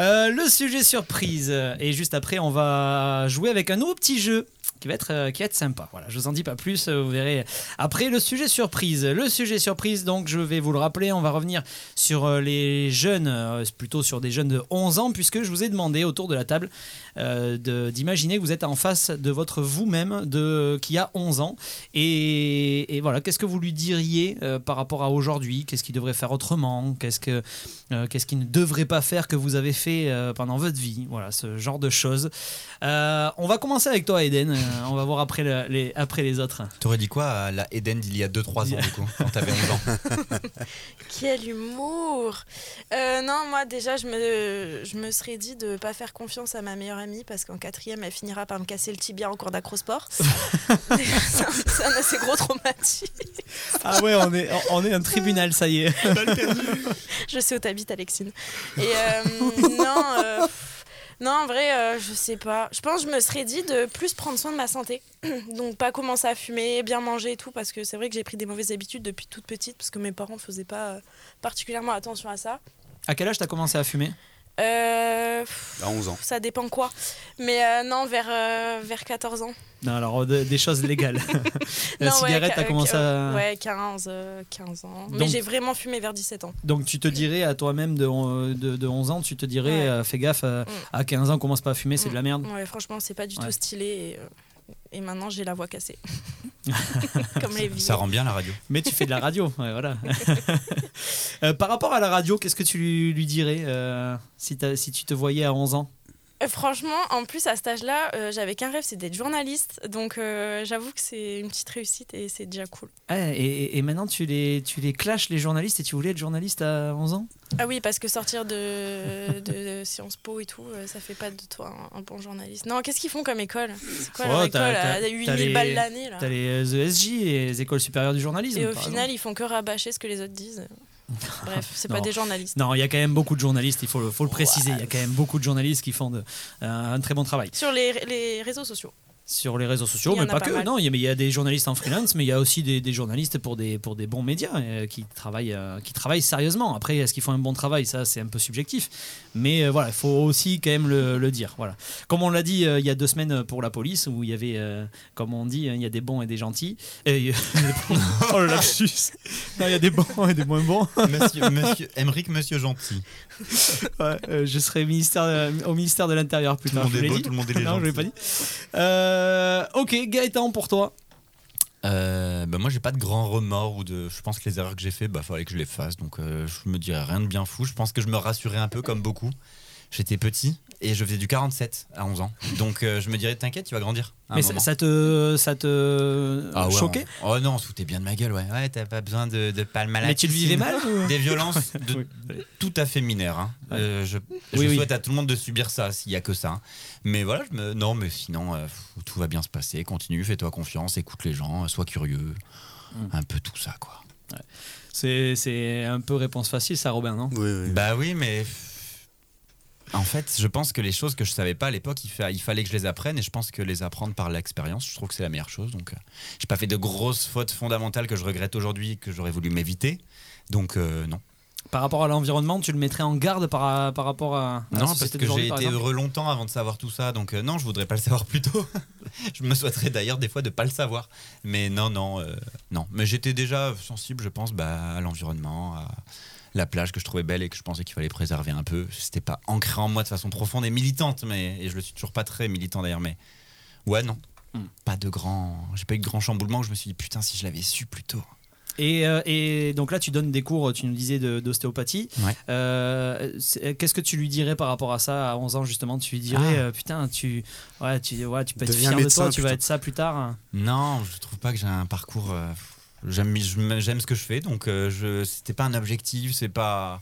Euh, le sujet surprise. Et juste après, on va jouer avec un nouveau petit jeu qui va être, euh, qui sympa. Voilà, je vous en dis pas plus, euh, vous verrez. Après, le sujet surprise. Le sujet surprise, donc je vais vous le rappeler, on va revenir sur euh, les jeunes, plutôt sur des jeunes de 11 ans, puisque je vous ai demandé autour de la table euh, de- d'imaginer que vous êtes en face de votre vous-même de qui a 11 ans. Et, et voilà, qu'est-ce que vous lui diriez euh, par rapport à aujourd'hui? Qu'est-ce qu'il devrait faire autrement? Qu'est-ce que euh, qu'est-ce qu'il ne devrait pas faire que vous avez fait euh, pendant votre vie? Voilà, ce genre de choses. Euh, on va commencer avec toi, Eden. On va voir après, le- les, après les autres. T'aurais dit quoi à la Eden d'il y a 2-3 ans, du coup, quand t'avais 11 ans? Quel humour Euh, Non, moi déjà, je me, je me serais dit de pas faire confiance à ma meilleure amie parce qu'en quatrième, elle finira par me casser le tibia en cours d'acrosport. c'est un, c'est un assez gros traumatisme. Ah ouais, on est, on est un tribunal, ça y est. Je sais où t'habites, Alexine. Et euh, non, euh, non, en vrai, euh, je sais pas. Je pense que je me serais dit de plus prendre soin de ma santé. Donc, pas commencer à fumer, bien manger et tout, parce que c'est vrai que j'ai pris des mauvaises habitudes depuis toute petite, parce que mes parents ne faisaient pas euh, particulièrement attention à ça. À quel âge t'as commencé à fumer? Euh, À 11 ans. ça dépend quoi. Mais euh, non, vers, euh, vers 14 ans. Non, alors de- des choses légales. La Non, ouais, cigarette, qua- t'as commencé euh, à. Ouais, 15, euh, 15 ans. Mais j'ai vraiment fumé vers 17 ans. Donc tu te dirais à toi-même de, on- de, de 11 ans, tu te dirais, Ouais. euh, fais gaffe, euh, Mm. à 15 ans, commence pas à fumer, c'est de la merde. Ouais, franchement, c'est pas du Ouais. tout stylé. Et, euh, et maintenant, j'ai la voix cassée. Comme les vieux. Ça rend bien la radio. Mais tu fais de la radio, ouais, voilà. Euh, par rapport à la radio, qu'est-ce que tu lui, lui dirais euh, si, tu te voyais à 11 ans? Franchement, en plus à cet âge-là, euh, j'avais qu'un rêve, c'est d'être journaliste. Donc euh, j'avoue que c'est une petite réussite et c'est déjà cool. Ah, et, et- et maintenant tu les, tu les clashes, les journalistes, et tu voulais être journaliste à 11 ans? Ah oui, parce que sortir de, de, de Sciences Po et tout, euh, ça fait pas de toi un, un bon journaliste. Non, qu'est-ce qu'ils font comme école? C'est quoi leur Oh, école à t'as- 8000 t'as les- balles l'année là? T'as les ESJ, les écoles supérieures du journalisme. Et au final, exemple. ils font que rabâcher ce que les autres disent. Bref, c'est pas des journalistes. Non, il y a quand même beaucoup de journalistes, il faut le, faut le préciser. Il y a quand même beaucoup de journalistes qui font de, euh, un très bon travail. Sur les, les réseaux sociaux. Sur les réseaux sociaux, mais pas, pas que. mal. Non, il y, a, mais il y a des journalistes en freelance, mais il y a aussi des, des journalistes pour des, pour des bons médias euh, qui, travaillent, euh, qui travaillent sérieusement. Après, est-ce qu'ils font un bon travail? Ça, c'est un peu subjectif. Mais euh, voilà, il faut aussi quand même le, le dire. Voilà. Comme on l'a dit euh, il y a deux semaines pour la police, où il y avait, euh, comme on dit, hein, il y a des bons et des gentils. Et, oh le lapsus Non, il y a des bons et des moins bons. Monsieur, monsieur Emmerich, monsieur gentil. Ouais, euh, je serai ministère, euh, au ministère de l'Intérieur plus Tout le tard. monde je est l'ai beau, dit. tout le monde est Non, je l'ai gentil. pas dit. Euh, ok, Gaëtan, pour toi. Euh, bah moi j'ai pas de grands remords ou de je pense que les erreurs que j'ai fait bah fallait que je les fasse. Donc euh, je me dirais rien de bien fou. Je pense que je me rassurais un peu comme beaucoup j'étais petit et je faisais du 47 à 11 ans donc euh, je me dirais t'inquiète tu vas grandir Mais ça, te, ça te Ah ouais, choquait on- Oh non, foutais bien de ma gueule, ouais. Ouais, t'as pas besoin de, de palme à la Mais tu le vivais mal ou- Des violences de- tout à fait mineures. hein. Euh, je je Oui, oui. souhaite à tout le monde de subir ça, s'il y a que ça. hein. Mais voilà, je me... non, mais sinon, euh, tout va bien se passer. Continue, fais-toi confiance, écoute les gens, sois curieux. Mm. Un peu tout ça, quoi. C'est c'est un peu réponse facile, ça, Robin, non? Oui, oui. Bah oui, mais. En fait, je pense que les choses que je savais pas à l'époque, il, fa- il fallait que je les apprenne et je pense que les apprendre par l'expérience, je trouve que c'est la meilleure chose. Donc, euh, j'ai pas fait de grosses fautes fondamentales que je regrette aujourd'hui et que j'aurais voulu m'éviter. Donc, euh, non. Par rapport à l'environnement, tu le mettrais en garde par, par rapport à, à Non, parce que j'ai été heureux longtemps avant de savoir tout ça. Donc, euh, non, je voudrais pas le savoir plus tôt. je me souhaiterais d'ailleurs des fois de pas le savoir. Mais non, non, euh, non. Mais j'étais déjà sensible, je pense, bah, à l'environnement, à la plage que je trouvais belle et que je pensais qu'il fallait préserver un peu. C'était pas ancré en moi de façon profonde et militante, mais et je le suis toujours pas très militant d'ailleurs. Mais ouais, non. Hmm. Pas de grand. J'ai pas eu de grand chamboulement je me suis dit putain, si je l'avais su plus tôt. Et, euh, et donc là, tu donnes des cours, tu nous disais, de- d'ostéopathie. Ouais. Euh, c'est- Qu'est-ce que tu lui dirais par rapport à ça à 11 ans, justement? Tu lui dirais, Ah. euh, putain, tu, ouais, tu, ouais, tu peux être Deviens fier de toi, tu vas être ça plus tard. Non, je trouve pas que j'ai un parcours. J'aime ce que je fais, donc euh, je c'était pas un objectif, c'est pas.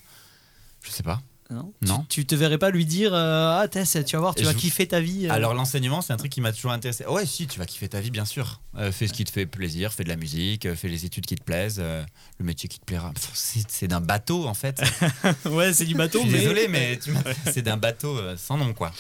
Je sais pas. Non. Non. Tu, tu te verrais pas lui dire euh, Ah, Tess, tu vas voir, tu Je- vas kiffer ta vie. euh. Alors l'enseignement, c'est un truc qui m'a toujours intéressé. Ouais, si, tu vas kiffer ta vie, bien sûr. Euh, fais ce qui te fait plaisir, fais de la musique, fais les études qui te plaisent, le métier qui te plaira. C'est d'un bateau en fait. ouais, c'est du bateau. Je suis mais... désolé, mais c'est d'un bateau sans nom quoi.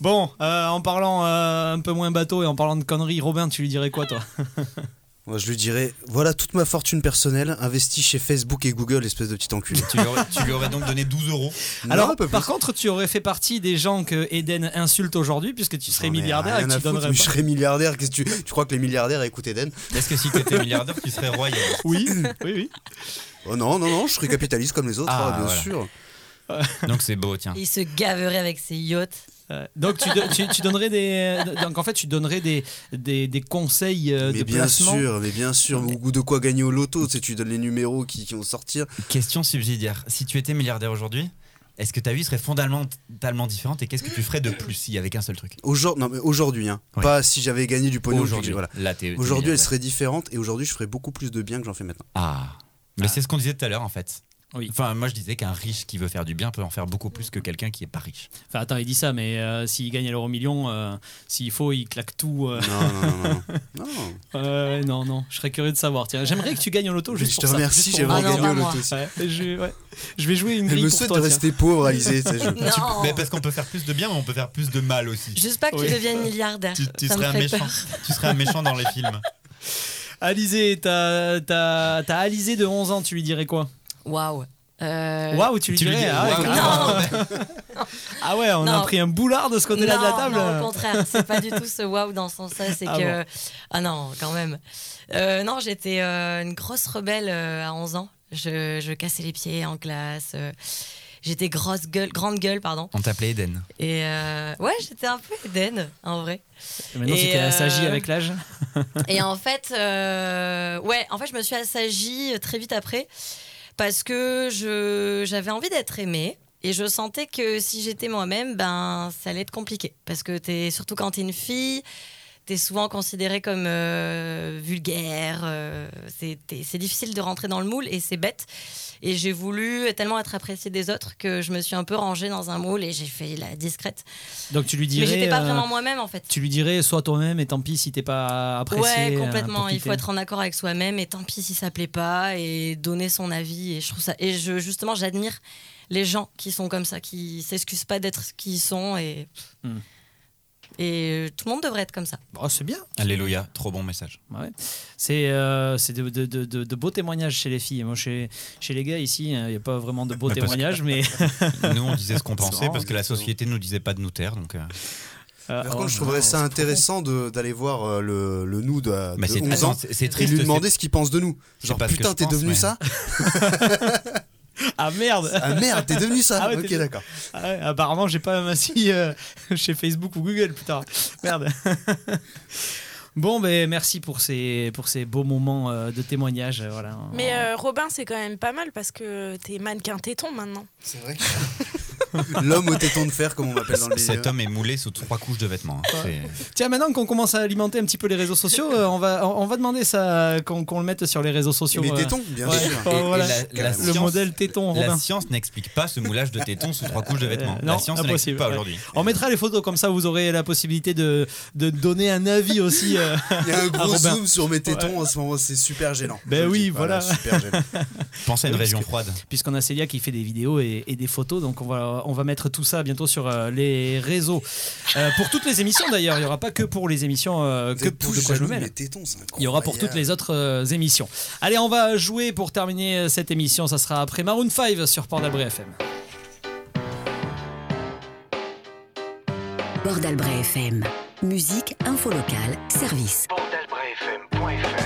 Bon, en parlant un peu moins bateau et en parlant de conneries, Robin, tu lui dirais quoi, toi? Moi, je lui dirais voilà toute ma fortune personnelle investie chez Facebook et Google, espèce de petit enculé. Tu lui aurais, tu lui aurais donc donné 12 euros. Alors, un peu par contre, tu aurais fait partie des gens que Eden insulte aujourd'hui, puisque tu serais milliardaire et que tu foutre, donnerais mais. Je serais milliardaire. Qu'est-ce que tu, tu crois que les milliardaires écoutent Eden? Est-ce que si tu étais milliardaire, tu serais royal? Oui, oui, oui. Oh non, non, non, je serais capitaliste comme les autres, Ah, ah, bien voilà. sûr. Donc c'est beau, tiens. Il se gaverait avec ses yachts. Euh, donc, tu, do- tu- tu donnerais des. Donc, en fait, tu donnerais des, des, des conseils euh, Mais de bien placement. sûr, mais bien sûr, ou de quoi gagner au loto, tu sais, tu donnes les numéros qui, qui vont sortir. Question subsidiaire. Si tu étais milliardaire aujourd'hui, est-ce que ta vie serait fondamentalement différente et qu'est-ce que tu ferais de plus s'il y avait qu'un seul truc? Aujourd'hui, non mais aujourd'hui, hein, Oui. pas si j'avais gagné du pognon. Aujourd'hui, Voilà. là, t'es- t'es Aujourd'hui, elle serait différente et aujourd'hui, je ferais beaucoup plus de bien que j'en fais maintenant. Ah. Mais c'est ce qu'on disait tout à l'heure en fait. Oui. Enfin, moi je disais qu'un riche qui veut faire du bien peut en faire beaucoup plus que quelqu'un qui est pas riche. Enfin, attends, il dit ça, mais euh, s'il gagne à l'euro million, euh, s'il faut, il claque tout. euh. Non, non, non, non. non. Ouais, non, non, je serais curieux de savoir. Tiens, j'aimerais que tu gagnes au loto juste je pour te ça, remercie, j'aimerais Ah gagner moi. loto aussi. Ouais, je, ouais. je vais jouer une Elle grille me pour souhaite toi. de tiens. rester pauvre, Alizé. tu. Mais parce qu'on peut faire plus de bien, mais on peut faire plus de mal aussi. Juste pas que Oui. tu deviennes milliardaire. Tu, tu ça me serais un méchant. peur. Tu serais un méchant dans les films. Alizé, t'as t'as- t'as Alizé de 11 ans, tu lui dirais quoi? Waouh. Euh, Waouh, tu lui tu lui dirais dis- ah, ouais. Ah ouais, on a pris un boulard de ce côté-là de la table. non, au contraire, c'est pas du tout ce waouh dans ce sens-là. C'est Ah que. Ah non, quand même. Euh, non, j'étais euh, une grosse rebelle euh, à 11 ans. Je, je cassais les pieds en classe. euh, j'étais grosse gueule, grande gueule, pardon. On t'appelait Eden. Et euh, ouais, j'étais un peu Eden, en vrai. Et Maintenant, Et, c'était assagi euh, avec l'âge. Et en fait, euh, ouais, en fait, je me suis assagie très vite après parce que j'avais envie d'être aimée. Et je sentais que si j'étais moi-même, ben, ça allait être compliqué. Parce que es, surtout quand t'es une fille, t'es souvent considérée comme euh, vulgaire. euh, c'est difficile de rentrer dans le moule et c'est bête. Et j'ai voulu tellement être appréciée des autres que je me suis un peu rangée dans un moule et j'ai fait la discrète. Donc tu lui dirais. Mais j'étais pas euh, vraiment moi-même en fait. Tu lui dirais sois toi-même et tant pis si t'es pas apprécié. Ouais, euh, complètement. Il faut être en accord avec soi-même et tant pis si ça plaît pas et donner son avis. Et je trouve ça. Et je, justement, j'admire les gens qui sont comme ça, qui s'excusent pas d'être ce qu'ils sont et. Hmm. Et tout le monde devrait être comme ça. Oh, c'est bien. Alléluia, trop bon message. Ouais. C'est euh, c'est de, de- de- beaux témoignages chez les filles. Moi, chez, chez les gars, ici, il n'y a pas vraiment de beaux que- témoignages, mais. Nous, on disait ce qu'on pensait parce que la société nous disait pas de nous taire. Donc, euh, Euh, Par oh, contre, je non, trouverais ça intéressant de- d'aller voir euh, le, le nous de, de c'est 11 attends, ans et triste. lui demander ce qu'il pense de nous. Genre, putain, t'es devenu mais- ça Ah merde Ah merde, t'es devenu ça Ah ouais, Ok, d'accord. Ah ouais, Apparemment, j'ai pas m'assis euh, chez Facebook ou Google, putain. Merde. Bon, ben merci pour ces, pour ces beaux moments euh, de témoignage. euh, Voilà. Mais euh, Robin, c'est quand même pas mal parce que t'es mannequin téton maintenant. C'est vrai. L'homme au téton de fer, comme on m'appelle dans le milieu. Cet homme est moulé sous trois couches de vêtements. hein. Tiens, maintenant qu'on commence à alimenter un petit peu les réseaux sociaux, euh, on, va, on va demander ça, qu'on qu'on le mette sur les réseaux sociaux. Les euh, tétons, bien ouais. sûr. Et- et voilà. la- la le modèle téton, La Robin. science n'explique pas ce moulage de tétons sous trois couches de vêtements. Non, la science ne impossible, pas ouais. aujourd'hui. On mettra les photos comme ça, vous aurez la possibilité de, de donner un avis aussi. euh, Il y a un gros zoom sur mes tétons en ce moment, c'est super gênant. Ben oui, voilà. super gênant. Pensez à une Oui, région froide. Puisqu'on a Célia qui fait des vidéos et, et des photos, donc on va, on va mettre tout ça bientôt sur euh, les réseaux. Euh, pour toutes les émissions d'ailleurs, il n'y aura pas que pour les émissions euh, que pour de quoi je me mêle. tétons, Il y aura pour toutes les autres euh, émissions. Allez, on va jouer pour terminer cette émission. Ça sera après Maroon 5 sur Port d'Albret FM. Port d'Albret FM. Musique, info locale, service. Portalbrefm.fr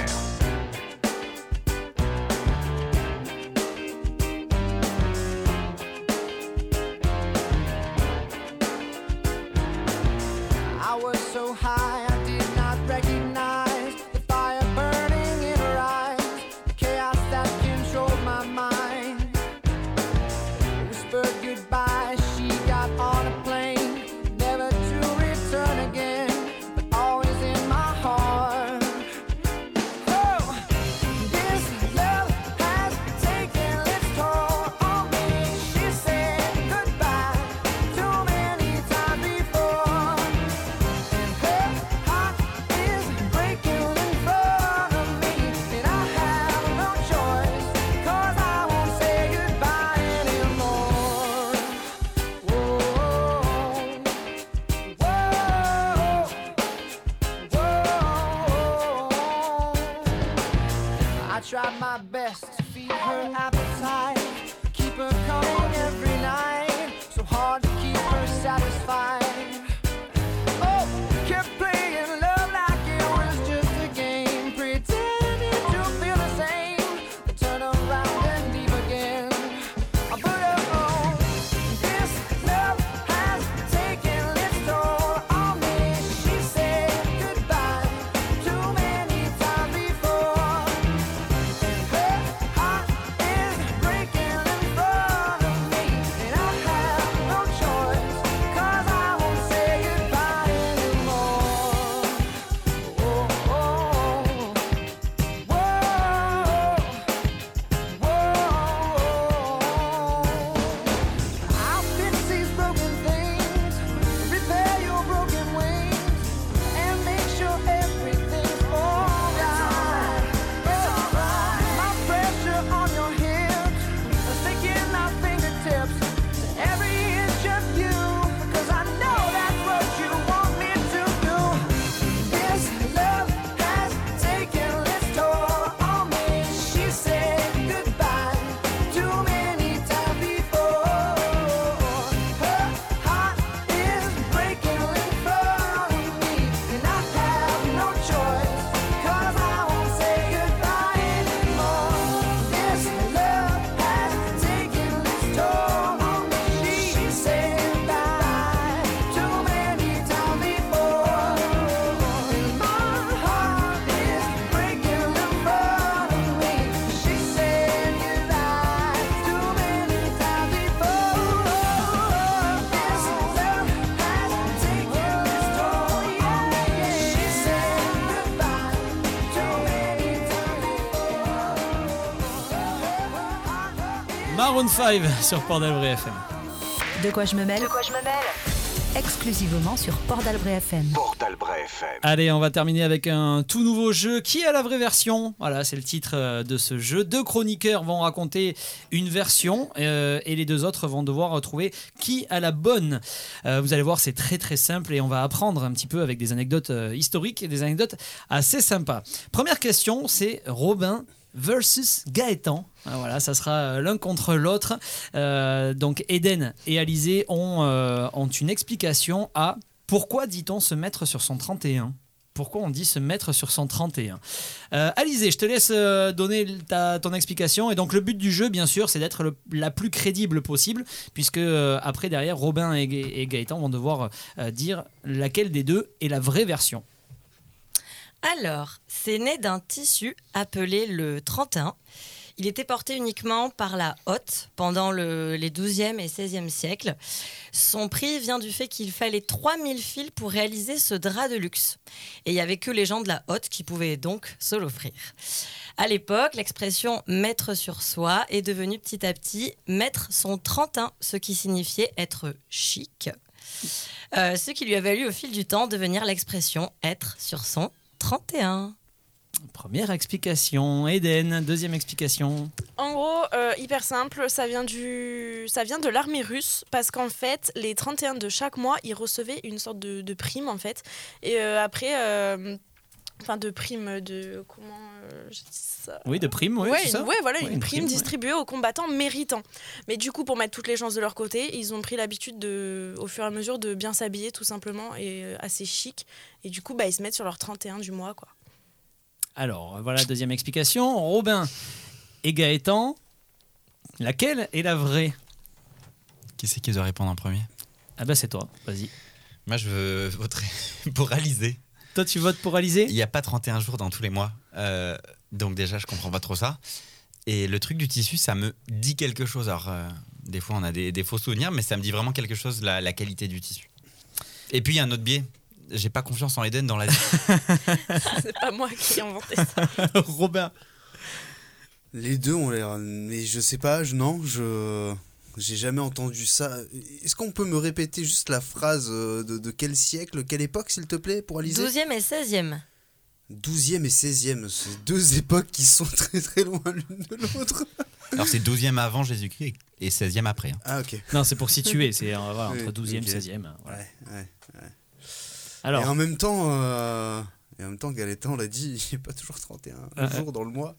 Maroon 5 sur Port d'Albret FM. De quoi je me mêle De quoi je me mêle Exclusivement sur Port d'Albret FM. Port d'Albret FM. Allez, on va terminer avec un tout nouveau jeu qui a la vraie version. Voilà, c'est le titre euh, de ce jeu. Deux chroniqueurs vont raconter une version euh, et les deux autres vont devoir trouver qui a la bonne. Euh, vous allez voir, c'est très très simple et on va apprendre un petit peu avec des anecdotes euh, historiques et des anecdotes assez sympas. Première question, c'est Robin versus Gaëtan. Ah, Voilà, ça sera euh, l'un contre l'autre. Euh, donc Eden et Alizé ont, euh, ont une explication à pourquoi dit-on se mettre sur son 31 pourquoi on dit se mettre sur son 31 euh, Alizé, je te laisse donner ta, ton explication. Et donc le but du jeu, bien sûr, c'est d'être la plus crédible possible, puisque après, derrière, Robin et, Ga- et Gaëtan vont devoir dire laquelle des deux est la vraie version. Alors, c'est né d'un tissu appelé le 31. Il était porté uniquement par la hotte pendant le- les 12e et 16e siècles. Son prix vient du fait qu'il fallait 3000 fils pour réaliser ce drap de luxe. Et il n'y avait que les gens de la hotte qui pouvaient donc se l'offrir. À l'époque, l'expression mettre sur soi est devenue petit à petit mettre son 31, ce qui signifiait être chic. Euh, ce qui lui a valu au fil du temps devenir l'expression être sur son 31. Première explication, Eden. Deuxième explication. En gros, euh, hyper simple, ça vient, du... ça vient de l'armée russe parce qu'en fait, les 31 de chaque mois, ils recevaient une sorte de, de prime en fait. Et euh, après, euh, enfin de prime de. Comment euh, je dis ça Oui, de prime, oui, ouais, c'est ça ouais, voilà, Ouais, une, une prime, prime, ouais. distribuée aux combattants méritants. Mais du coup, pour mettre toutes les chances de leur côté, ils ont pris l'habitude de, au fur et à mesure de bien s'habiller tout simplement et euh, assez chic. Et du coup, bah, ils se mettent sur leur 31 du mois, quoi. Alors, voilà, deuxième explication. Robin et Gaëtan, laquelle est la vraie? Qui c'est qui doit répondre en premier? Ah bah c'est toi, vas-y. Moi, je veux voter pour Alizé. Toi, tu votes pour Alizé? Il n'y a pas 31 jours dans tous les mois. Euh, donc déjà, je comprends pas trop ça. Et le truc du tissu, ça me dit quelque chose. Alors, euh, des fois, on a des, des faux souvenirs, mais ça me dit vraiment quelque chose, la, la qualité du tissu. Et puis, il y a un autre biais. J'ai pas confiance en Eden dans la vie. C'est pas moi qui ai inventé ça. Robin. Les deux ont l'air. Mais je sais pas, je, non, je. J'ai jamais entendu ça. Est-ce qu'on peut me répéter juste la phrase euh, de, de quel siècle, quelle époque, s'il te plaît, pour Alizé? 12e et 16e. 12e et 16e, c'est deux époques qui sont très très loin l'une de l'autre. Alors, c'est 12e avant Jésus-Christ et 16e après. hein. Ah, ok. Non, c'est pour situer, c'est euh, voilà, entre 12e ok. et 16e. Voilà. Ouais, ouais, ouais. Alors, Et en même temps, euh, et en même temps, Gaëtan l'a dit, il n'est pas toujours 31 Ah, jours dans le mois.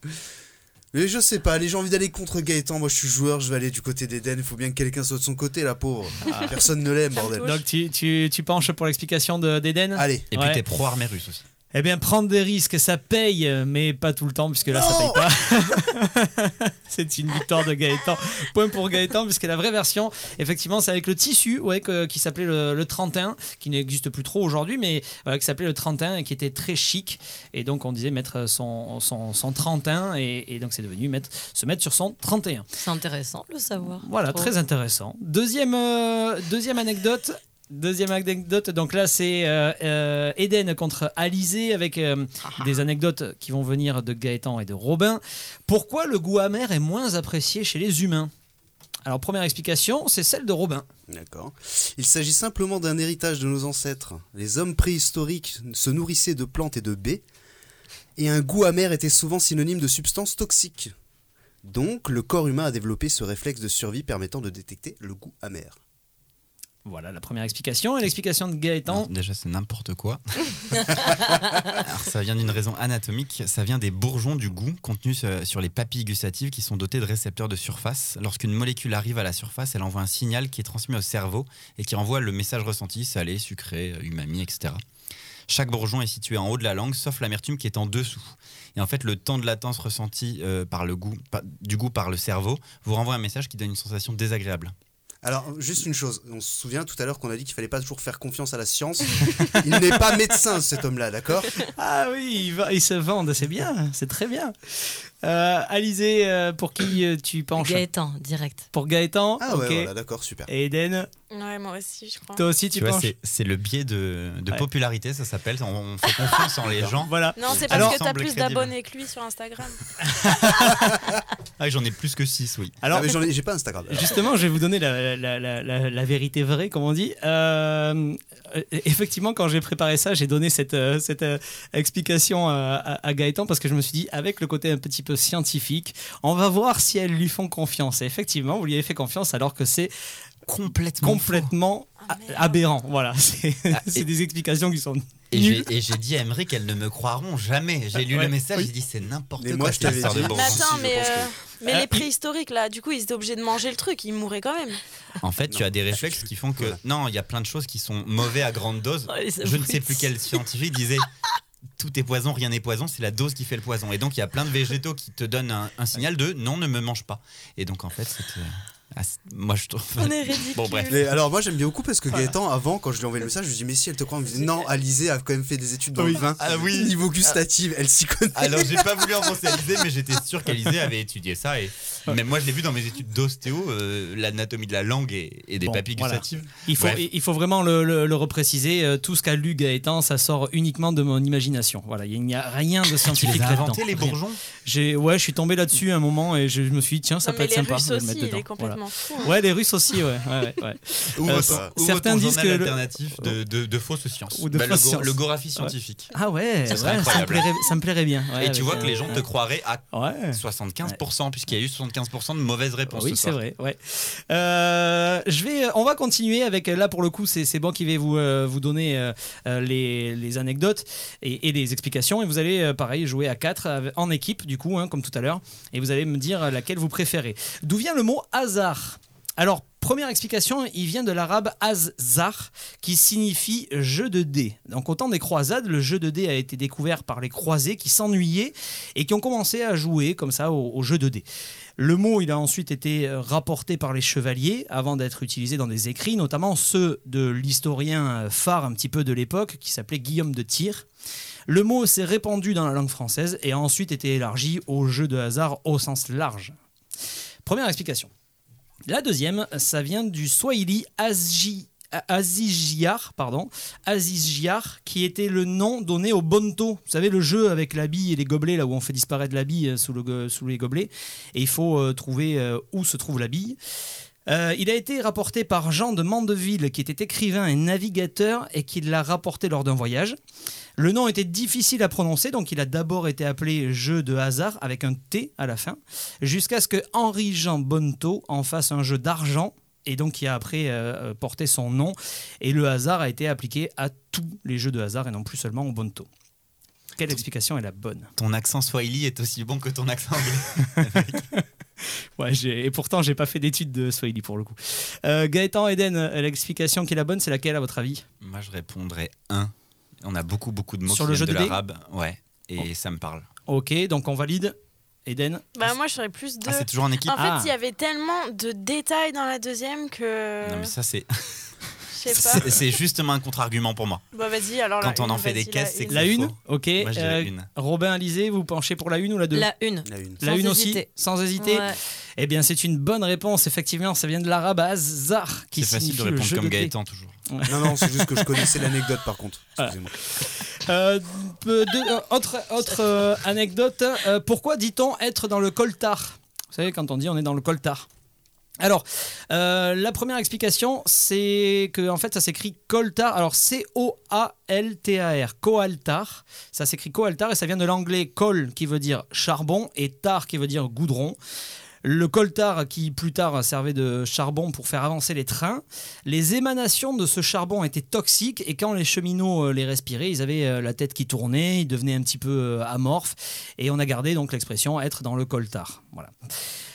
Mais je sais pas, les gens ont envie d'aller contre Gaëtan. Moi, je suis joueur, je vais aller du côté d'Eden. Il faut bien que quelqu'un soit de son côté, la pauvre. Personne ne l'aime, bordel. Donc tu, tu, tu penches pour l'explication de- d'Eden? Allez. Et puis Ouais. t'es pro armée russe aussi. Eh bien, prendre des risques, ça paye, mais pas tout le temps, puisque là, ça paye pas. c'est une victoire de Gaëtan. Point pour Gaëtan, puisque la vraie version, effectivement, c'est avec le tissu ouais, que- qui s'appelait le, le 31, qui n'existe plus trop aujourd'hui, mais voilà, qui s'appelait le 31 et qui était très chic. Et donc, on disait mettre son, son, son 31, et, et donc c'est devenu mettre, se mettre sur son 31. C'est intéressant de le savoir. Voilà, Trop. très intéressant. Deuxième, euh, deuxième anecdote. Deuxième anecdote, donc là c'est euh, euh, Eden contre Alizé avec euh, des anecdotes qui vont venir de Gaëtan et de Robin. Pourquoi le goût amer est moins apprécié chez les humains? Alors première explication, c'est celle de Robin. D'accord. Il s'agit simplement d'un héritage de nos ancêtres. Les hommes préhistoriques se nourrissaient de plantes et de baies, et un goût amer était souvent synonyme de substances toxiques. Donc, le corps humain a développé ce réflexe de survie permettant de détecter le goût amer. Voilà la première explication. Et l'explication de Gaëtan, Non, déjà, c'est n'importe quoi. Alors, ça vient d'une raison anatomique. Ça vient des bourgeons du goût contenus sur les papilles gustatives qui sont dotés de récepteurs de surface. Lorsqu'une molécule arrive à la surface, elle envoie un signal qui est transmis au cerveau et qui envoie le message ressenti salé, sucré, umami, etc. Chaque bourgeon est situé en haut de la langue, sauf l'amertume qui est en dessous. Et en fait, le temps de latence ressenti euh, par le goût, par- du goût par le cerveau vous renvoie un message qui donne une sensation désagréable. Alors, juste une chose, on se souvient tout à l'heure qu'on a dit qu'il fallait pas toujours faire confiance à la science. Il n'est pas médecin, cet homme-là, d'accord? Ah oui, ils, va- ils se vendent, c'est bien, c'est très bien. Euh, Alizé, euh, pour qui euh, tu penches? Gaëtan, direct. Pour Gaëtan, Ah ouais, voilà, d'accord, super. Et Eden, Ouais, moi aussi, je crois. toi aussi tu, Tu vois, penches c'est- c'est le biais de, de Ouais. popularité, ça s'appelle. On, on fait confiance en les gens. Voilà. Non, c'est parce Alors- que t'as plus crédible. d'abonnés que lui sur Instagram. Ah, j'en ai plus que 6, oui. Alors, Ah, mais j'en ai- j'ai pas Instagram. Justement, je vais vous donner la, la- la- la- la vérité vraie, comme on dit. Euh, euh, effectivement, quand j'ai préparé ça, j'ai donné cette, euh, cette euh, explication à, à- à Gaëtan parce que je me suis dit, avec le côté un petit peu scientifique, on va voir si elles lui font confiance. Et effectivement, vous lui avez fait confiance alors que c'est Complètement. Ah, aberrant. Voilà, c'est Ah, c'est des explications qui sont Et nulles. j'ai et j'ai dit à Emery qu'elles ne me croiront jamais. J'ai lu Ouais, le message, oui. j'ai dit c'est n'importe quoi moi, je t'avais dit- de Mais Mais attends, euh, que- mais Euh, les préhistoriques, là, du coup, ils étaient obligés de manger le truc. Ils mouraient quand même. En fait, tu as des réflexes qui font que non, il y a plein de choses qui sont mauvais à grande dose. Ça Je ne sais plus quel scientifique disait tout est poison, rien n'est poison, c'est la dose qui fait le poison. Et donc il y a plein de végétaux qui te donnent un, un signal de non, ne me mange pas. Et donc en fait, c'était ah, moi je trouve. On est ridicule. Bon bref. Mais alors moi j'aime bien beaucoup parce que Gaëtan avant quand je lui ai envoyé le message je lui ai dit mais si elle te croit il me disait non Alizé a quand même fait des études dans Oui. le vin Ah oui. niveau gustatif elle s'y connaît Alors j'ai pas voulu enfoncer Alizé, mais j'étais sûr qu'Alizé avait étudié ça. Et même moi je l'ai vu dans mes études d'ostéo, euh, l'anatomie de la langue et, et des Bon, papilles voilà. gustatives. Il faut, il vraiment le, le- le repréciser. euh, Tout ce qu'a lu Gaëtan, ça sort uniquement de mon imagination. Voilà, il n'y a rien de Tu scientifique là-dedans. les bourgeons? J'ai, ouais, je suis tombé là-dessus à un moment et je me suis dit tiens, ça Non, peut mais être sympa Russes de le aussi, mettre il dedans. est complètement fou. hein. Voilà. Ouais, les Russes aussi, ouais. ouais, ouais, ouais. Ouvre, Euh, certains disent que le- alternatif de, de, de fausses sciences. Ou de Bah, le, fausses sciences. le Gorafi scientifique. Ah ouais, Ça me incroyable. plairait, ça me plairait bien. et tu vois que les gens te croiraient à Ouais. 75%, puisqu'il y a eu 75% de mauvaises réponses. Oui, ce c'est soir. vrai. Ouais. Euh, je vais, on va continuer avec là pour le coup, c'est c'est bon qui vais vous euh, vous donner euh, euh, les, les anecdotes et, et les explications et vous allez euh, pareil jouer à 4 en équipe du coup, hein, comme tout à l'heure, et vous allez me dire laquelle vous préférez. D'où vient le mot hasard? Alors première explication, il vient de l'arabe azar qui signifie jeu de dés. Donc au temps des croisades, le jeu de dés a été découvert par les croisés qui s'ennuyaient et qui ont commencé à jouer comme ça au, au jeu de dés. Le mot, a ensuite été euh, rapporté par les chevaliers avant d'être utilisé dans des écrits, notamment ceux de l'historien euh, phare un petit peu de l'époque qui s'appelait Guillaume de Tyr. Le mot s'est répandu dans la langue française et a ensuite été élargi au jeu de hasard au sens large. Première explication. La deuxième, ça vient du Swahili Azijiar, pardon, Azijiar, qui était le nom donné au bonto. Vous savez, le jeu avec la bille et les gobelets, là où on fait disparaître la bille euh, sous, le, les gobelets. Et il faut euh, trouver euh, où se trouve la bille. Il a été rapporté par Jean de Mandeville, qui était écrivain et navigateur, et qui l'a rapporté lors d'un voyage. Le nom était difficile à prononcer, donc il a d'abord été appelé jeu de hasard avec un T à la fin, jusqu'à ce que Henri-Jean Bonneau en fasse un jeu d'argent, et donc qui a après euh, porté son nom. Et le hasard a été appliqué à tous les jeux de hasard et non plus seulement au Bonneau. quelle explication est la bonne? Ton accent swahili est aussi bon que ton accent anglais. Ouais, et pourtant, j'ai pas fait d'études de Swahili pour le coup. Euh, Gaëtan, Eden, euh, l'explication qui est la bonne, c'est laquelle à votre avis? Moi, je répondrais 1. On a beaucoup, beaucoup de mots Sur qui le jeu de l'arabe. Ouais, et ça me parle. Ok, donc on valide. Eden Bah, moi, je serais plus deux. Ah, c'est toujours en équipe En fait, Ah. il y avait tellement de détails dans la deuxième que. Non, mais ça, c'est. C'est pas. c'est justement un contre-argument pour moi. Bah, vas-y, alors la Quand on une, en fait des caisses, la c'est La c'est une. Ok. Moi, je dirais Euh, une. Robin, Alizé, vous penchez pour la une ou la deux La une. La une. La Sans une aussi. Sans hésiter Ouais. Eh bien, c'est une bonne réponse. Effectivement, ça vient de l'arabe Azar, qui C'est facile de répondre comme de. Gaëtan, toujours. Non, non, c'est juste que je connaissais l'anecdote par contre. Excusez-moi. Euh, euh, autre autre euh, anecdote. euh, pourquoi dit-on être dans le coltard? Vous savez, quand on dit on est dans le coltard. Alors, euh, la première explication, c'est que en fait, ça s'écrit coltard. Alors, C-O-A-L-T-A-R, coaltar. Ça s'écrit coaltar et ça vient de l'anglais col qui veut dire charbon et tar qui veut dire goudron. Le coltar qui plus tard servait de charbon pour faire avancer les trains. Les émanations de ce charbon étaient toxiques et quand les cheminots euh, les respiraient, ils avaient euh, la tête qui tournait, ils devenaient un petit peu amorphes et on a gardé donc l'expression être dans le coltar. Voilà.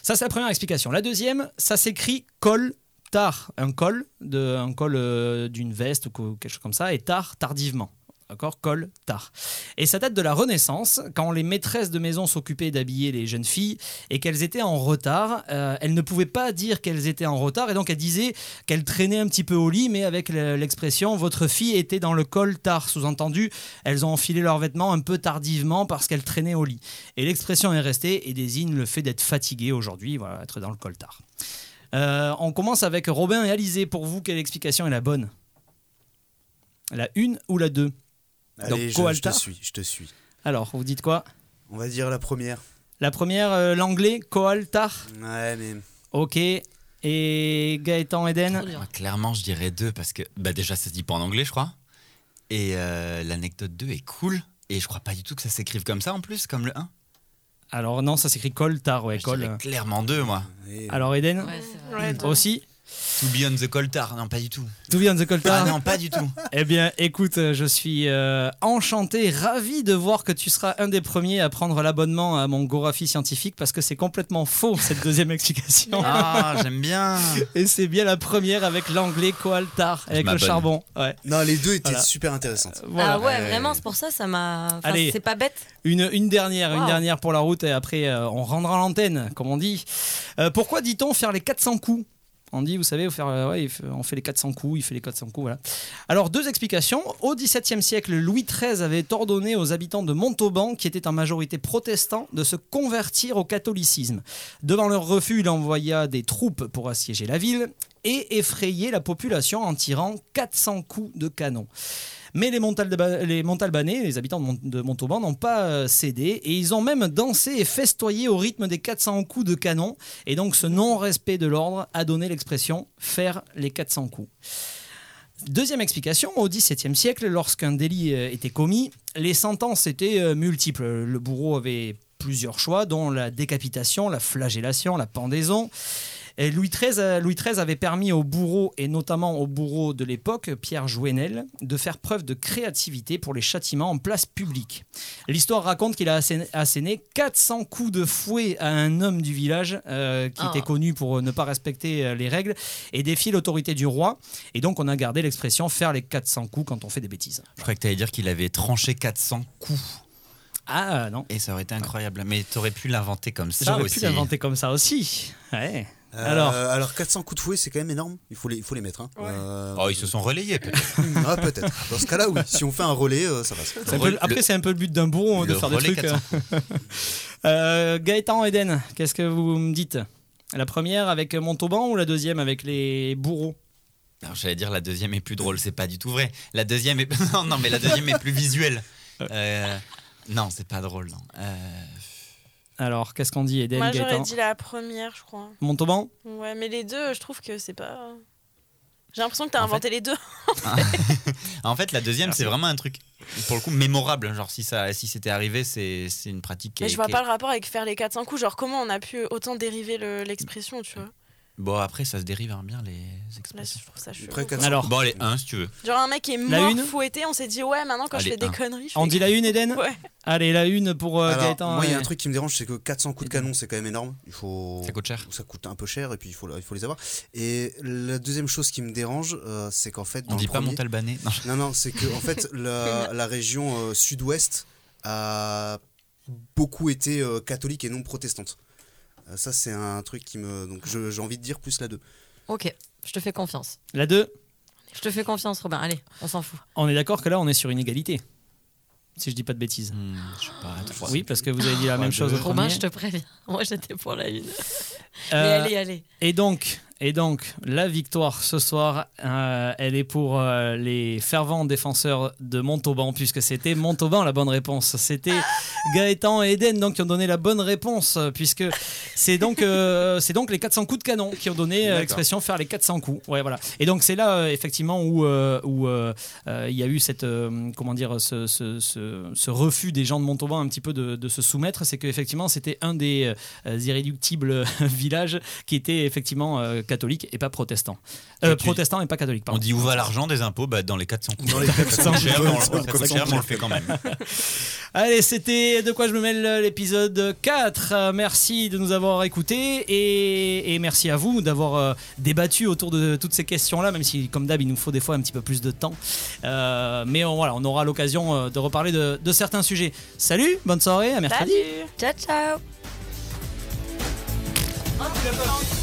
Ça c'est la première explication. La deuxième, ça s'écrit col tard, un col de col euh, d'une veste ou quelque chose comme ça et tard tardivement. D'accord Col, tard. Et ça date de la Renaissance, quand les maîtresses de maison s'occupaient d'habiller les jeunes filles et qu'elles étaient en retard. euh, elles ne pouvaient pas dire qu'elles étaient en retard et donc elles disaient qu'elles traînaient un petit peu au lit, mais avec le- l'expression votre fille était dans le col tard. Sous-entendu, elles ont enfilé leurs vêtements un peu tardivement parce qu'elles traînaient au lit. Et l'expression est restée et désigne le fait d'être fatigué aujourd'hui, voilà, être dans le col tard. Euh, on commence avec Robin et Alizé. Pour vous, quelle explication est la bonne? La une ou la deux? Allez, Donc, je, je te suis, je te suis. Alors, vous dites quoi? On va dire la première. La première, euh, l'anglais, coaltar. Ouais, mais Ok. Et Gaëtan Eden? Moi, clairement, je dirais 2 parce que bah, déjà, ça se dit pas en anglais, je crois. Et euh, l'anecdote 2 est cool. Et je crois pas du tout que ça s'écrive comme ça en plus, comme le 1. Alors non, ça s'écrit coltar, ouais, col. clairement 2, moi. Et- Alors Eden? Ouais, c'est vrai. Deux. Aussi? To be on the coltar, non, pas du tout. To be on the Ah coltar non, pas du tout. Eh bien, écoute, euh, je suis euh, enchanté, ravi de voir que tu seras un des premiers à prendre l'abonnement à mon Gorafi scientifique parce que c'est complètement faux cette deuxième explication. Ah, j'aime bien. Et c'est bien la première avec l'anglais coaltar, avec le charbon. Ouais. Non, les deux étaient Voilà. super intéressantes. Voilà. Ah ouais, vraiment, c'est pour ça, ça m'a. enfin, Allez. C'est pas bête. Une, une dernière, une dernière pour la route et après euh, on rendra l'antenne, comme on dit. Euh, pourquoi dit-on faire les 400 coups? On dit, vous savez, euh, on fait les 400 coups, il fait les 400 coups, voilà. Alors, deux explications. Au XVIIe siècle, Louis XIII avait ordonné aux habitants de Montauban, qui étaient en majorité protestants, de se convertir au catholicisme. Devant leur refus, il envoya des troupes pour assiéger la ville et effrayer la population en tirant 400 coups de canon. Mais les, Montalba- les Montalbanais, les habitants de, de Montauban, n'ont pas euh, cédé et ils ont même dansé et festoyé au rythme des 400 coups de canon. Et donc ce non-respect de l'ordre a donné l'expression faire les 400 coups. Deuxième explication, au XVIIe siècle, lorsqu'un délit euh, était commis, les sentences étaient euh, multiples. Le bourreau avait plusieurs choix, dont la décapitation, la flagellation, la pendaison. Et Louis XIII, euh, Louis XIII avait permis aux bourreaux, et notamment aux bourreaux de l'époque, Pierre Jouenel, de faire preuve de créativité pour les châtiments en place publique. L'histoire raconte qu'il a asséné, asséné 400 coups de fouet à un homme du village euh, qui était connu pour euh, ne pas respecter les règles et défier l'autorité du roi. Et donc on a gardé l'expression faire les 400 coups quand on fait des bêtises. Je croyais que tu allais dire qu'il avait tranché 400 coups. Ah non, Et ça aurait été incroyable. Mais t'aurais pu l'inventer comme ça j'aurais aussi. pu l'inventer comme ça aussi. Ouais. Euh, Alors alors 400 coups de fouet, c'est quand même énorme. Il faut les, il faut les mettre. hein. Ouais. Euh, Oh, ils se sont relayés peut-être. Ah, peut-être. Dans ce cas-là, oui. Si on fait un relais, euh, ça passe. Peu- après, c'est un peu le but d'un bourreau hein, de faire des relais trucs. euh. Gaëtan Eden, qu'est-ce que vous me dites? La première avec Montauban ou la deuxième avec les bourreaux? Alors, j'allais dire la deuxième est plus drôle, c'est pas du tout vrai. La deuxième est non, non mais la deuxième est plus visuelle. Euh, non, c'est pas drôle. Non. Alors, qu'est-ce qu'on dit Eden, Moi, j'aurais dit la première, je crois. Montauban Ouais, mais les deux, je trouve que c'est pas. J'ai l'impression que t'as En inventé les deux. en fait, la deuxième, c'est vraiment un truc pour le coup mémorable. Genre si ça, si c'était arrivé, c'est c'est une pratique. qui Mais est- je vois qui pas est- le rapport avec faire les 400 coups. Genre, comment on a pu autant dériver le- l'expression, tu vois Bon, après, ça se dérive hein, bien les Là, expressions. je trouve ça chelou. Après, quatre- Alors, Bon, allez, un si tu veux. Genre un mec est La mort une fouetté, on s'est dit ouais maintenant quand Allez, je fais des un. conneries. je on fais- dit la une, Eden Ouais. Allez, la une pour euh, Alors, Gaëtan. moi, il y a un truc qui me dérange, c'est que 400 coups de canon, c'est quand même énorme. Il faut. Ça coûte cher. Ça coûte un peu cher et puis il faut, il faut les avoir. Et la deuxième chose qui me dérange, euh, c'est qu'en fait. On dans dit le pas premier- Montalbanais. Non. Non, non, c'est que en fait, la, la région euh, sud-ouest a beaucoup été euh, catholique et non protestante. Euh, ça, c'est un truc qui me. Donc, je- j'ai envie de dire plus la 2. Ok, je te fais confiance. La 2, Je te fais confiance, Robin. Allez, on s'en fout. on est d'accord que là, on est sur une égalité. Si je dis pas de bêtises. Hmm, je sais pas. Oui, parce que vous avez dit la même chose Robin, je te préviens. Moi, j'étais pour la une. Mais Euh, allez, allez. Et donc, et donc, la victoire ce soir, euh, elle est pour euh, les fervents défenseurs de Montauban, puisque c'était Montauban la bonne réponse. C'était Gaëtan et Eden donc, qui ont donné la bonne réponse, puisque c'est donc, euh, c'est donc les 400 coups de canon qui ont donné l'expression faire les 400 coups. Ouais, voilà. Et donc, c'est là, effectivement, où où, il y a eu cette, comment dire, ce, ce- ce- ce refus des gens de Montauban un petit peu de, de se soumettre. C'est qu'effectivement, c'était un des irréductibles villages qui était effectivement catholique et pas protestant. Euh, protestant et pas catholique, On pardon. dit où va l'argent des impôts? Bah, Dans les 400 coups. Dans les 400 Ça coûte cher, on- on le fait quand même. Allez, c'était De quoi je me mêle l'épisode 4. Euh, Merci de nous avoir écoutés et, et merci à vous d'avoir euh, débattu autour de toutes ces questions-là, même si, comme d'hab, il nous faut des fois un petit peu plus de temps. Euh, mais on, voilà, on aura l'occasion de reparler de, de certains sujets. Salut, bonne soirée, à mercredi. Salut Ciao, ciao. Oh,